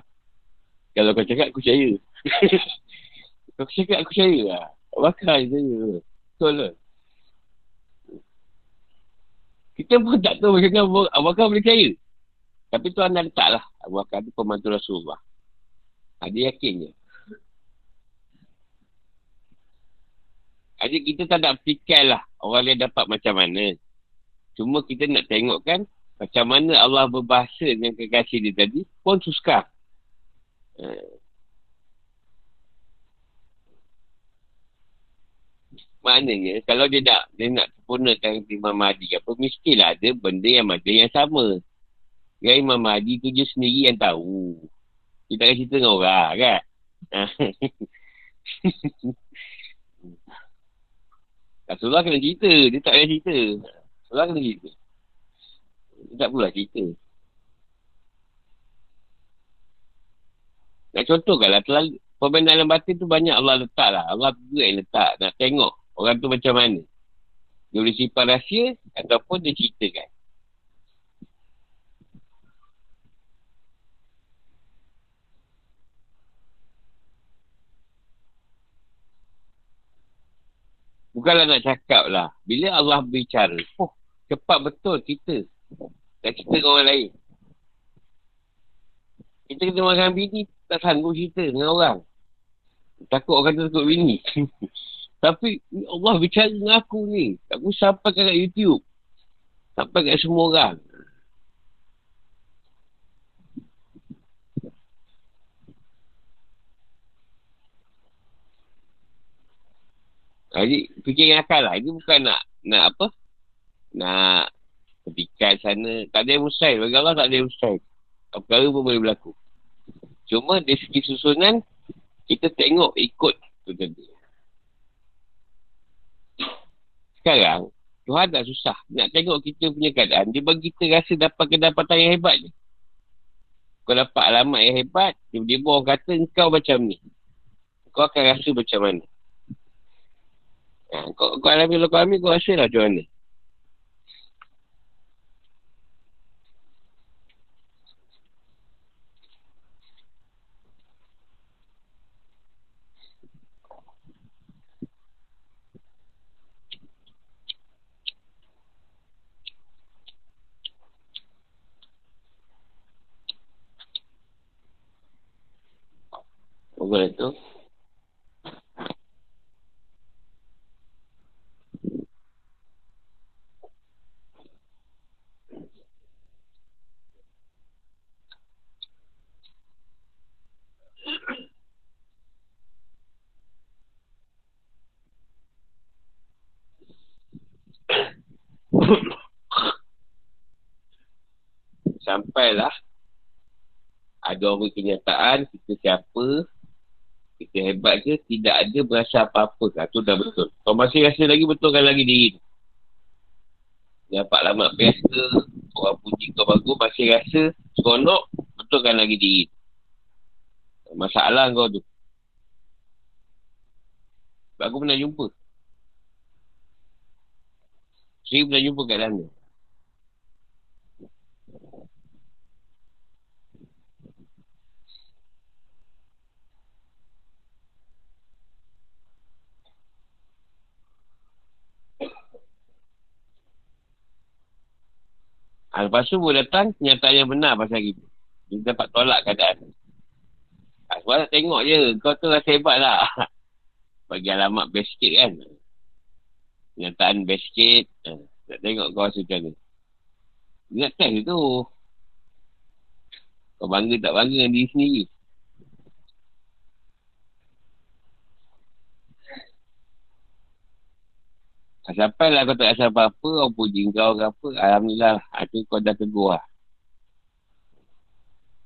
Kalau kau cakap aku percaya. Kau cakap aku percaya lah. Bakar je betul lah kita pun tak tahu macam mana Abu Bakar boleh percaya. Tapi tu anda letaklah. Abu Bakar tu pembantu Rasulullah. Ha, dia Jadi kita tak nak fikir lah orang lain dapat macam mana. Cuma kita nak tengok kan macam mana Allah berbahasa dengan kekasih dia tadi pun suska. Uh, Maknanya kalau dia nak dia nak sempurnakan Imam Mahdi apa mestilah ada benda yang ada yang sama. Yang Imam Mahdi tu je sendiri yang tahu. Dia tak cerita dengan orang kan. Rasulullah kena cerita. Dia tak payah cerita. Rasulullah kena cerita. Dia tak pula cerita. Nak contohkanlah. Terlalu, pemain dalam batin tu banyak Allah letak lah. Allah juga yang letak. Nak tengok Orang tu macam mana? Dia boleh simpan rahsia ataupun dia ceritakan. Bukanlah nak cakap lah. Bila Allah bicara, oh, cepat betul kita. Tak cerita dengan orang lain. Kita kena makan bini, tak sanggup cerita dengan orang. Takut orang kata takut bini. Tapi Allah bicara dengan aku ni. Aku sampai kat YouTube. Sampai kat semua orang. Jadi fikir yang akal lah. Ini bukan nak nak apa? Nak ketikat sana. Tak ada yang mustahil. Bagi Allah tak ada yang mustahil. Perkara pun boleh berlaku. Cuma dari segi susunan, kita tengok ikut tu tadi. Sekarang, Tuhan tak susah. Nak tengok kita punya keadaan. Dia bagi kita rasa dapat kedapatan yang hebat je. Kau dapat alamat yang hebat, dia orang kata kau macam ni. Kau akan rasa macam mana. Ha, kau, kau alami kalau kau ambil, kau rasa lah macam mana. Google itu. Sampailah. Ada orang kenyataan kita siapa kita hebat ke tidak ada berasa apa-apa ha, tu dah betul. Kau masih rasa lagi betulkan lagi diri dapat lama ke orang puji kau bagus masih rasa seronok betulkan lagi diri masalah kau tu. Sebab aku pernah jumpa. Saya pernah jumpa kat dalam Ha, lepas tu boleh datang kenyataan yang benar pasal itu. Dia dapat tolak keadaan. Ha, sebab nak tengok je. Kau tu rasa hebat lah. Bagi alamat best sikit kan. Kenyataan best sikit. Ha, nak tengok kau rasa macam ni. Ingat test tu. Kau bangga tak bangga dengan diri sendiri. Sampai lah kau tak rasa apa-apa, orang puji kau ke apa, Alhamdulillah lah. Itu kau dah tegur lah.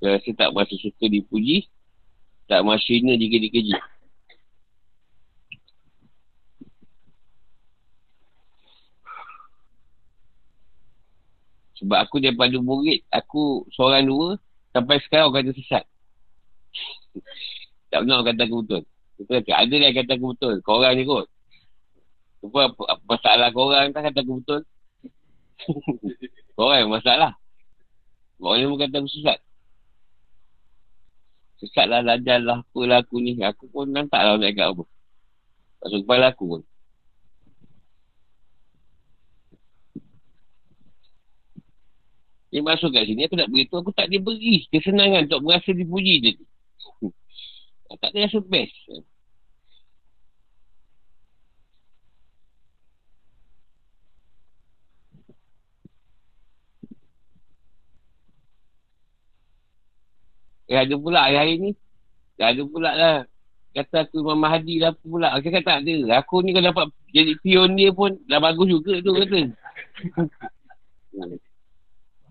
Kau rasa tak masih suka dipuji, tak masih jika dikeji. Sebab aku daripada murid, aku seorang dua, sampai sekarang kata sesat. tak pernah kata aku betul. Betul ada yang kata aku betul. Kau orang ni kot. Apa, apa, apa masalah korang tak kata aku betul? korang yang masalah. Korang yang kata aku sesat. Lah, lajal lah, apalah aku ni. Aku pun nampak lah nak kat apa. Masuk kepala aku pun. Dia masuk kat sini, aku nak beritahu, aku tak diberi kesenangan untuk merasa dipuji tadi. tak ada rasa best. Eh ada pula hari-hari ni. Ada pula lah. Kata aku Imam Mahdi lah pula. Aku kata tak ada. Aku ni kalau dapat jadi pion dia pun dah bagus juga tu kata.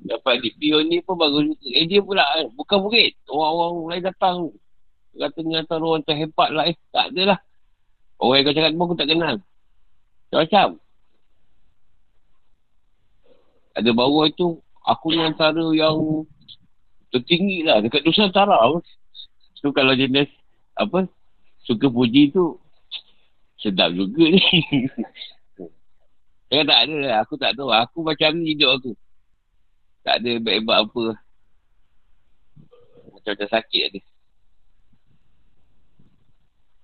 dapat di pion ni pun bagus juga. Eh dia pula eh, bukan murid. Orang-orang lain datang. Katanya antara orang terhebat lah. Eh tak ada lah. Orang yang kau cakap pun aku tak kenal. Macam-macam. Ada bawah itu. Aku ni antara yang tertinggi lah. Dekat Nusantara tu kalau jenis apa suka puji tu sedap juga ni. Saya tak ada lah. Aku tak tahu. Aku macam ni hidup aku. Tak ada hebat-hebat apa. Macam-macam sakit ada.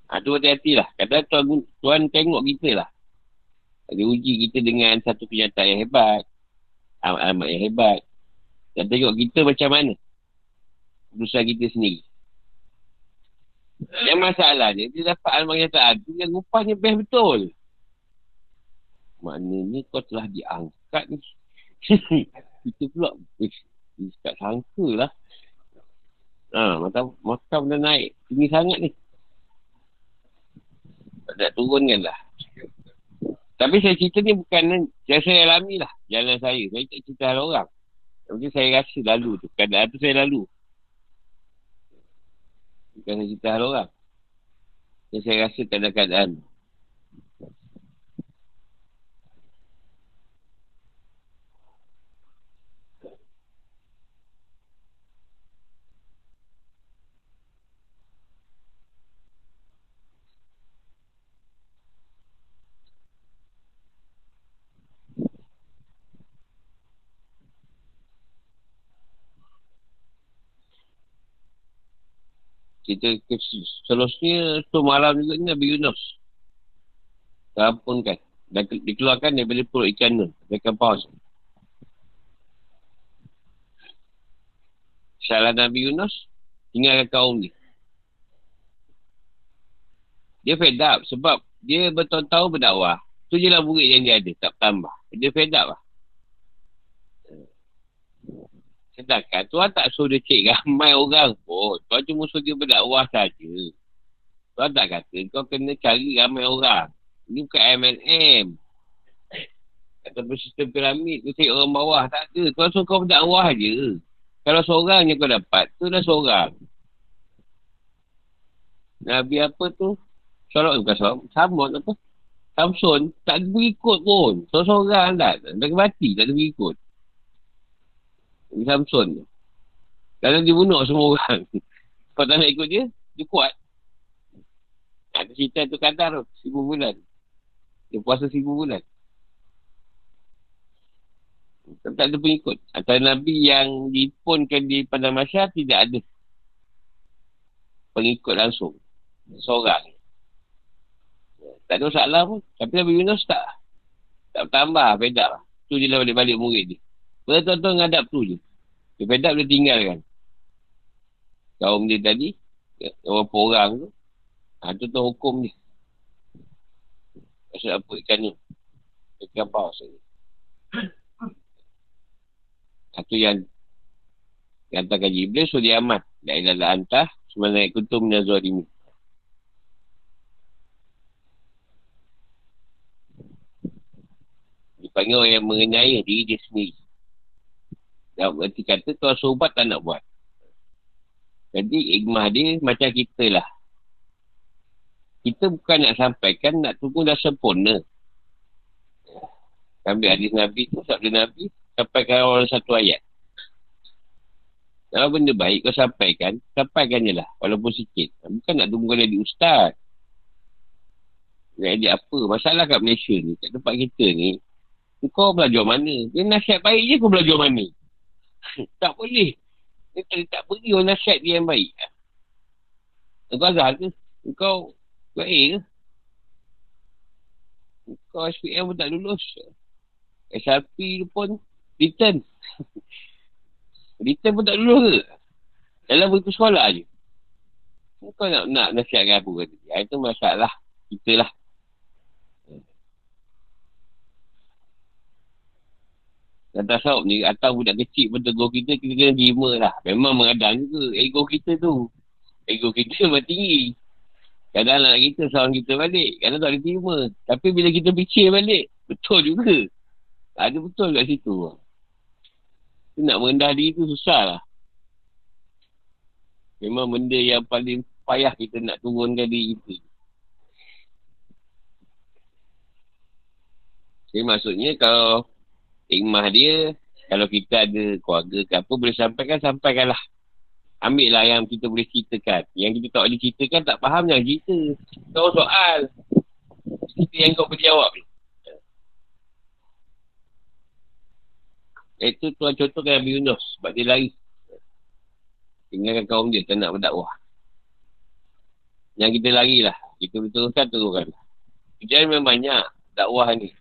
Ha, tu hati-hati lah. Kadang tuan, tuan tengok kita lah. Dia uji kita dengan satu kenyataan yang hebat. Amat yang hebat. Dan tengok kita macam mana keputusan kita sendiri. Yang masalah dia, dia dapat kenyataan tu yang rupanya best betul. Maknanya kau telah diangkat ni. kita pula, eh, tak sangka lah. Ha, mata makam dah naik. Tinggi sangat ni. Tak nak turunkan lah. Tapi saya cerita ni bukan yang saya alami lah. Jalan saya. Saya tak cerita hal orang. Mungkin saya rasa lalu tu. Keadaan tu saya lalu. Saya cerita orang. Dan saya rasa keadaan-keadaan. Kita ke, seterusnya tu malam juga ni Nabi Yunus. Terampunkan. Dan dikeluarkan daripada perut ikan tu. Ikan paus. Salah Nabi Yunus, tinggalkan kaum ni. Dia fed up sebab dia bertahun-tahun berdakwah. Tu je lah murid yang dia ada, tak tambah. Dia fed up lah. Sedangkan Tuhan tak suruh dia cek ramai orang pun. Tuhan cuma suruh dia berdakwah saja. Tuhan tak kata kau kena cari ramai orang. Ini bukan MLM. Ataupun sistem piramid tu cek orang bawah. Tak ada. Tuhan suruh kau berdakwah je. Kalau seorang je kau dapat, tu dah seorang. Nabi apa tu? Sorok bukan sorok. Samud apa? Samson. Tak ada berikut pun. Seorang-seorang dah. Dah mati. Tak ada berikut. Nabi Samson tu. Kalau dia bunuh semua orang. Kau tak nak ikut dia, dia kuat. Ada cerita tu kadar tu. Seribu bulan. Dia puasa seribu bulan. Tak ada pengikut. Antara Nabi yang dipunkan di Padang Masyar tidak ada pengikut langsung. Seorang. Tak ada masalah pun. Tapi Nabi Yunus tak. Tak bertambah. Bedak lah. Tu je lah balik-balik murid dia. Pada tuan-tuan ngadap tu je. Dia bedak dia tinggalkan. Kaum dia tadi. Berapa orang tu. Ha, tu tu hukum dia. Maksud apa ikan ni. Ikan paus ni. Satu yang yang hantarkan Jibril suruh dia amat. La ilaha antah sebenarnya kuntum min azwalimi. Dipanggil orang yang mengenai diri dia sendiri. Dan berarti kata tuan sobat tak nak buat. Jadi ikmah dia macam kita lah. Kita bukan nak sampaikan, nak tunggu dah sempurna. Ambil hadis Nabi tu, sabda Nabi, sampaikan orang satu ayat. Kalau benda baik kau sampaikan, sampaikan je lah. Walaupun sikit. Bukan nak tunggu jadi ustaz. Jadi apa? Masalah kat Malaysia ni, kat tempat kita ni, kau belajar mana? Dia nasihat baik je kau belajar mana? tak boleh. Dia tak, tak pergi orang nasihat dia yang baik. Kau azal ke? Kau baik ke? Kau SPM pun tak lulus. SRP pun Return. Return pun tak dulu ke? Dalam buku sekolah je. Kau nak, nak nasihatkan apa kata? Ya, itu masalah. Kita lah. Dan tasawuf ni, atau budak kecil pun tegur kita, kita kena terima lah. Memang mengadang juga ego kita tu. Ego kita memang tinggi. Kadang anak kita seorang kita balik. Kadang tak boleh terima. Tapi bila kita fikir balik, betul juga. Ada betul kat situ. Nak merendah diri tu susah lah. Memang benda yang paling payah kita nak turunkan diri kita. Jadi maksudnya kalau ikmah dia, kalau kita ada keluarga ke apa, boleh sampaikan, sampaikanlah. Ambil lah yang kita boleh ceritakan. Yang kita tak boleh ceritakan, tak faham jangan cerita. Kau soal. Cerita yang kau boleh jawab. Itu tuan contohkan Nabi Yunus sebab dia lari. Tinggalkan kaum dia tak nak berdakwah. Yang kita lari lah. Kita betulkan turunkan. Kejadian memang banyak dakwah ni.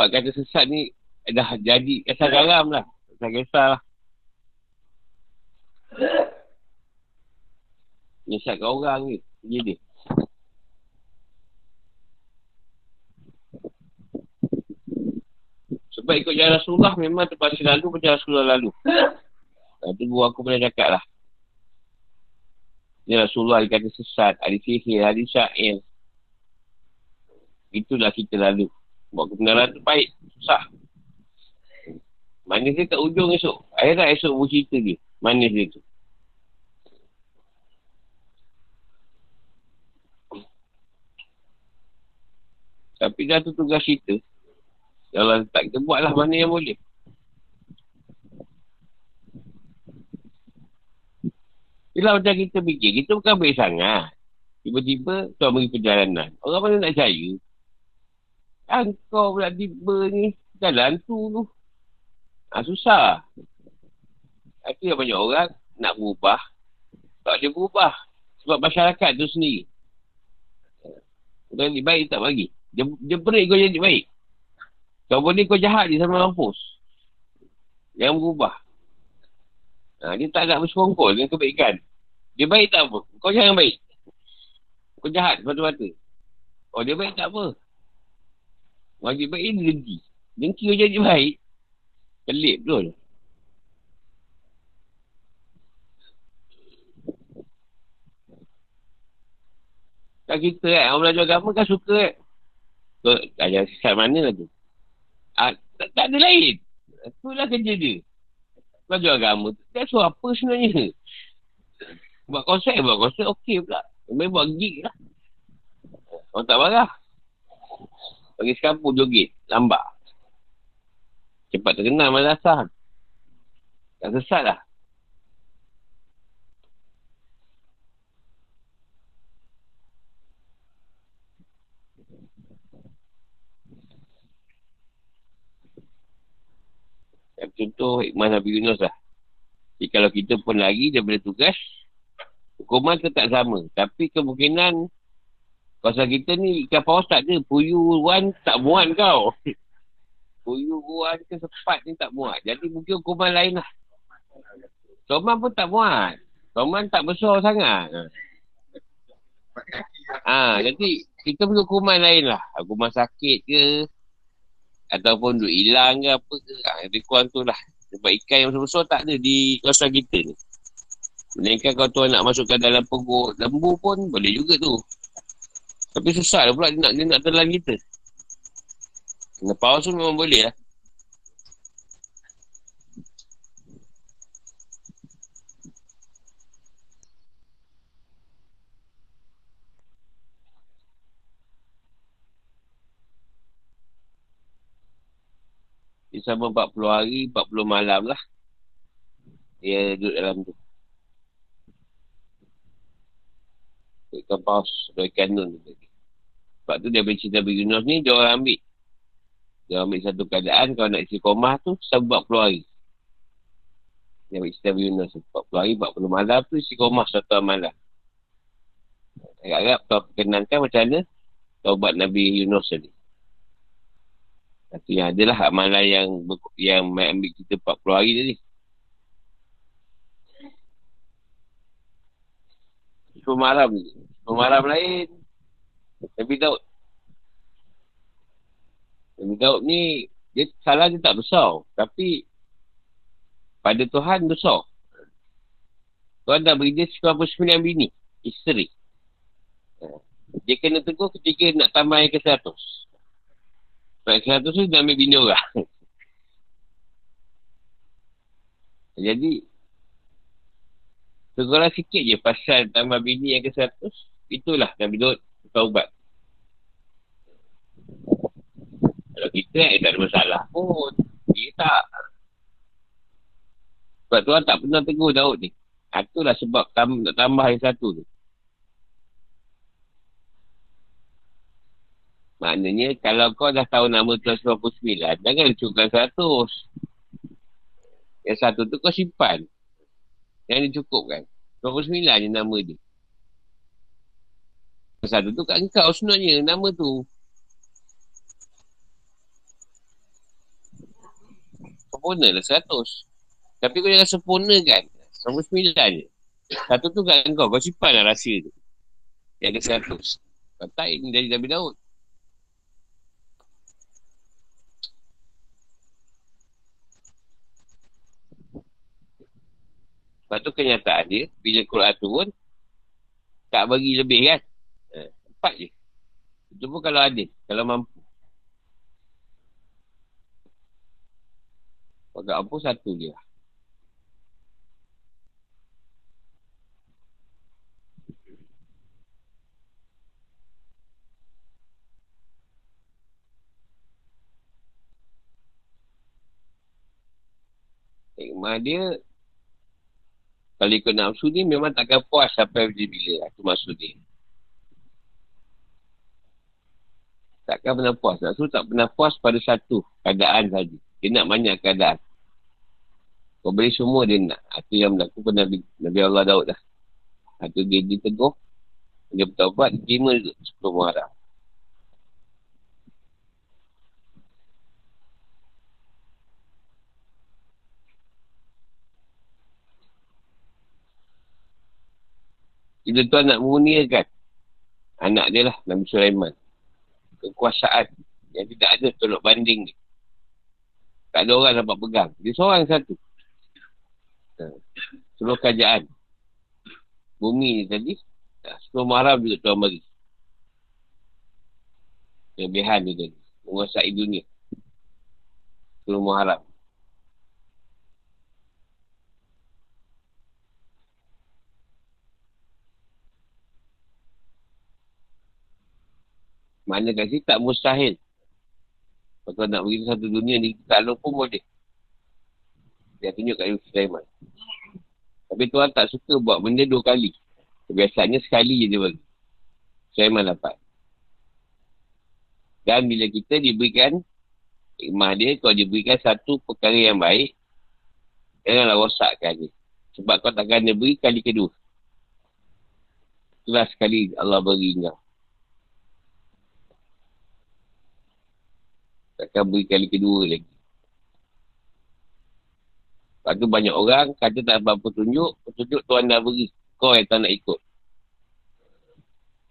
Sebab kata sesat ni dah jadi kisah garam lah. Kisah-kisah lah. Nyesatkan orang ni. Jadi dia. Sebab ikut jalan Rasulullah memang terpaksa lalu macam Rasulullah lalu. Itu guru aku pernah cakap lah. Ini Rasulullah dia kata sesat, ada sihir, ada syair. Itulah kita lalu. Buat kebenaran tu baik, susah. Manis dia kat ujung esok. Akhirat esok bercerita dia. Manis dia tu. Tapi dah tu tugas kita. Kalau tak kita buatlah mana yang boleh. Itulah macam kita fikir. Kita bukan baik sangat. Tiba-tiba Tuhan beri perjalanan. Orang mana nak percaya? Kan kau pula tiba ni. Jalan tu tu. Ha, susah. Tapi banyak orang nak berubah. Tak dia berubah. Sebab masyarakat tu sendiri. Kau jadi baik tak bagi. Dia, dia kau jadi baik. Kau boleh kau jahat dia sama mampus. Yang berubah. Ha, dia tak nak bersekongkol dengan kebaikan. Dia baik tak apa. Kau jangan baik. Kau jahat mata-mata. Oh dia baik tak apa. Wajib baik ni dengki. Dengki kau jadi baik. Pelik betul. Tak kita kan, orang belajar agama kan suka kan. Kau ajar sesat mana lah tu. Ah, tak, tak ada lain. Itulah kerja dia. Belajar agama tu. Dia suruh apa sebenarnya. Buat konsep, buat konsep okey pula. Memang buat gig lah. Orang tak marah. Bagi sekampur joget. Lambat. Cepat terkenal malasah. Tak sesat lah. Contoh hikmah Nabi Yunus lah. Jadi kalau kita pun lagi daripada tugas, hukuman tetap sama. Tapi kemungkinan Pasal kita ni ikan paus tak ada. Puyuan tak muat kau. Puyuan ke sepat ni tak muat. Jadi mungkin hukuman lain lah. Toman pun tak muat. Toman tak besar sangat. Ha, jadi kita perlu hukuman lain lah. Hukuman sakit ke. Ataupun duit hilang ke apa ke. Ha, lebih kurang tu lah. Sebab ikan yang besar-besar tak ada di kawasan kita ni. Melainkan kalau tuan nak masukkan dalam perut lembu pun boleh juga tu. Tapi susah lah pula dia nak, dia nak telan kita. Kena pause tu memang boleh lah. Dia sama 40 hari, 40 malam lah. Dia duduk dalam tu. Ikan paus, ikan nun tu. Sebab tu dia benci Nabi Yunus ni, dia orang ambil. Dia ambil satu keadaan, kalau nak isi komah tu, sebab 40 hari. Dia ambil cerita Nabi Yunus, 40 hari, 40 malam tu, isi komah satu malam. Agak-agak kau perkenankan macam mana taubat Nabi Yunus tadi. Tapi yang adalah amalan yang yang ambil kita 40 hari tadi. Pemaram ni. Pemaram lain Nabi Daud. Nabi Daud ni, dia salah dia tak besar. Tapi, pada Tuhan besar. Tuhan dah beri dia 99 bini. Isteri. Dia kena tegur ketika nak tambah yang ke 100. Sebab ke 100 tu dia ambil bini orang. Jadi, tegurlah sikit je pasal tambah bini yang ke 100. Itulah Nabi Daud taubat. Kalau kita eh, tak ada masalah pun. Dia tak. Sebab Tuhan tak pernah tegur Daud ni. Itulah sebab tam, nak tambah yang satu tu. Maknanya kalau kau dah tahu nama Tuhan 99, jangan cukupkan 100. Yang satu tu kau simpan. Yang dicukupkan. 29 je nama dia. Satu tu kat engkau sebenarnya nama tu. Sempurna lah seratus. Tapi kau jangan sempurna kan. Sama sembilan je. Satu tu kat engkau. Kau simpan lah rasa tu. Yang ke seratus. Kau tak ini dari Nabi Daud. Lepas tu kenyataan dia, bila Quran turun, tak bagi lebih kan? Empat je. Itu pun kalau ada. Kalau mampu. Tak mampu, satu je lah. Hikmah dia kalau ikut nafsu ni memang takkan puas sampai bila-bila. Itu maksud dia. takkan pernah puas. Rasul tak pernah puas pada satu keadaan saja. Dia nak banyak keadaan. Kau beri semua dia nak. Itu yang berlaku pada Nabi, Nabi Allah Daud dah. Atau dia diteguh. Dia bertawabat, dia terima sebelum Muharram. Kita tu anak kan? Anak dia lah, Nabi Sulaiman. Kekuasaan yang tidak ada tolok banding dia. Tak ada orang dapat pegang. Dia seorang satu. Ha. Seluruh kerajaan. Bumi ni tadi. Seluruh maram juga Tuhan bagi. Kelebihan dia tadi. Menguasai dunia. Seluruh Muharram. Mana kat sini tak mustahil. Kalau nak pergi satu dunia ni, kalau pun boleh. Dia tunjuk kat Yusuf Sulaiman. Tapi Tuhan tak suka buat benda dua kali. Biasanya sekali je dia bagi. Sulaiman dapat. Dan bila kita diberikan hikmah dia, kalau diberikan satu perkara yang baik, janganlah rosakkan dia. Sebab kau takkan dia beri kali kedua. Itulah sekali Allah beri kau. Takkan beri kali kedua lagi. Lepas tu banyak orang kata tak apa petunjuk, petunjuk Tuhan dah beri. Kau yang tak nak ikut.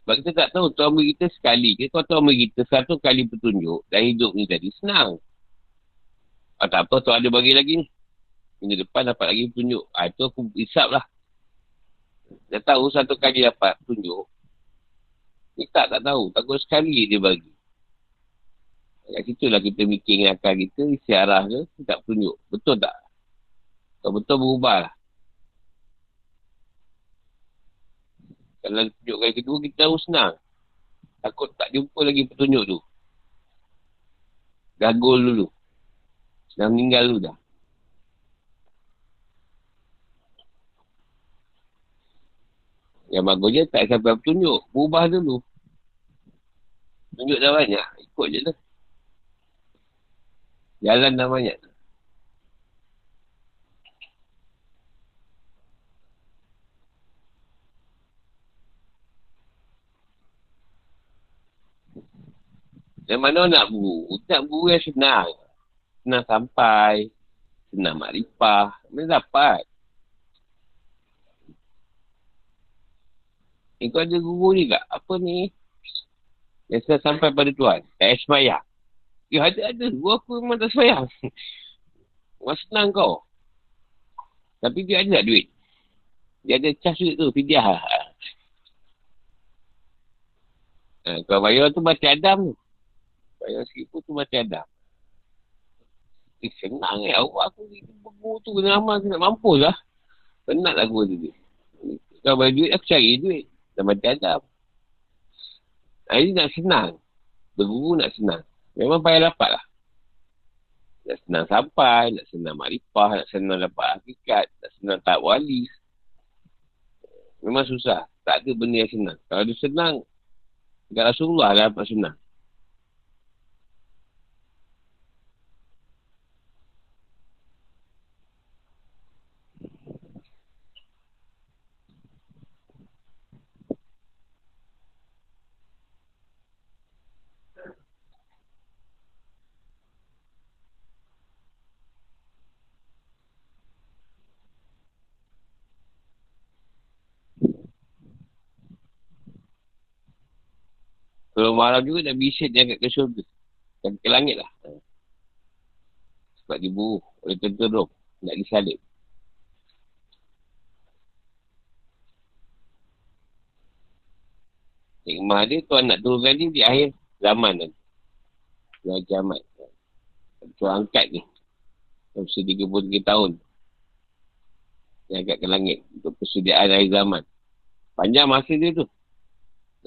Sebab kita tak tahu Tuhan beri kita sekali ke. Kalau Tuhan beri kita satu kali petunjuk dan hidup ni tadi senang. Ah, tak apa Tuhan ada bagi lagi ni. Minggu depan dapat lagi petunjuk. Ah, itu aku isap lah. Dah tahu satu kali dapat petunjuk. Ni tak, tak tahu. Takut sekali dia bagi. Kat situ lah kita mikir dengan akal kita, isi arah ke, tak tunjuk. Betul tak? Kalau betul berubah lah. Kalau tunjuk kali kedua, kita tahu senang. Takut tak jumpa lagi petunjuk tu. Gagul dulu. Senang meninggal dulu dah. Yang bagusnya tak sampai petunjuk. Berubah dulu. Tunjuk dah banyak. Ikut je lah. Jalan dah banyak. Yang mana nak buru? Nak buru yang senang. Senang sampai. Senang makrifah. Mana dapat? Eh, kau ada guru ni tak? Apa ni? Saya sampai pada Tuhan. Tak esmaya. Ya ada ada. Gua aku memang tak sayang. Memang senang kau. Tapi dia ada duit? Dia ada cas duit tu. Fidyah lah. Ha, kalau bayar tu mati Adam tu. Bayar seribu tu mati Adam. Eh, senang eh. Awak aku ni buku tu kena amal nak mampu lah. Penat lah gua tu. Kalau bayar duit aku cari duit. Dah mati Adam. Ini nak senang. Berguru nak senang. Memang payah dapat lah. Nak senang sampai, nak senang makrifah, nak senang dapat hakikat, nak senang tak wali. Memang susah. Tak ada benda yang senang. Kalau dia senang, dekat Rasulullah lah dapat senang. Kalau marah juga dah bisa dia ke syurga. Dan ke langit lah. Sebab diburuh oleh tentera Nak disalib. Hikmah dia tuan nak turunkan dia di akhir zaman kan. Di kiamat. Tuan angkat ni. Usia 33 tahun. Dia angkat ke langit. Untuk persediaan akhir zaman. Panjang masa dia tu.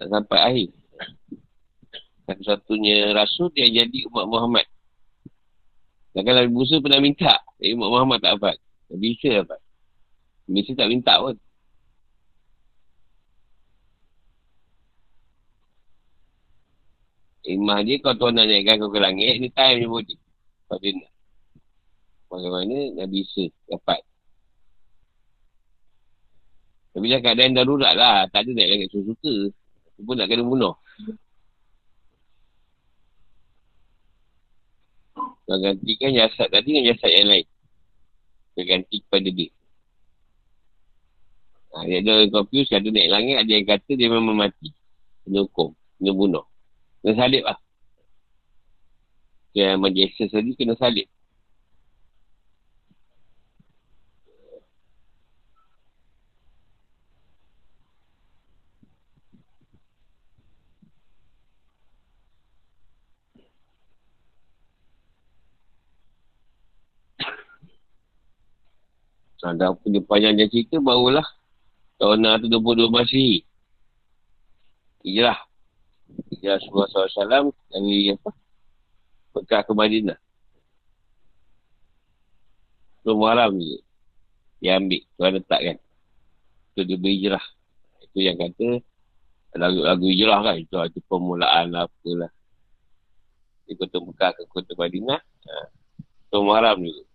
Tak sampai akhir. Satu-satunya rasul yang jadi umat Muhammad. Dan Nabi Musa pernah minta, jadi umat Muhammad tak dapat. Nabi Isa dapat. Nabi Isa tak minta pun. Imah dia kalau tuan nak naikkan kau ke langit, ni time je boleh. Kalau dia nak. Bagaimana Nabi Isa dapat. Tapi dah keadaan darurat lah. Tak ada nak lagi suka-suka. Pun nak kena bunuh. Kau gantikan jasad tadi dengan jasad yang lain. Kau ganti kepada dia. Ha, dia ada confuse, ada naik langit, ada yang kata dia memang mati. Kena hukum, kena bunuh. Kena salib lah. Yang majlis tadi kena salib. Ada punya panjang dia cerita barulah tahun 622 masih. Hijrah. Hijrah Rasulullah SAW dari apa? Mekah ke Madinah. Itu Muharram je. Dia ambil. Tuan letak kan. Itu dia berhijrah. Itu yang kata lagu-lagu hijrah kan. Itu, itu permulaan lah apalah. Di kota Mekah ke kota Madinah. Ha. Itu Muharram juga.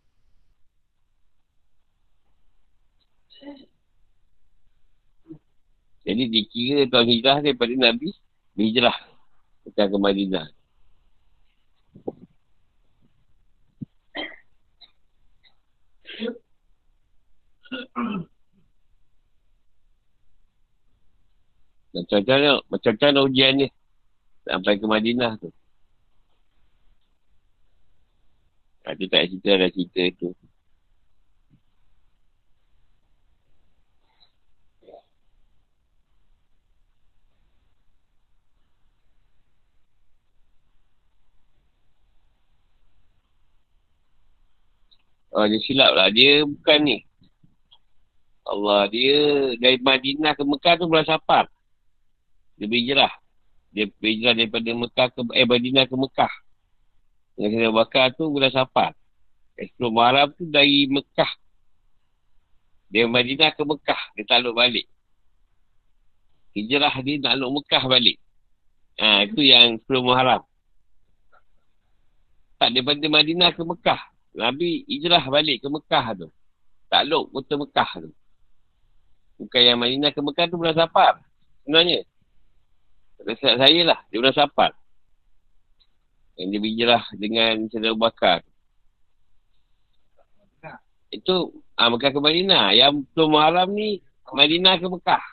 Jadi dikira tuan hijrah daripada Nabi berhijrah bukan ke Madinah. Macam-macam macam-macam ujian ni. Sampai ke Madinah tu. Nanti tak cerita dah cerita tu. Oh, dia silap lah. Dia bukan ni. Allah, dia dari Madinah ke Mekah tu bulan Safar. Dia berhijrah. Dia berhijrah daripada Mekah ke, eh, Madinah ke Mekah. Dengan Sayyidina Bakar tu bulan Safar. Sebelum Muharram tu dari Mekah. Dia Madinah ke Mekah. Dia takluk balik. Hijrah dia takluk Mekah balik. Ha, itu yang sebelum Muharram. Tak, daripada Madinah ke Mekah. Nabi hijrah balik ke Mekah tu. Takluk kota Mekah tu. Bukan yang Madinah ke Mekah tu bulan Safar. Sebenarnya. Resep saya lah. Dia bulan Safar. Yang dia hijrah dengan Saudara Bakar. Itu ah, Mekah ke Madinah. Yang tu Muharram ni Madinah ke Mekah.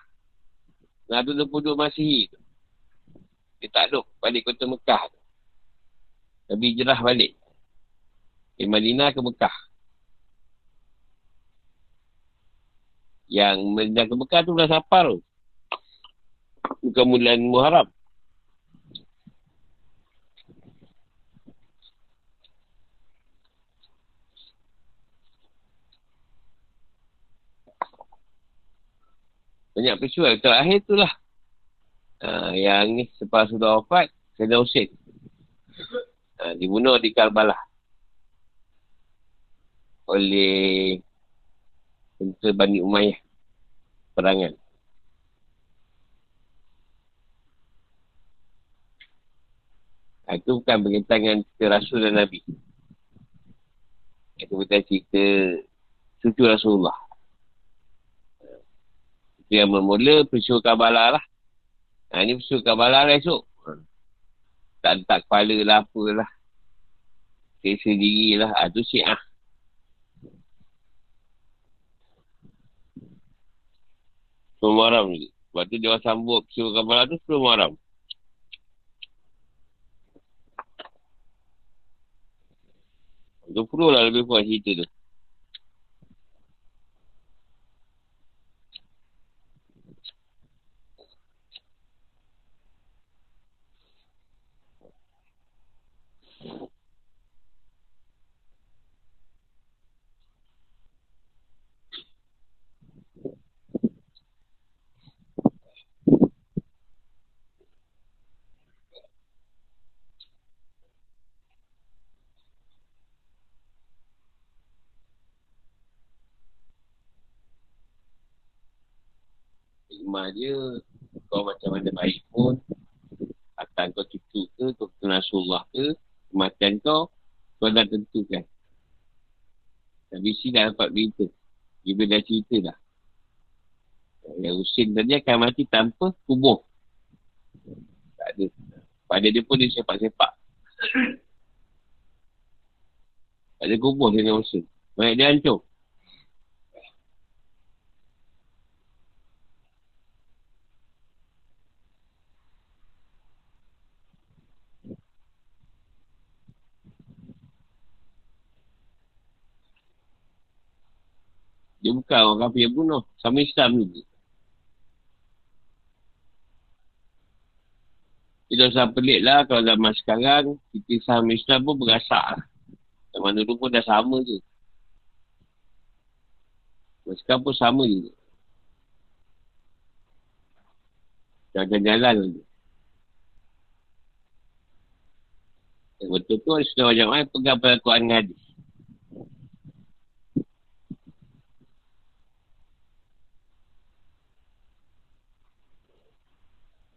Tu 22 Masihi tu. Dia takluk balik kota Mekah tu. Nabi hijrah balik. Dari Madinah ke Mekah. Yang Madinah ke Mekah tu bulan Safar tu. Bukan bulan Muharram. Banyak peristiwa. Terakhir tu lah. Ha, yang ni, selepas sudah wafat, Sayyidina Hussein. Ha, dibunuh di Karbala oleh tentera Bani Umayyah perangan. Ha, itu bukan berkaitan dengan cerita Rasul dan Nabi. Itu bukan cerita cucu Rasulullah. Itu yang bermula peristiwa Kabbalah lah. Ha, ini peristiwa Kabbalah lah esok. Tak letak kepala lah apalah. Kesa diri lah. Ha, itu syiah. Sebelum Muharram ni. Sebab tu dia orang sambut peristiwa Kabbalah tu sebelum Muharram. Dua puluh lah lebih kurang cerita tu. Hikmah dia kau macam mana baik pun akan kau cucu ke kau kenal Rasulullah ke kematian kau kau dah tentukan tapi si dah dapat berita dia dah cerita dah Yang Husin tadi akan mati tanpa kubur. Tak ada. Pada dia pun dia sepak-sepak. Tak ada kubur dengan Husin. Banyak dia hancur. Dia bukan orang kafir yang bunuh. Sama Islam juga. Kita usah pelik lah kalau zaman sekarang, kita sama Islam pun berasak. Zaman dulu pun dah sama je. Zaman sekarang pun sama je. Jalan-jalan lagi. Betul tu sudah wajib main pegang pada Quran hadis.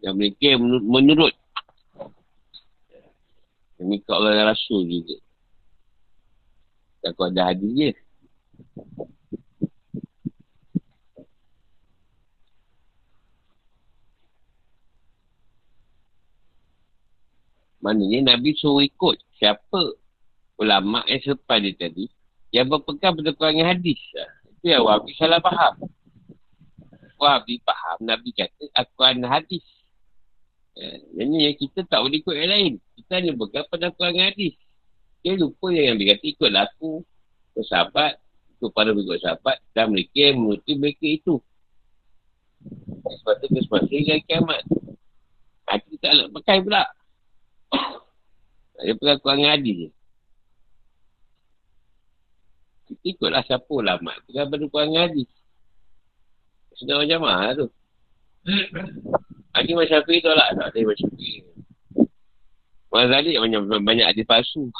Yang mereka menurut yang ikut Allah Rasul juga. Tak kau ada hadis je. Maknanya Nabi suruh ikut siapa ulama yang selepas dia tadi yang berpegang pada Quran hadis. Itu yang Wahabi salah faham. Wahabi faham Nabi kata Al-Quran hadis. Jadi yang kita tak boleh ikut yang lain. Kita hanya pegang pada Quran hadis. Dia lupa yang Nabi kata ikut laku sahabat, ikut para berikut sahabat dan mereka yang menuti mereka itu. Sebab tu kesemasa dengan kiamat. Ha, kita tak nak pakai pula. Dia pegang Quran hadis. Kita ikutlah siapa ulama. Pada Quran hadis. Sudah macam mana tu? Lagi Imam Syafi'i tolak tak ada Imam Syafi'i. Imam banyak, banyak ada palsu.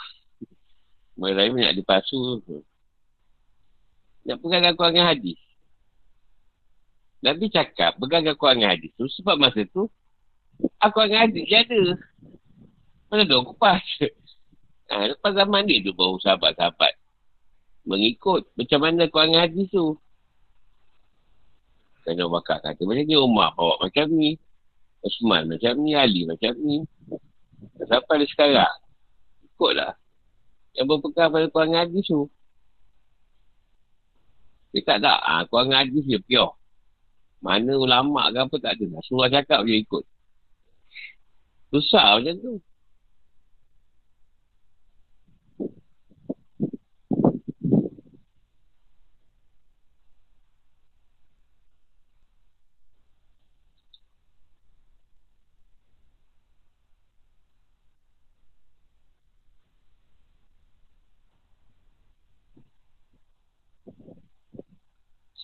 Imam banyak ada palsu. Nak pegang aku dengan hadis. Nabi cakap pegang aku dengan hadis tu sebab masa tu aku dengan hadis dia ada. Mana tu aku pas. Ha, lepas zaman dia tu baru sahabat-sahabat mengikut macam mana aku dengan hadis tu. Kena bakar kata macam ni Umar bawa macam ni. Osman macam ni, Ali macam ni. Sampai dia sekarang. Ikutlah. Yang berpegang pada Quran Hadis tu. Dia tak tak. Ha, Quran Hadis dia pure. Mana ulama' ke apa tak ada. Suruh cakap dia ikut. Susah macam tu.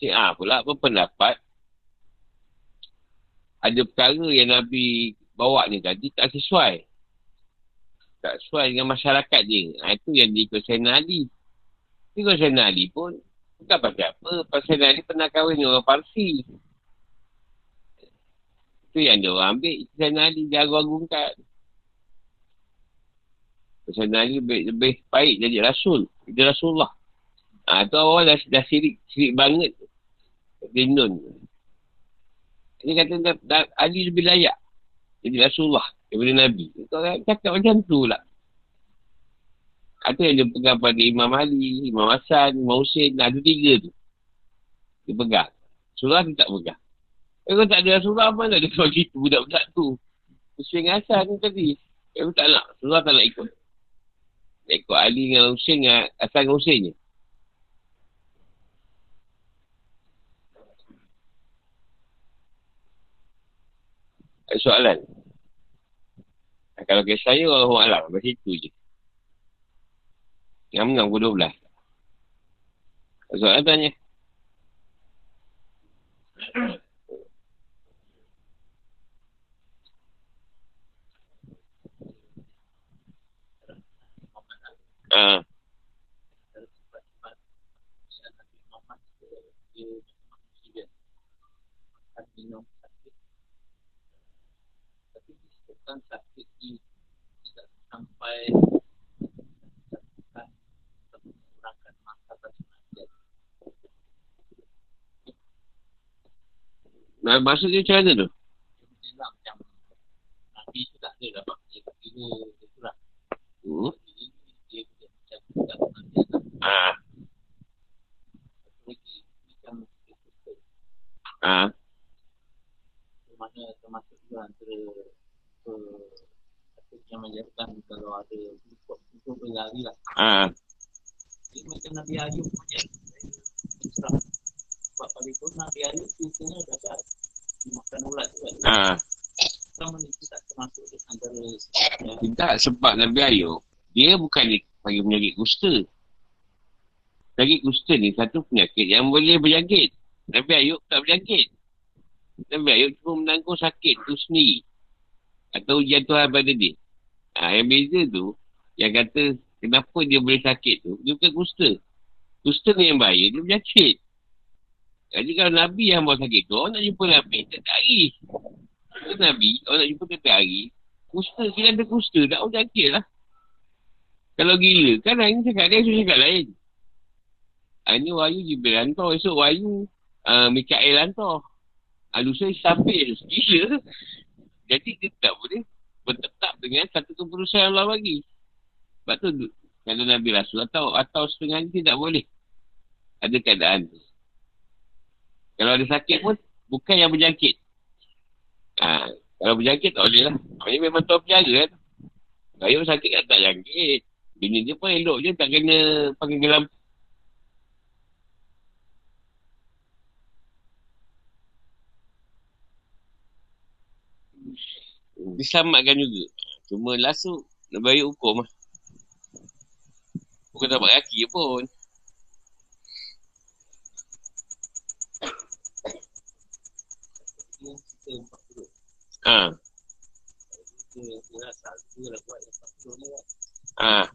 Syiah pula berpendapat ada perkara yang Nabi bawa ni tadi tak sesuai. Tak sesuai dengan masyarakat dia. Ha, itu yang diikut Sayyidina Ali. Ikut Sayyidina Ali pun bukan pasal apa. Pasal Sayyidina Ali pernah kahwin dengan orang Parsi. Itu yang dia orang ambil. Sayyidina Ali dia agung-agungkan. Sayyidina Ali lebih, lebih baik jadi Rasul. Jadi Rasulullah. Ha, tu awal dah, dah sirik, sirik banget. Rindun. Ini kata Ali lebih layak. Jadi Rasulullah daripada Nabi. Kau cakap macam tu lah. Ada yang dia pegang pada Imam Ali, Imam Hassan, Imam Hussein. Ada tiga tu. Dia pegang. Surah dia tak pegang. Eh, kalau tak ada Rasulullah, mana dia kau gitu budak-budak tu. Hussein Hassan ni tadi. Eh, tak nak. Surah tak nak ikut. Nak ikut Ali dengan Hussein dengan Hassan dengan Hussein je. Ada soalan? Kalau kisah saya, orang alam. Macam itu je. Ngam-ngam pukul 12. Ada soalan tanya. Ah. Bukan sakit ini tidak sampai mengurangkan masa bersengaja. Maksud dia macam mana tu? Dia macam Nabi tu tak ada dapat dia kira dia tu lah. Hmm. Dia dia macam tak Nabi tak Ah, macam dia ah. mana termasuk juga antara uh, apa yang menjadikan kalau ada untuk berlari lah. Ah, Dia macam Nabi Ayub Islam. Sebab kali tu Nabi Ayub ceritanya dapat dimakan ulat kan. ah. Sama ni tak termasuk di antara Tidak sebab Nabi Ayub, dia bukan bagi penyakit kusta. Penyakit kusta ni satu penyakit yang boleh berjangkit. Nabi Ayub tak berjangkit. Nabi Ayub cuma menanggung sakit tu sendiri. Atau ujian Tuhan pada dia. Ha, yang beza tu, yang kata kenapa dia boleh sakit tu, dia bukan kusta. Kusta ni yang bahaya, dia berjangkit. Jadi kalau Nabi yang bawa sakit tu, orang nak jumpa Nabi, tak hari. Kalau Nabi, orang nak jumpa tak hari, kusta, kita ada kusta, tak orang jangkit lah. Kalau gila, kan hari ni cakap dia, esok cakap lain. Hari ni Wahyu Jibril hantar, esok Wahyu uh, Mikael hantar. Ah, lusa Isafil, gila. Jadi dia tak boleh bertetap dengan satu keputusan yang Allah bagi. Sebab tu, kalau Nabi Rasul atau atau setengah ni tidak boleh. Ada keadaan tu. Kalau ada sakit pun, bukan yang berjangkit. Ha, kalau berjangkit tak boleh lah. Ini memang tuan penjara kan. Saya sakit kan tak jangkit. Bini dia pun elok je tak kena pakai gelam. Diselamatkan juga. Cuma last tu nak bayar hukum lah. Bukan dapat kaki pun. Ha. Ha.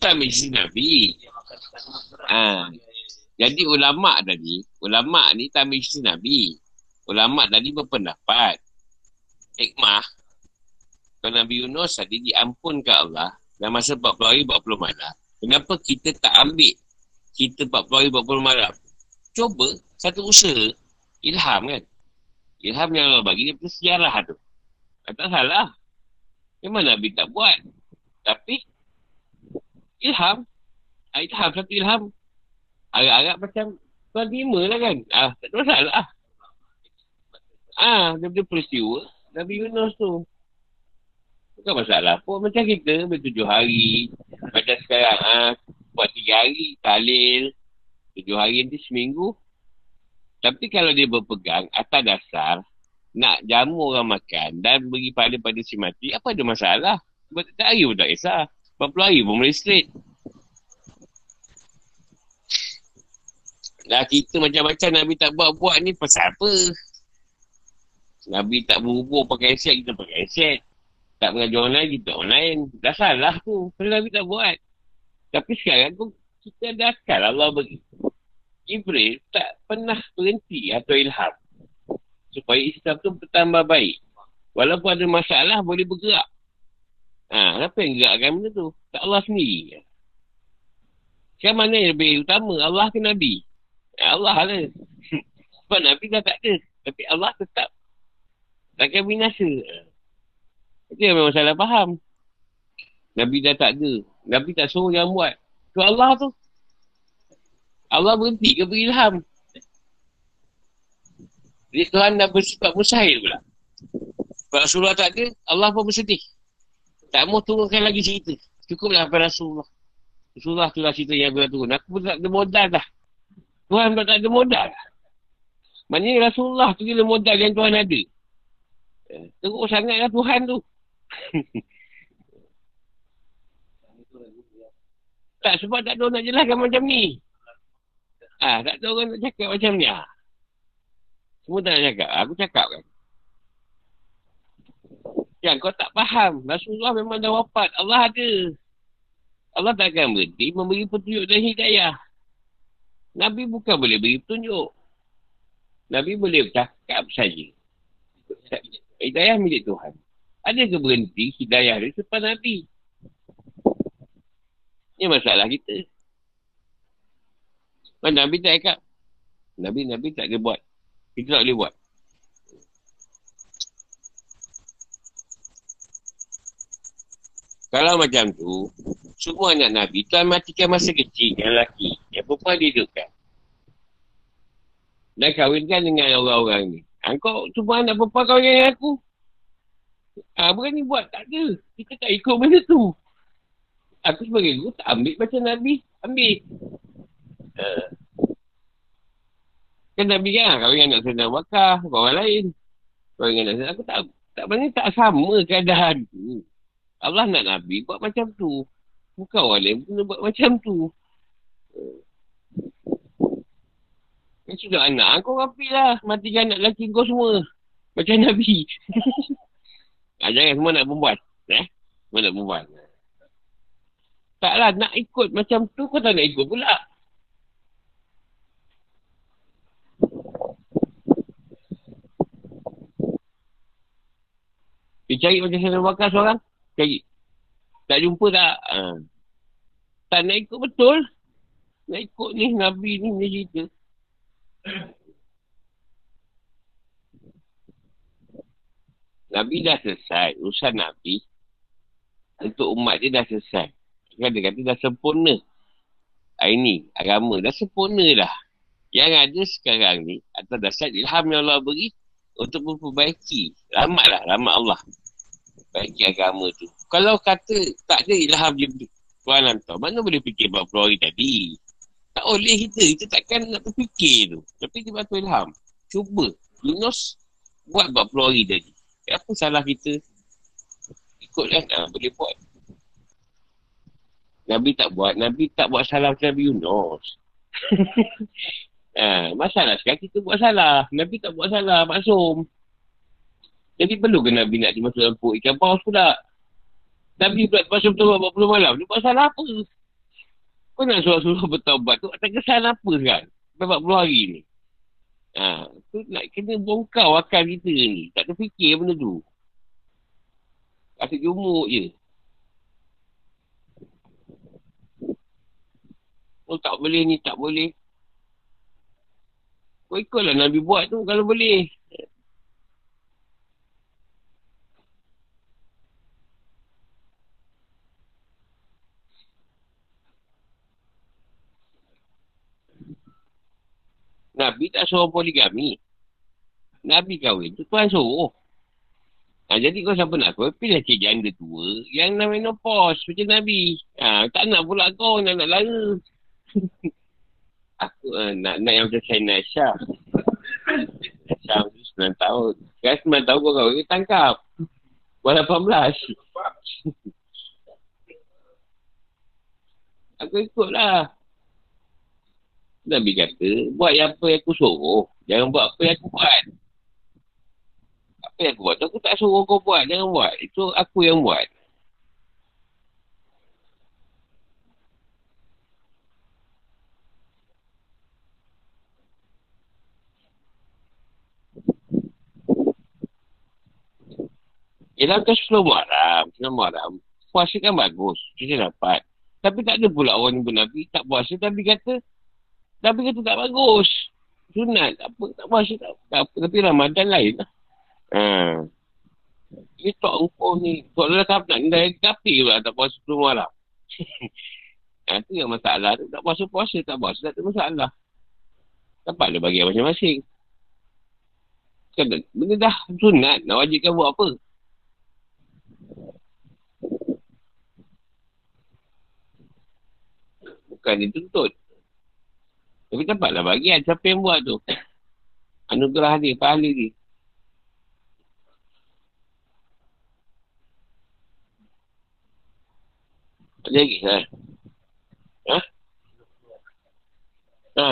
Tak ambil Nabi. dia Jadi ulama' tadi, ulama' ni tak sisi Nabi. Ulama' tadi berpendapat. Hikmah. Kalau Nabi Yunus tadi diampunkan Allah dalam masa 40 hari 40 malam. Kenapa kita tak ambil kita 40 hari 40 malam? Cuba satu usaha. Ilham kan? Ilham yang Allah bagi daripada sejarah tu. Tak salah. Memang Nabi tak buat. Tapi ilham. Ah, ilham, satu ilham. Agak-agak macam tuan lima lah kan. Ah, tak ada masalah. Ah, daripada peristiwa Nabi Yunus tu. Bukan masalah pun. Macam kita bertujuh hari. Macam sekarang, ah, buat tiga hari, talil. Tujuh hari nanti seminggu. Tapi kalau dia berpegang atas dasar, nak jamu orang makan dan beri pada pada si mati, apa ada masalah? Sebab tak hari pun tak kisah. 40 hari pun boleh straight. Dah kita macam-macam Nabi tak buat-buat ni pasal apa? Nabi tak berhubung pakai headset, kita pakai headset. Tak mengajar orang lain, kita lain. Dah salah tu. Kalau Nabi tak buat. Tapi sekarang tu, kita ada akal Allah bagi. Jibril tak pernah berhenti atau ilham. Supaya Islam tu bertambah baik. Walaupun ada masalah, boleh bergerak. Ha, kenapa yang gerakkan benda tu? Tak Allah sendiri. Sekarang mana yang lebih utama? Allah ke Nabi? Allah lah. Sebab Nabi dah tak ada. Tapi Allah tetap takkan binasa. Itu yang memang salah faham. Nabi dah tak ada. Nabi tak suruh yang buat. Tu Allah tu. Allah berhenti ke beri ilham. Jadi Tuhan dah bersifat mustahil pula. Sebab Rasulullah tak ada, Allah pun bersedih. Tak mau turunkan lagi cerita. Cukuplah pada Rasulullah. Rasulullah tu lah cerita yang aku dah turun. Aku pun tak ada modal dah. Tuhan tak ada modal. Maknanya Rasulullah tu gila modal yang Tuhan ada. Eh, Teruk sangatlah Tuhan tu. tak, sebab tak ada orang nak jelaskan macam ni. Ah, tak ada orang nak cakap macam ni. Ah. Semua tak nak cakap. Aku cakap kan. Yang kau tak faham. Rasulullah memang dah wafat. Allah ada. Allah tak akan berhenti memberi petunjuk dan hidayah. Nabi bukan boleh beri petunjuk. Nabi boleh bercakap saja. Hidayah milik Tuhan. Ada ke berhenti hidayah dia selepas Nabi? Ini masalah kita. Mana Nabi tak cakap. Nabi, Nabi tak ada buat. Kita tak boleh buat. Kalau macam tu, semua anak Nabi Tuhan matikan masa kecil yang lelaki. Yang perempuan dia hidupkan. Dan kahwinkan dengan orang-orang ni. Ha, kau semua anak perempuan kahwin dengan aku. Ha, berani buat? Tak ada. Kita tak ikut benda tu. Aku sebagai guru tak ambil macam Nabi. Ambil. Uh. Kan Nabi kan kahwin dengan anak saya bakar. Orang lain. Kahwin dengan anak saya. Aku tak, tak mana tak sama keadaan tu. Allah nak Nabi buat macam tu. Bukan orang lain pun buat macam tu. Kan sudah anak kau rapi lah. Matikan anak lelaki kau semua. Macam Nabi. ha, jangan semua nak perempuan. Eh? Semua nak perempuan. Taklah nak ikut macam tu kau tak nak ikut pula. Dia cari macam saya bakar seorang. Cari. Tak jumpa tak? Ha. Tak nak ikut betul. Nak ikut ni Nabi ni dia cerita. Nabi dah selesai. Urusan Nabi. Untuk umat dia dah selesai. Kan dia kata dah sempurna. Ini agama dah sempurna dah. Yang ada sekarang ni atau dasar ilham yang Allah beri untuk memperbaiki. Rahmat rahmat Allah bagi agama tu. Kalau kata tak ada ilham je Tuhan hantar, mana boleh fikir 40 hari tadi? Tak boleh kita, kita takkan nak terfikir tu. Tapi dia bantu ilham. Cuba, Yunus buat 40 hari tadi. Apa salah kita? Ikut kan, ha, boleh buat. Nabi tak buat, Nabi tak buat salah macam Nabi Yunus. ha, masalah sekarang kita buat salah. Nabi tak buat salah, maksum. Jadi perlu ke Nabi nak dimasuk dalam perut ikan paus pula? Nabi pula terpaksa bertaubat 40 malam. Dia buat salah apa? Kau nak suruh-suruh bertaubat tu tak kesalahan apa kan? 40 hari ni. Ha, tu nak kena bongkar akal kita ni. Tak terfikir benda tu. Kasih jumuk je. Oh tak boleh ni, tak boleh. Kau ikutlah Nabi buat tu kalau boleh. Nabi tak suruh poligami. Nabi kahwin tu Tuhan suruh. Ha, jadi kau siapa nak kahwin, pilih cik janda tua yang nak menopause macam Nabi. Ha, tak nak pula kau nak nak lara. Aku uh, nak, nak yang macam saya Nasha. Nasha tu 9 tahun. Kan 9 tahun kau kahwin, tangkap. Buat 18. Aku ikutlah. Nabi kata, buat yang apa yang aku suruh. Jangan buat apa yang aku buat. Apa yang aku buat aku tak suruh kau buat. Jangan buat. Itu aku yang buat. Ialah kau sebelum muaram, sebelum muaram, puasa kan bagus, kita dapat. Tapi tak ada pula orang yang bernabi, tak puasa, tapi kata, tapi kata tak bagus. Sunat. Tak apa. Tak puasa. Tak, tak apa. Tapi Ramadan lain lah. Ha. Ini tok engkau ni. Tok lelah nak dah tapi pula tak puasa 10 malam. ha, tu yang masalah tu. Tak puasa-puasa. Tak puasa. Tak ada masalah. Dapat dia bagi masing-masing. Kan, benda dah sunat. Nak wajibkan buat apa? Bukan dituntut. Tapi dapatlah bagian siapa yang buat tu. Anugerah dia, pahala dia. Ada lagi, ha? Ha? Ha?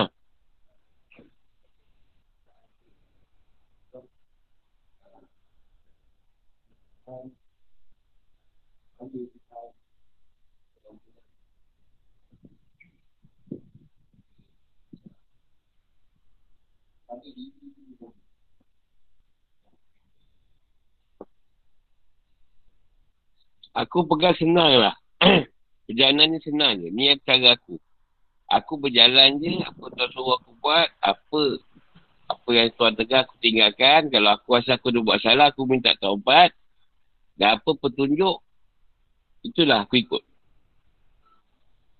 Thank you. Aku pegang senang lah. Perjalanan ni senang je. Ni cara aku. Aku berjalan je. Apa Tuhan suruh aku buat. Apa apa yang Tuhan tegar aku tinggalkan. Kalau aku rasa aku dah buat salah. Aku minta taubat. Dan apa petunjuk. Itulah aku ikut.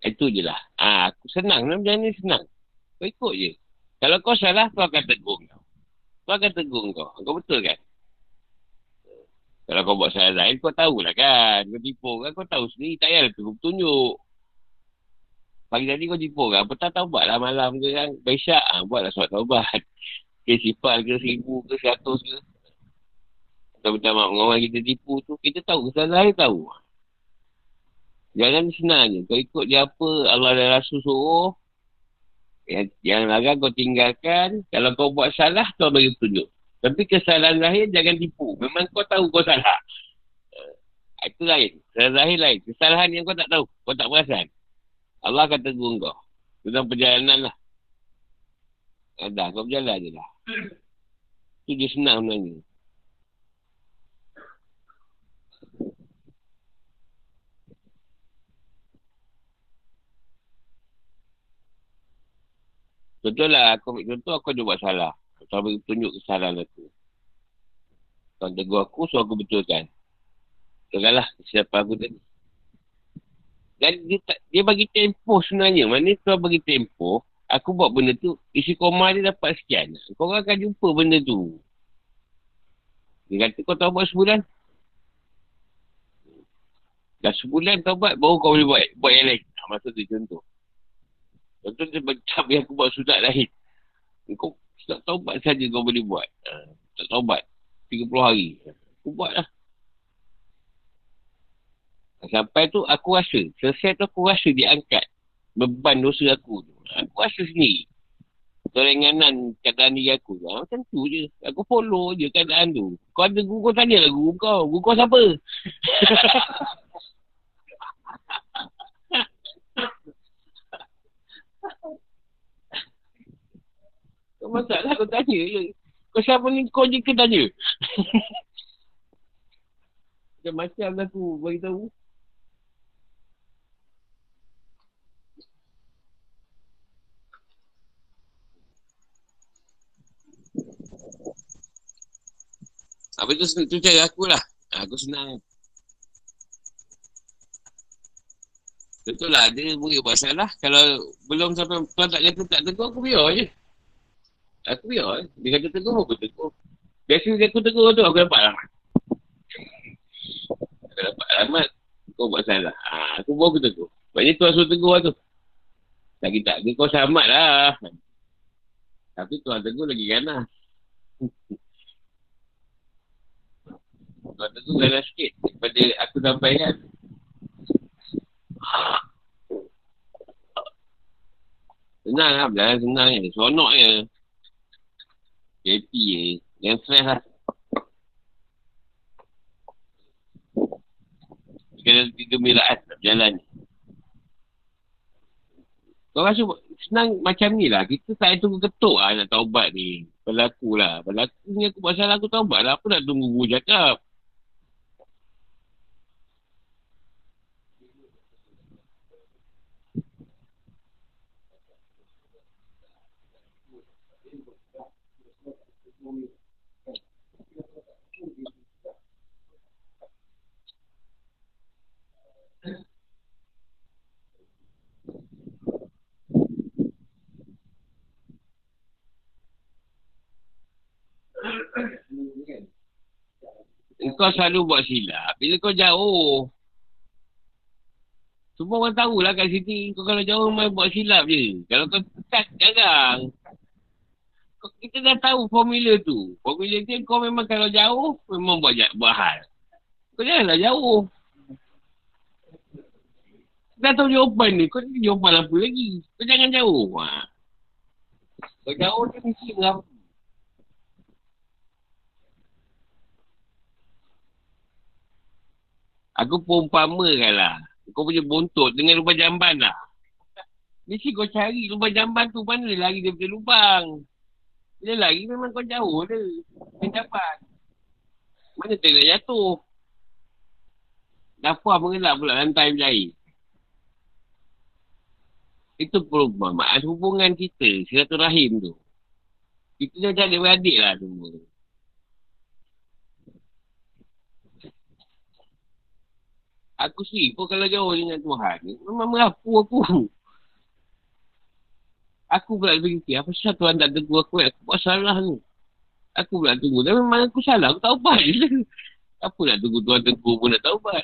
Itu je lah. Ha, aku senang. Perjalanan ni senang. Kau ikut je. Kalau kau salah, kau akan tegur kau. Kau akan tegur kau. Kau betul kan? Kalau kau buat salah lain, kau tahulah kan. Kau tipu kan, kau tahu sendiri. Tak payah tu tunjuk. Pagi tadi kau tipu kan. Petang taubat lah malam ke kan. Besyak, ha, buatlah suat taubat. Ke sifal ke seribu ke seratus ke. Atau minta maaf dengan orang kita tipu tu. Kita tahu kesalahan lain tahu. Jangan senang je. Kau ikut dia apa Allah dan Rasul suruh. Yang, yang larang kau tinggalkan. Kalau kau buat salah, kau bagi tunjuk. Tapi kesalahan lahir jangan tipu. Memang kau tahu kau salah. Uh, itu lain. Kesalahan lahir lain. Kesalahan yang kau tak tahu. Kau tak perasan. Allah akan tegur kau. Dalam perjalanan lah. Ah, dah, kau berjalan je lah. Itu dia senang sebenarnya. Betul lah, aku ambil contoh, aku ada buat salah. Tuan beri tunjuk kesalahan aku. Tuan tegur aku, so aku betulkan. Betulkanlah kesilapan aku tadi. Dan dia, tak, dia bagi tempoh sebenarnya. Mana tuan bagi tempoh, aku buat benda tu, isi koma dia dapat sekian. Kau akan jumpa benda tu. Dia kata kau tahu buat sebulan. Dah sebulan kau buat, baru kau boleh buat, buat yang lain. Ha, masa tu contoh. Contoh dia yang aku buat sunat lahir. Kau tak taubat saja kau boleh buat. Uh, tak taubat. 30 hari. Aku buat lah. Sampai tu aku rasa. Selesai tu aku rasa dia angkat. Beban dosa aku tu. Aku rasa sendiri. Kerenganan keadaan diri aku. Ha, macam tu je. Aku follow je keadaan tu. Kau ada guru kau tanya lah guru kau. Guru kau siapa? Kau masalah kau tanya je. Kau siapa ni kau je ke tanya? Macam-macam lah tu beritahu. Apa tu, tu cara aku lah. Aku senang. Betul lah, dia boleh buat salah. Kalau belum sampai tuan tak kata tak tegur, aku biar je. Aku biar. Dia kata tegur, aku tegur. Biasa dia aku tegur tu, aku dapat alamat. Aku dapat alamat, kau buat salah. Ha, aku bawa aku tegur. Sebabnya tuan suruh tegur lah tu. Tak, dia kau selamat lah. Tapi tuan tegur lagi ganas. tuan tegur ganas sikit daripada aku sampai kan. Senang lah, berjalan senang je. Seronok je. Happy je. Jangan stress lah. Kena kegembiraan berjalan ni. Kau rasa senang macam ni lah. Kita tak tunggu ketuk lah nak taubat ni. Berlaku lah. Berlaku ni aku buat salah aku taubat lah. Apa nak tunggu guru cakap? Kau selalu buat silap. Bila kau jauh. Semua orang tahulah kat sini. Kau kalau jauh main buat silap je. Kalau kau dekat, jarang. Kita dah tahu formula tu. Formula tu kau memang kalau jauh, memang buat, buat hal. Kau janganlah jauh. Dah tahu jawapan ni. Kau ni jawapan apa lagi? Kau jangan jauh. Ha. Kau jauh tu mesti berapa. Aku pun umpamakan lah. Kau punya bontot dengan lubang jamban lah. Mesti kau cari lubang jamban tu mana lari dia punya lubang. Bila lari memang kau jauh dia. Dia dapat. Mana tengah jatuh. Dapur mengelak pula lantai berjahit. Itu perumpamaan hubungan kita, silaturahim tu. Kita dah jadi beradik lah semua. Aku sendiri pun kalau jauh dengan Tuhan ni, memang merapu aku. Aku pula fikir, apa sebab Tuhan tak tegur aku, aku buat salah ni. Aku pula tunggu, tapi memang aku salah, aku taubat je. Apa nak tunggu Tuhan tegur pun nak taubat.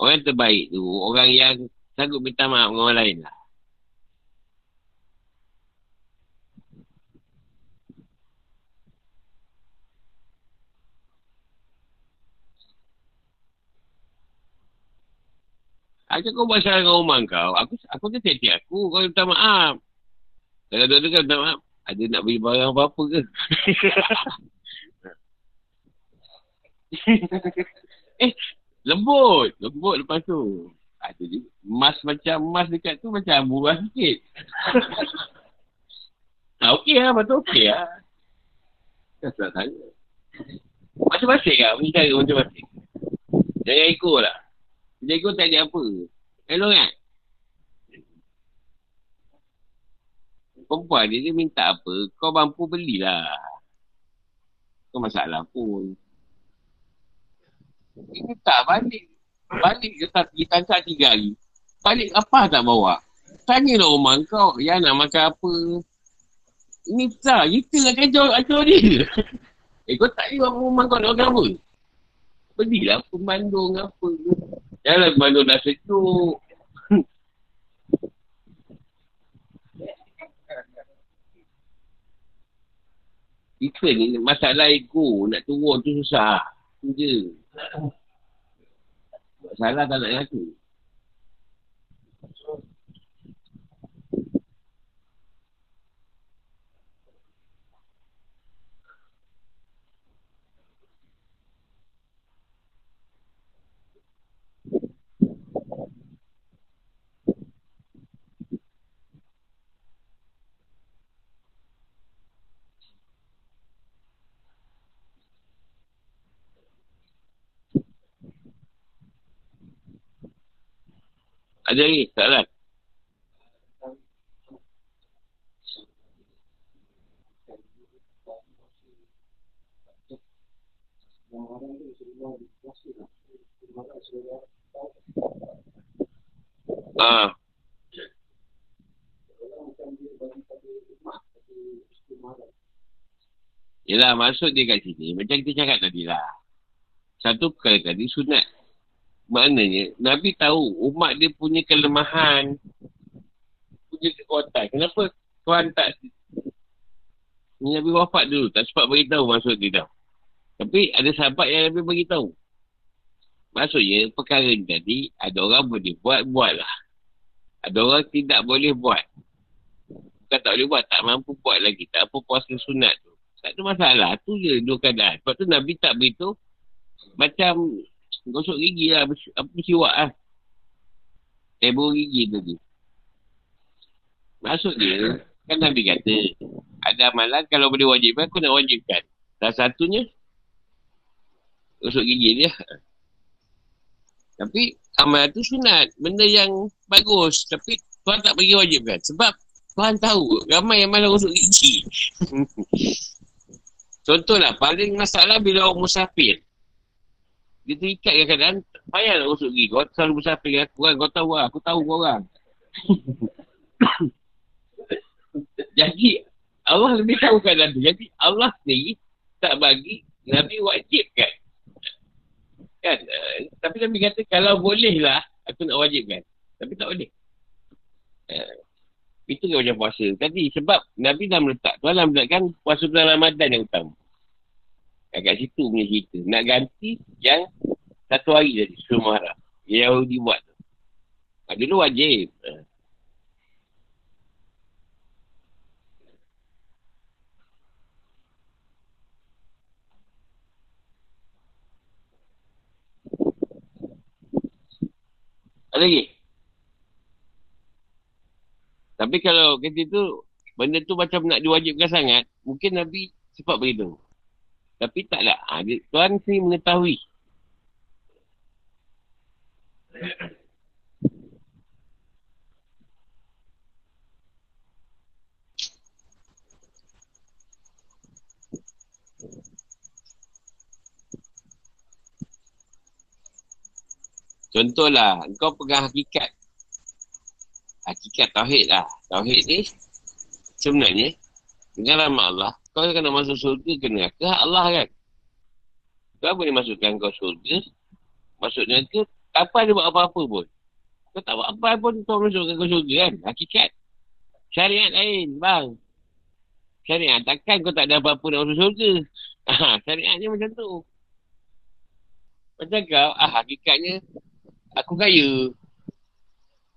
Orang terbaik tu, orang yang sanggup minta maaf dengan orang lain lah. Aku kau buat salah dengan rumah kau. Aku aku tu tiap aku. Kau minta maaf. Kalau dua-dua kan minta maaf. Ada nak beli barang apa-apa ke? eh, lembut. Lembut lepas tu. Ada juga. Mas macam mas dekat tu macam murah sikit. ah, okey lah. Betul okey lah. Tak salah tanya. Macam-macam lah. Cara macam-macam. Jangan ikut lah. Lego tak ada apa. Elok kan? Perempuan dia, dia minta apa, kau mampu belilah. Kau masalah pun. Dia tak balik. Balik ke tak tangkap tiga hari. Balik apa tak bawa? Tanya lah rumah kau, yang nak makan apa. Ini tak, kita lah kacau, kacau dia. eh kau tak ada rumah kau nak makan apa? Belilah pemandung apa. Janganlah pemandung dah sejuk. Kita ni masalah ego nak turun tu susah. Tu je. Masalah tak nak ngaku. Ada lagi? Lah. Ah. Yelah, maksud dia kat sini, macam kita cakap tadi lah. Satu perkara tadi sunat. Maknanya, Nabi tahu umat dia punya kelemahan, punya kekuatan. Kenapa Tuhan tak Nabi wafat dulu, tak sempat beritahu maksud dia tahu. Tapi ada sahabat yang Nabi beritahu. Maksudnya, perkara ni tadi, ada orang boleh buat, buatlah. Ada orang tidak boleh buat. Bukan tak boleh buat, tak mampu buat lagi. Tak apa puasa sunat tu. Tak ada masalah. Tu je dua keadaan. Sebab tu Nabi tak beritahu. Macam gosok gigi lah. Apa siwak lah. Tebur gigi tadi. Maksud dia, kan Nabi kata, ada amalan kalau boleh wajibkan, aku nak wajibkan. Salah satunya, gosok gigi dia. Tapi, amalan tu sunat. Benda yang bagus. Tapi, Tuhan tak bagi wajibkan. Sebab, Tuhan tahu, ramai yang malah gosok gigi. Contohlah, paling masalah bila orang musafir. Dia terikat kadang-kadang, payah nak gosok gigi. Kau selalu musafir dengan aku kan, kau tahu lah. Aku tahu kau orang. Jadi, Allah lebih tahu keadaan tu. Jadi, Allah ni tak bagi Nabi wajibkan. Kan? Uh, tapi Nabi kata, kalau boleh lah, aku nak wajibkan. Tapi tak boleh. Uh, itu kan macam puasa. Tadi sebab Nabi dah meletak. Tuan dah meletakkan puasa bulan Ramadan yang utama. Kat situ punya cerita. Nak ganti yang satu hari tadi. Semua harap. Yang Yahudi buat tu. Ha, dulu wajib. Ada lagi? Tapi kalau kata tu, benda tu macam nak diwajibkan sangat, mungkin Nabi cepat beritahu. Tapi taklah. Ha, dia, Tuhan sendiri mengetahui. Contohlah, kau pegang hakikat. Hakikat Tauhid lah. Tauhid ni, sebenarnya, dengan nama Allah, kau kena masuk surga ke neraka, hak Allah kan? Kau boleh masukkan kau surga, masuk neraka, apa dia buat apa-apa pun. Kau tak buat apa pun, kau masukkan kau surga kan? Hakikat. Syariat lain, bang. Syariat, takkan kau tak ada apa-apa nak masuk surga. Ha, syariat ni macam tu. Macam kau, ah, hakikatnya, aku kaya.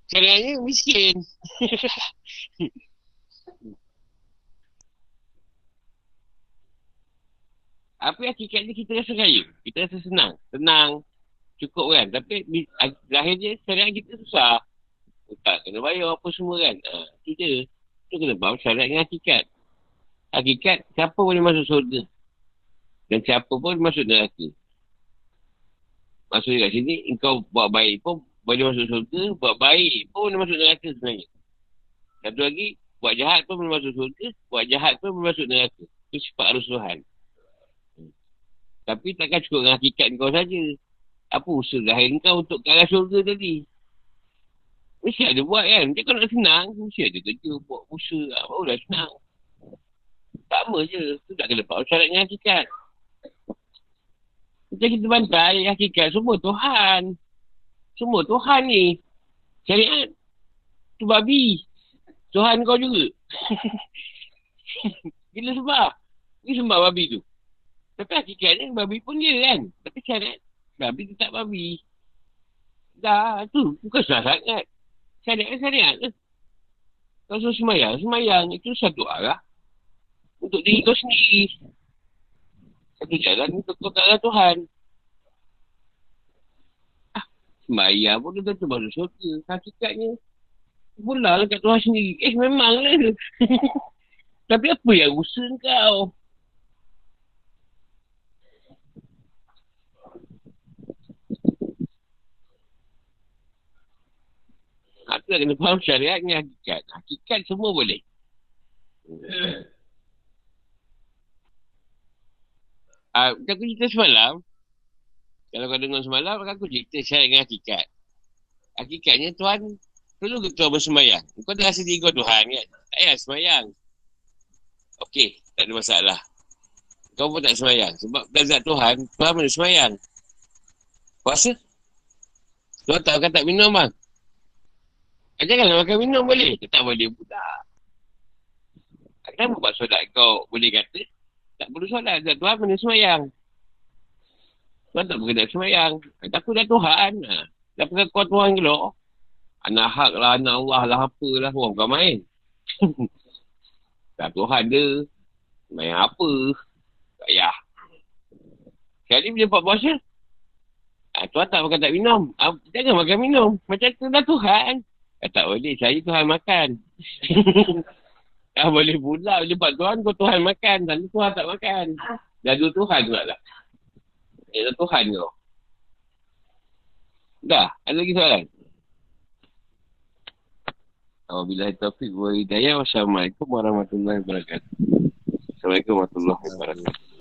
Syariatnya miskin. Apa hakikat ni kita rasa kaya? Kita rasa senang. Senang. Cukup kan? Tapi lahirnya syariat kita susah. Tak kena bayar apa semua kan? Ha, tu je. Tu kena bawa syariat dengan hakikat. Hakikat, siapa boleh masuk surga? Dan siapa pun masuk neraka. Maksudnya kat sini, engkau buat baik pun boleh masuk surga. Buat baik pun boleh masuk neraka sebenarnya. Satu lagi, buat jahat pun boleh masuk surga. Buat jahat pun boleh masuk neraka. Itu sifat arus Tuhan. Tapi takkan cukup dengan hakikat kau saja. Apa usaha lahir kau untuk ke arah syurga tadi? Mesti ada buat kan. Macam kau nak senang, mesti ada kerja buat usaha. Apa dah senang. Sama je. Tu tak kena lepas syarat dengan hakikat. Macam kita bantai hakikat. Semua Tuhan. Semua Tuhan ni. Syariat. Tu babi. Tuhan kau juga. Gila sebab. Ni sembah babi tu. Tapi hakikatnya babi pun dia kan. Tapi syarat babi tu tak babi. Dah tu. Bukan salah sangat. Syariat kan syariat ke. Kau suruh semayang. Semayang itu satu arah. Untuk diri kau sendiri. Satu jalan untuk kau arah Tuhan. Ah, semayang pun tu tu baru surga. Hakikatnya. Pula lah kat Tuhan sendiri. Eh memang lah. Tapi apa yang usaha kau? Aku nak kena faham syariat ni hakikat. Hakikat semua boleh. Uh, aku cerita semalam. Kalau kau dengar semalam, aku cerita syariat dengan hakikat. Hakikatnya Tuhan perlu ke Tuhan bersemayang. Kau dah rasa diri kau Tuhan kan? Tak payah semayang. Okey, tak ada masalah. Kau pun tak semayang. Sebab dah Tuhan, Tuhan mana semayang. Puasa? Tuhan tak kata tak minum bang. Janganlah makan minum boleh. Tak boleh pula. Kenapa buat solat kau boleh kata? Tak perlu solat. Tuhan mana semayang. Tuhan tak perlu semayang. Aku dah Tuhan. Ha. Dah pergi kau Tuhan ke lo? Anak hak lah, anak Allah lah, apalah. Orang kau main. tak Tuhan dia. Main apa? Tak payah. Sekali bila buat puasa. Ha, tak makan tak minum. Ha, jangan makan minum. Macam tu dah Tuhan. Eh, tak boleh. Saya Tuhan makan. tak boleh pula. Buat Tuhan kau Tuhan makan. Tapi Tuhan tak makan. Dah dua Tuhan pula lah. Eh, dah Tuhan kau. Dah. Ada lagi soalan? Alhamdulillah taufiq wa hidayah. Wassalamualaikum warahmatullahi wabarakatuh. Assalamualaikum warahmatullahi wabarakatuh.